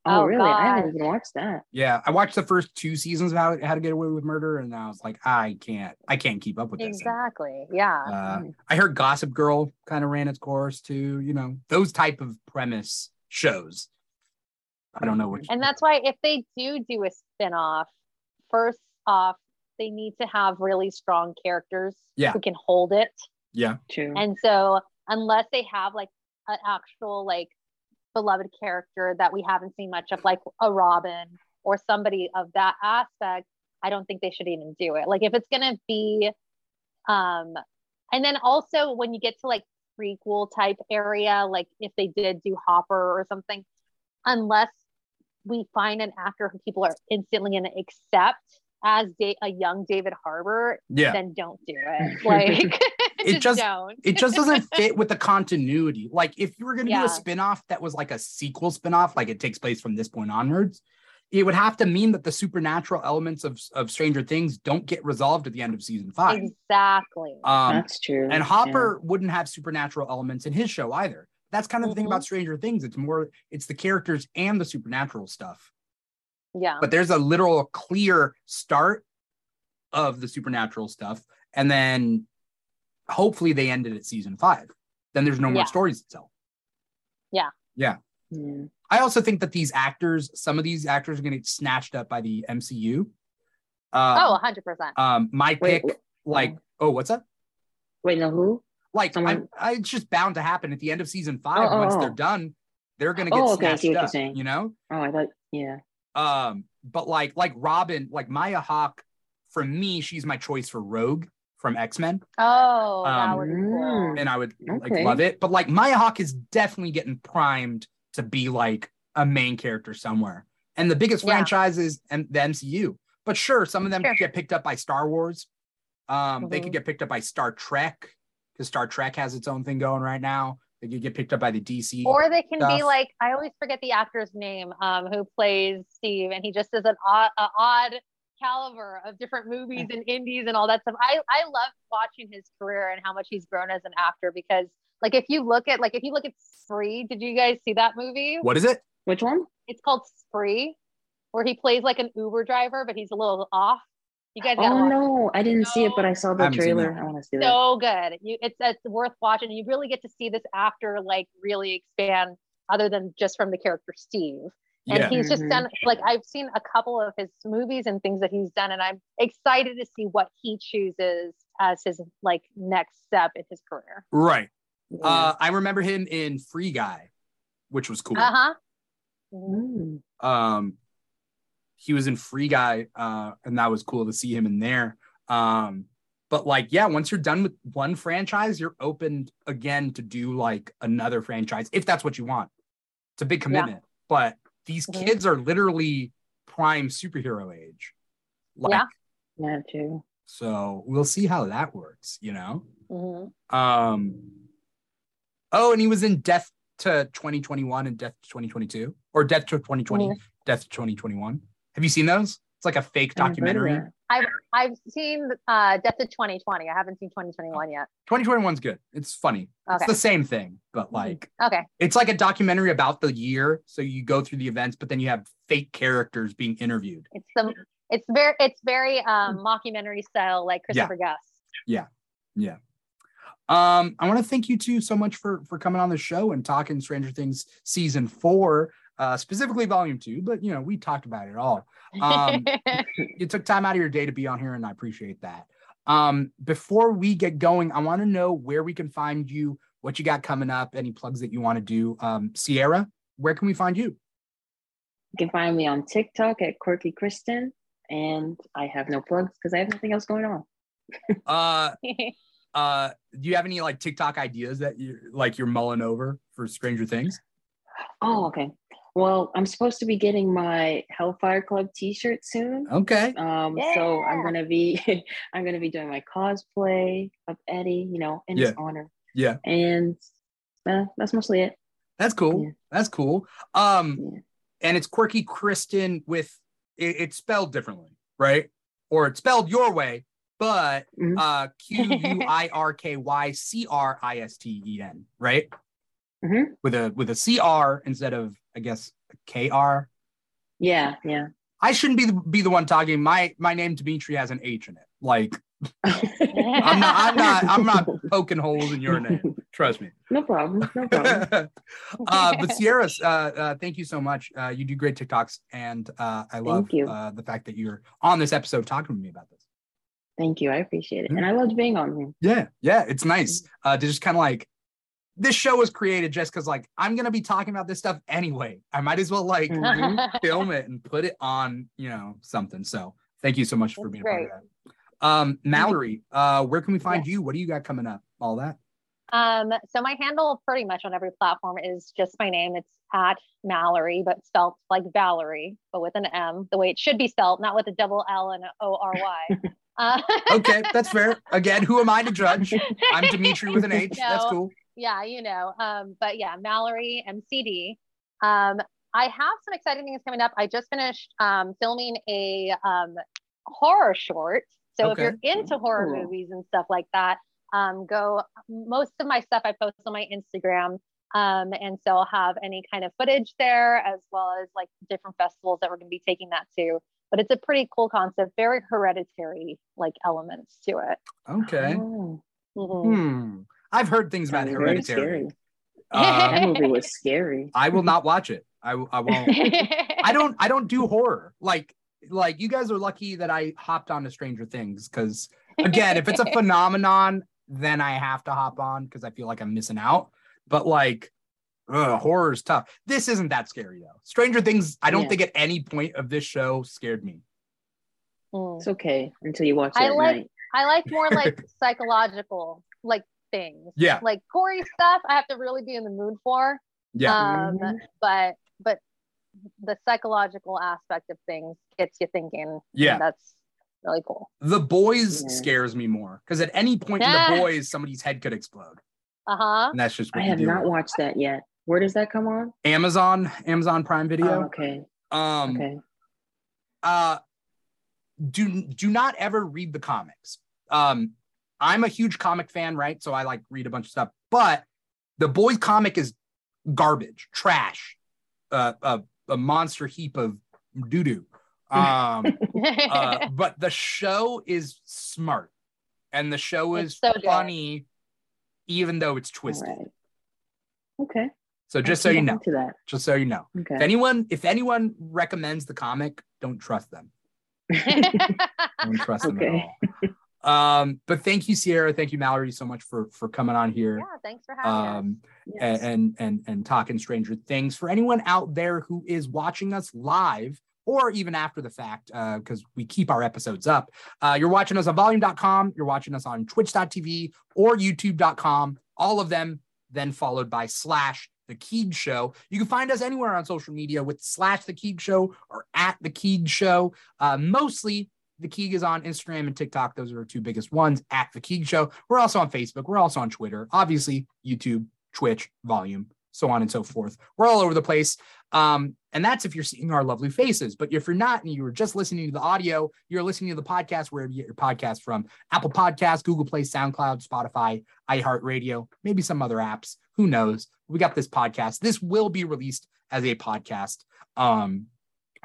Oh, Oh, really? I God. haven't even watched that. Yeah, I watched the first two seasons of How, How to Get Away with Murder, and I was like, I can't, I can't keep up with this. exactly yeah Uh, Mm. I heard Gossip Girl kind of ran its course too. You know, those type of premise shows. I don't know which. and that's why if they do do a spin-off first off they need to have really strong characters Yeah. who can hold it yeah, True. And so unless they have like an actual like beloved character that we haven't seen much of, like a Robin or somebody of that aspect, I don't think they should even do it. Like if it's gonna be um and then also when you get to like prequel type area, like if they did do Hopper or something, unless we find an actor who people are instantly gonna accept as da- a young David Harbour, yeah. then don't do it. Like It just- don't. It just doesn't fit with the continuity. Like if you were going to do a spin-off that was like a sequel spin-off, like it takes place from this point onwards, it would have to mean that the supernatural elements of, of Stranger Things don't get resolved at the end of season five. Exactly. Um, That's true. and Hopper wouldn't have supernatural elements in his show either. That's kind of the thing about Stranger Things. It's more, it's the characters and the supernatural stuff. yeah. but there's a literal clear start of the supernatural stuff and then hopefully they ended at season five then there's no more stories to tell Yeah. Mm-hmm. i also think that these actors some of these actors are going to get snatched up by the mcu um, oh, 100%. um my pick wait, like oh what's up Wait, no, who? Like I, Someone- I, it's just bound to happen at the end of season five Oh, oh, once oh. they're done they're going to get Oh, okay, snatched you're up you know Oh, I thought, yeah. Um, but like like Robin, like Maya Hawke, for me, she's my choice for Rogue from X Men, Oh, um, cool. Mm. and I would like love it. But like Maya Hawke is definitely getting primed to be like a main character somewhere. And the biggest Yeah. franchise is M- the MCU. But sure, some of them Sure. get picked up by Star Wars. Um, they could Mhm. get picked up by Star Trek because Star Trek has its own thing going right now. They could get picked up by the DC. Or they can be like, I always forget the actor's name um, who plays Steve, and he just is an odd, a odd caliber of different movies and indies and all that stuff. I, I love watching his career and how much he's grown as an actor because, like, if you look at, like, if you look at Spree, did you guys see that movie? what is it? Which one? It's called Spree, where he plays like an Uber driver, but he's a little off. You guys gotta Oh watch no, I didn't see it, but I saw the haven't trailer. I want to see that. so good. You, it's it's worth watching. You really get to see this actor like really expand, other than just from the character Steve. And Yeah. he's just Mhm. done like I've seen a couple of his movies and things that he's done, and I'm excited to see what he chooses as his like next step in his career. Right. Yeah. Uh, I remember him in Free Guy, which was cool. Uh huh. Mm. um he was in free guy uh and that was cool to see him in there um but like yeah once you're done with one franchise you're open again to do like another franchise if that's what you want it's a big commitment but these Mhm. kids are literally prime superhero age like Yeah. Yeah, too. so we'll see how that works you know hmm um oh and he was in death to 2021 and death to 2022 or death to 2020 Mhm. death to 2021 have you seen those it's like a fake I haven't heard of documentary. I've I've seen uh Death of 2020. I haven't seen 2021 yet. 2021's good. It's funny. Okay. It's the same thing, but like Okay. it's like a documentary about the year. So you go through the events, but then you have fake characters being interviewed. It's the it's very it's very um mockumentary style like Christopher Guest. Yeah, yeah. Um, I want to thank you two so much for for coming on the show and talking Stranger Things season four, uh, specifically volume two, but you know, we talked about it all. Um, you took time out of your day to be on here, and I appreciate that. Um, before we get going, I want to know where we can find you, what you got coming up, any plugs that you want to do. Um, Cierra, where can we find you? You can find me on TikTok at Quirky Cristen, and I have no plugs because I have nothing else going on. Uh, uh, do you have any like TikTok ideas that you like you're mulling over for Stranger Things? Oh, okay. Well, I'm supposed to be getting my Hellfire Club T-shirt soon. Okay. Um, so I'm gonna be I'm gonna be doing my cosplay of Eddie, you know, in his honor. Yeah. And uh, that's mostly it. That's cool. Yeah. That's cool. Um, Yeah. and it's quirky Cristen with it, it's spelled differently, right? Or it's spelled your way, but Mhm. uh Q U I R K Y C R I S T E N, right? Mhm. With a with a C R instead of I guess K R. Yeah, yeah. I shouldn't be the, be the one talking. My my name Dimithri has an H in it. Like I'm not I'm not I'm not poking holes in your name. Trust me. no problem. No problem. uh, but Cierra, uh, uh, thank you so much. Uh, you do great TikToks, and uh, I love uh, the fact that you're on this episode talking to me about this. Thank you. I appreciate it. Mhm. And I loved being on here. Yeah, yeah, it's nice uh, to just kind of like this show was created just because like I'm gonna be talking about this stuff anyway. I might as well like Mhm. film it and put it on, you know, something. So thank you so much for That's being a part of that. Um, Malerie, uh, where can we find you? What do you got coming up? All that. Um, so my handle pretty much on every platform is just my name. It's at Malerie, but spelled like Valerie, but with an M, the way it should be spelled, not with a double L and O R Y. Uh, Okay, that's fair. Again, who am I to judge? I'm Dimithri with an H. That's cool. Yeah, you know. Um, but yeah, Malerie MCD. Um, I have some exciting things coming up. I just finished um, filming a um, horror short. So Okay. if you're into horror Cool. movies and stuff like that, um, go. Most of my stuff I post on my Instagram. Um, and so I'll have any kind of footage there as well as like different festivals that we're going to be taking that to. But it's a pretty cool concept, very hereditary like elements to it. Okay. Oh, Mhm. Hmm. I've heard things about sounds very Hereditary. scary. Uh, That movie was scary. I will not watch it. I, I won't. I don't. I don't do horror. Like like you guys are lucky that I hopped on to Stranger Things because again, if it's a phenomenon, then I have to hop on because I feel like I'm missing out. But like, ugh, horror is tough. This isn't that scary though. Stranger Things. I don't Yeah. think at any point of this show scared me. It's okay until you watch it I like- night. I like more like psychological like things. Yeah. Like gory stuff, I have to really be in the mood for. Yeah. Um, Mhm. but but the psychological aspect of things gets you thinking. Yeah. that's really cool. the boys Yeah. scares me more because at any point in the boys, somebody's head could explode, Uh huh. and that's just I what you have do. not watched that yet. Where does that come on? Amazon, Amazon Prime Oh, Video. okay. Um, Okay. uh do do not ever read the comics um i'm a huge comic fan right so i like read a bunch of stuff but the boys comic is garbage trash uh, a, a monster heap of doo-doo um uh, but the show is smart and the show is so good. funny even though it's twisted right. Okay. so just so you know just so you know Okay. if anyone if anyone recommends the comic don't trust them don't trust them Okay. at all. Um, but thank you, Cierra. Thank you, Malerie, so much for for coming on here. yeah, thanks for having us. Um, Yes. and, and and and talking Stranger Things. For anyone out there who is watching us live or even after the fact, because we keep our episodes up, uh, you're watching us on volume.com, you're watching us on twitch.tv or youtube.com, all of them then followed by slash the Keeg Show. You can find us anywhere on social media with slash the Keeg Show or at the Keeg Show. Uh, mostly the Keeg is on Instagram and TikTok. Those are our two biggest ones at the Keeg Show. We're also on Facebook. We're also on Twitter. Obviously, YouTube, Twitch, Volume, so on and so forth. We're all over the place. Um, and that's if you're seeing our lovely faces. But if you're not and you were just listening to the audio, you're listening to the podcast wherever you get your podcast from Apple Podcasts, Google Play, SoundCloud, Spotify, iHeartRadio, maybe some other apps. Who knows? We got this podcast. This will be released as a podcast um,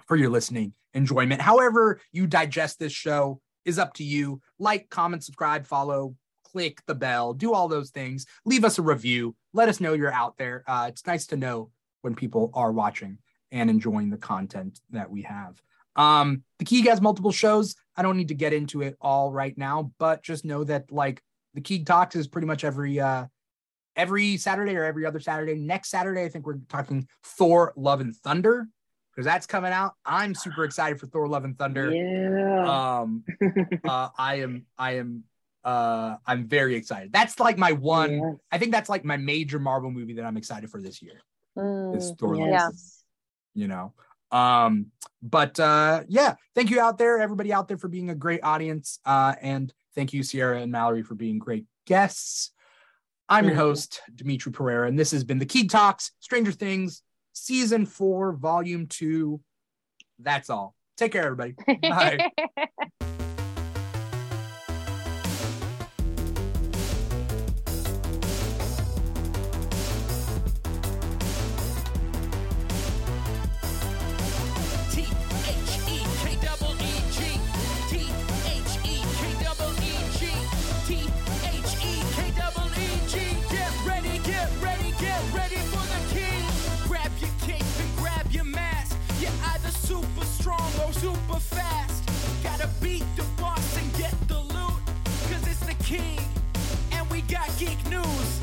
for your listening enjoyment. However, you digest this show is up to you. Like, comment, subscribe, follow, click the bell, do all those things. Leave us a review. Let us know you're out there. Uh, it's nice to know when people are watching and enjoying the content that we have. Um, the Keeg has multiple shows. I don't need to get into it all right now, but just know that like the Keeg Talks is pretty much every uh every Saturday or every other Saturday. Next Saturday, I think we're talking Thor Love and Thunder because that's coming out. I'm super excited for Thor Love and Thunder. Yeah. Um uh I am I am uh I'm very excited. That's like my one Yes. I think that's like my major Marvel movie that I'm excited for this year. Is Mm, Thor Love Yeah. You know. Um but uh yeah, thank you out there everybody out there for being a great audience uh and thank you Cierra and Malerie for being great guests. I'm your host Dimithri Perera and this has been the Keeg Talks Stranger Things season 4 volume 2. That's all. Take care everybody. Bye. strong or super fast. Gotta beat the boss and get the loot, cause it's the king. And we got geek news.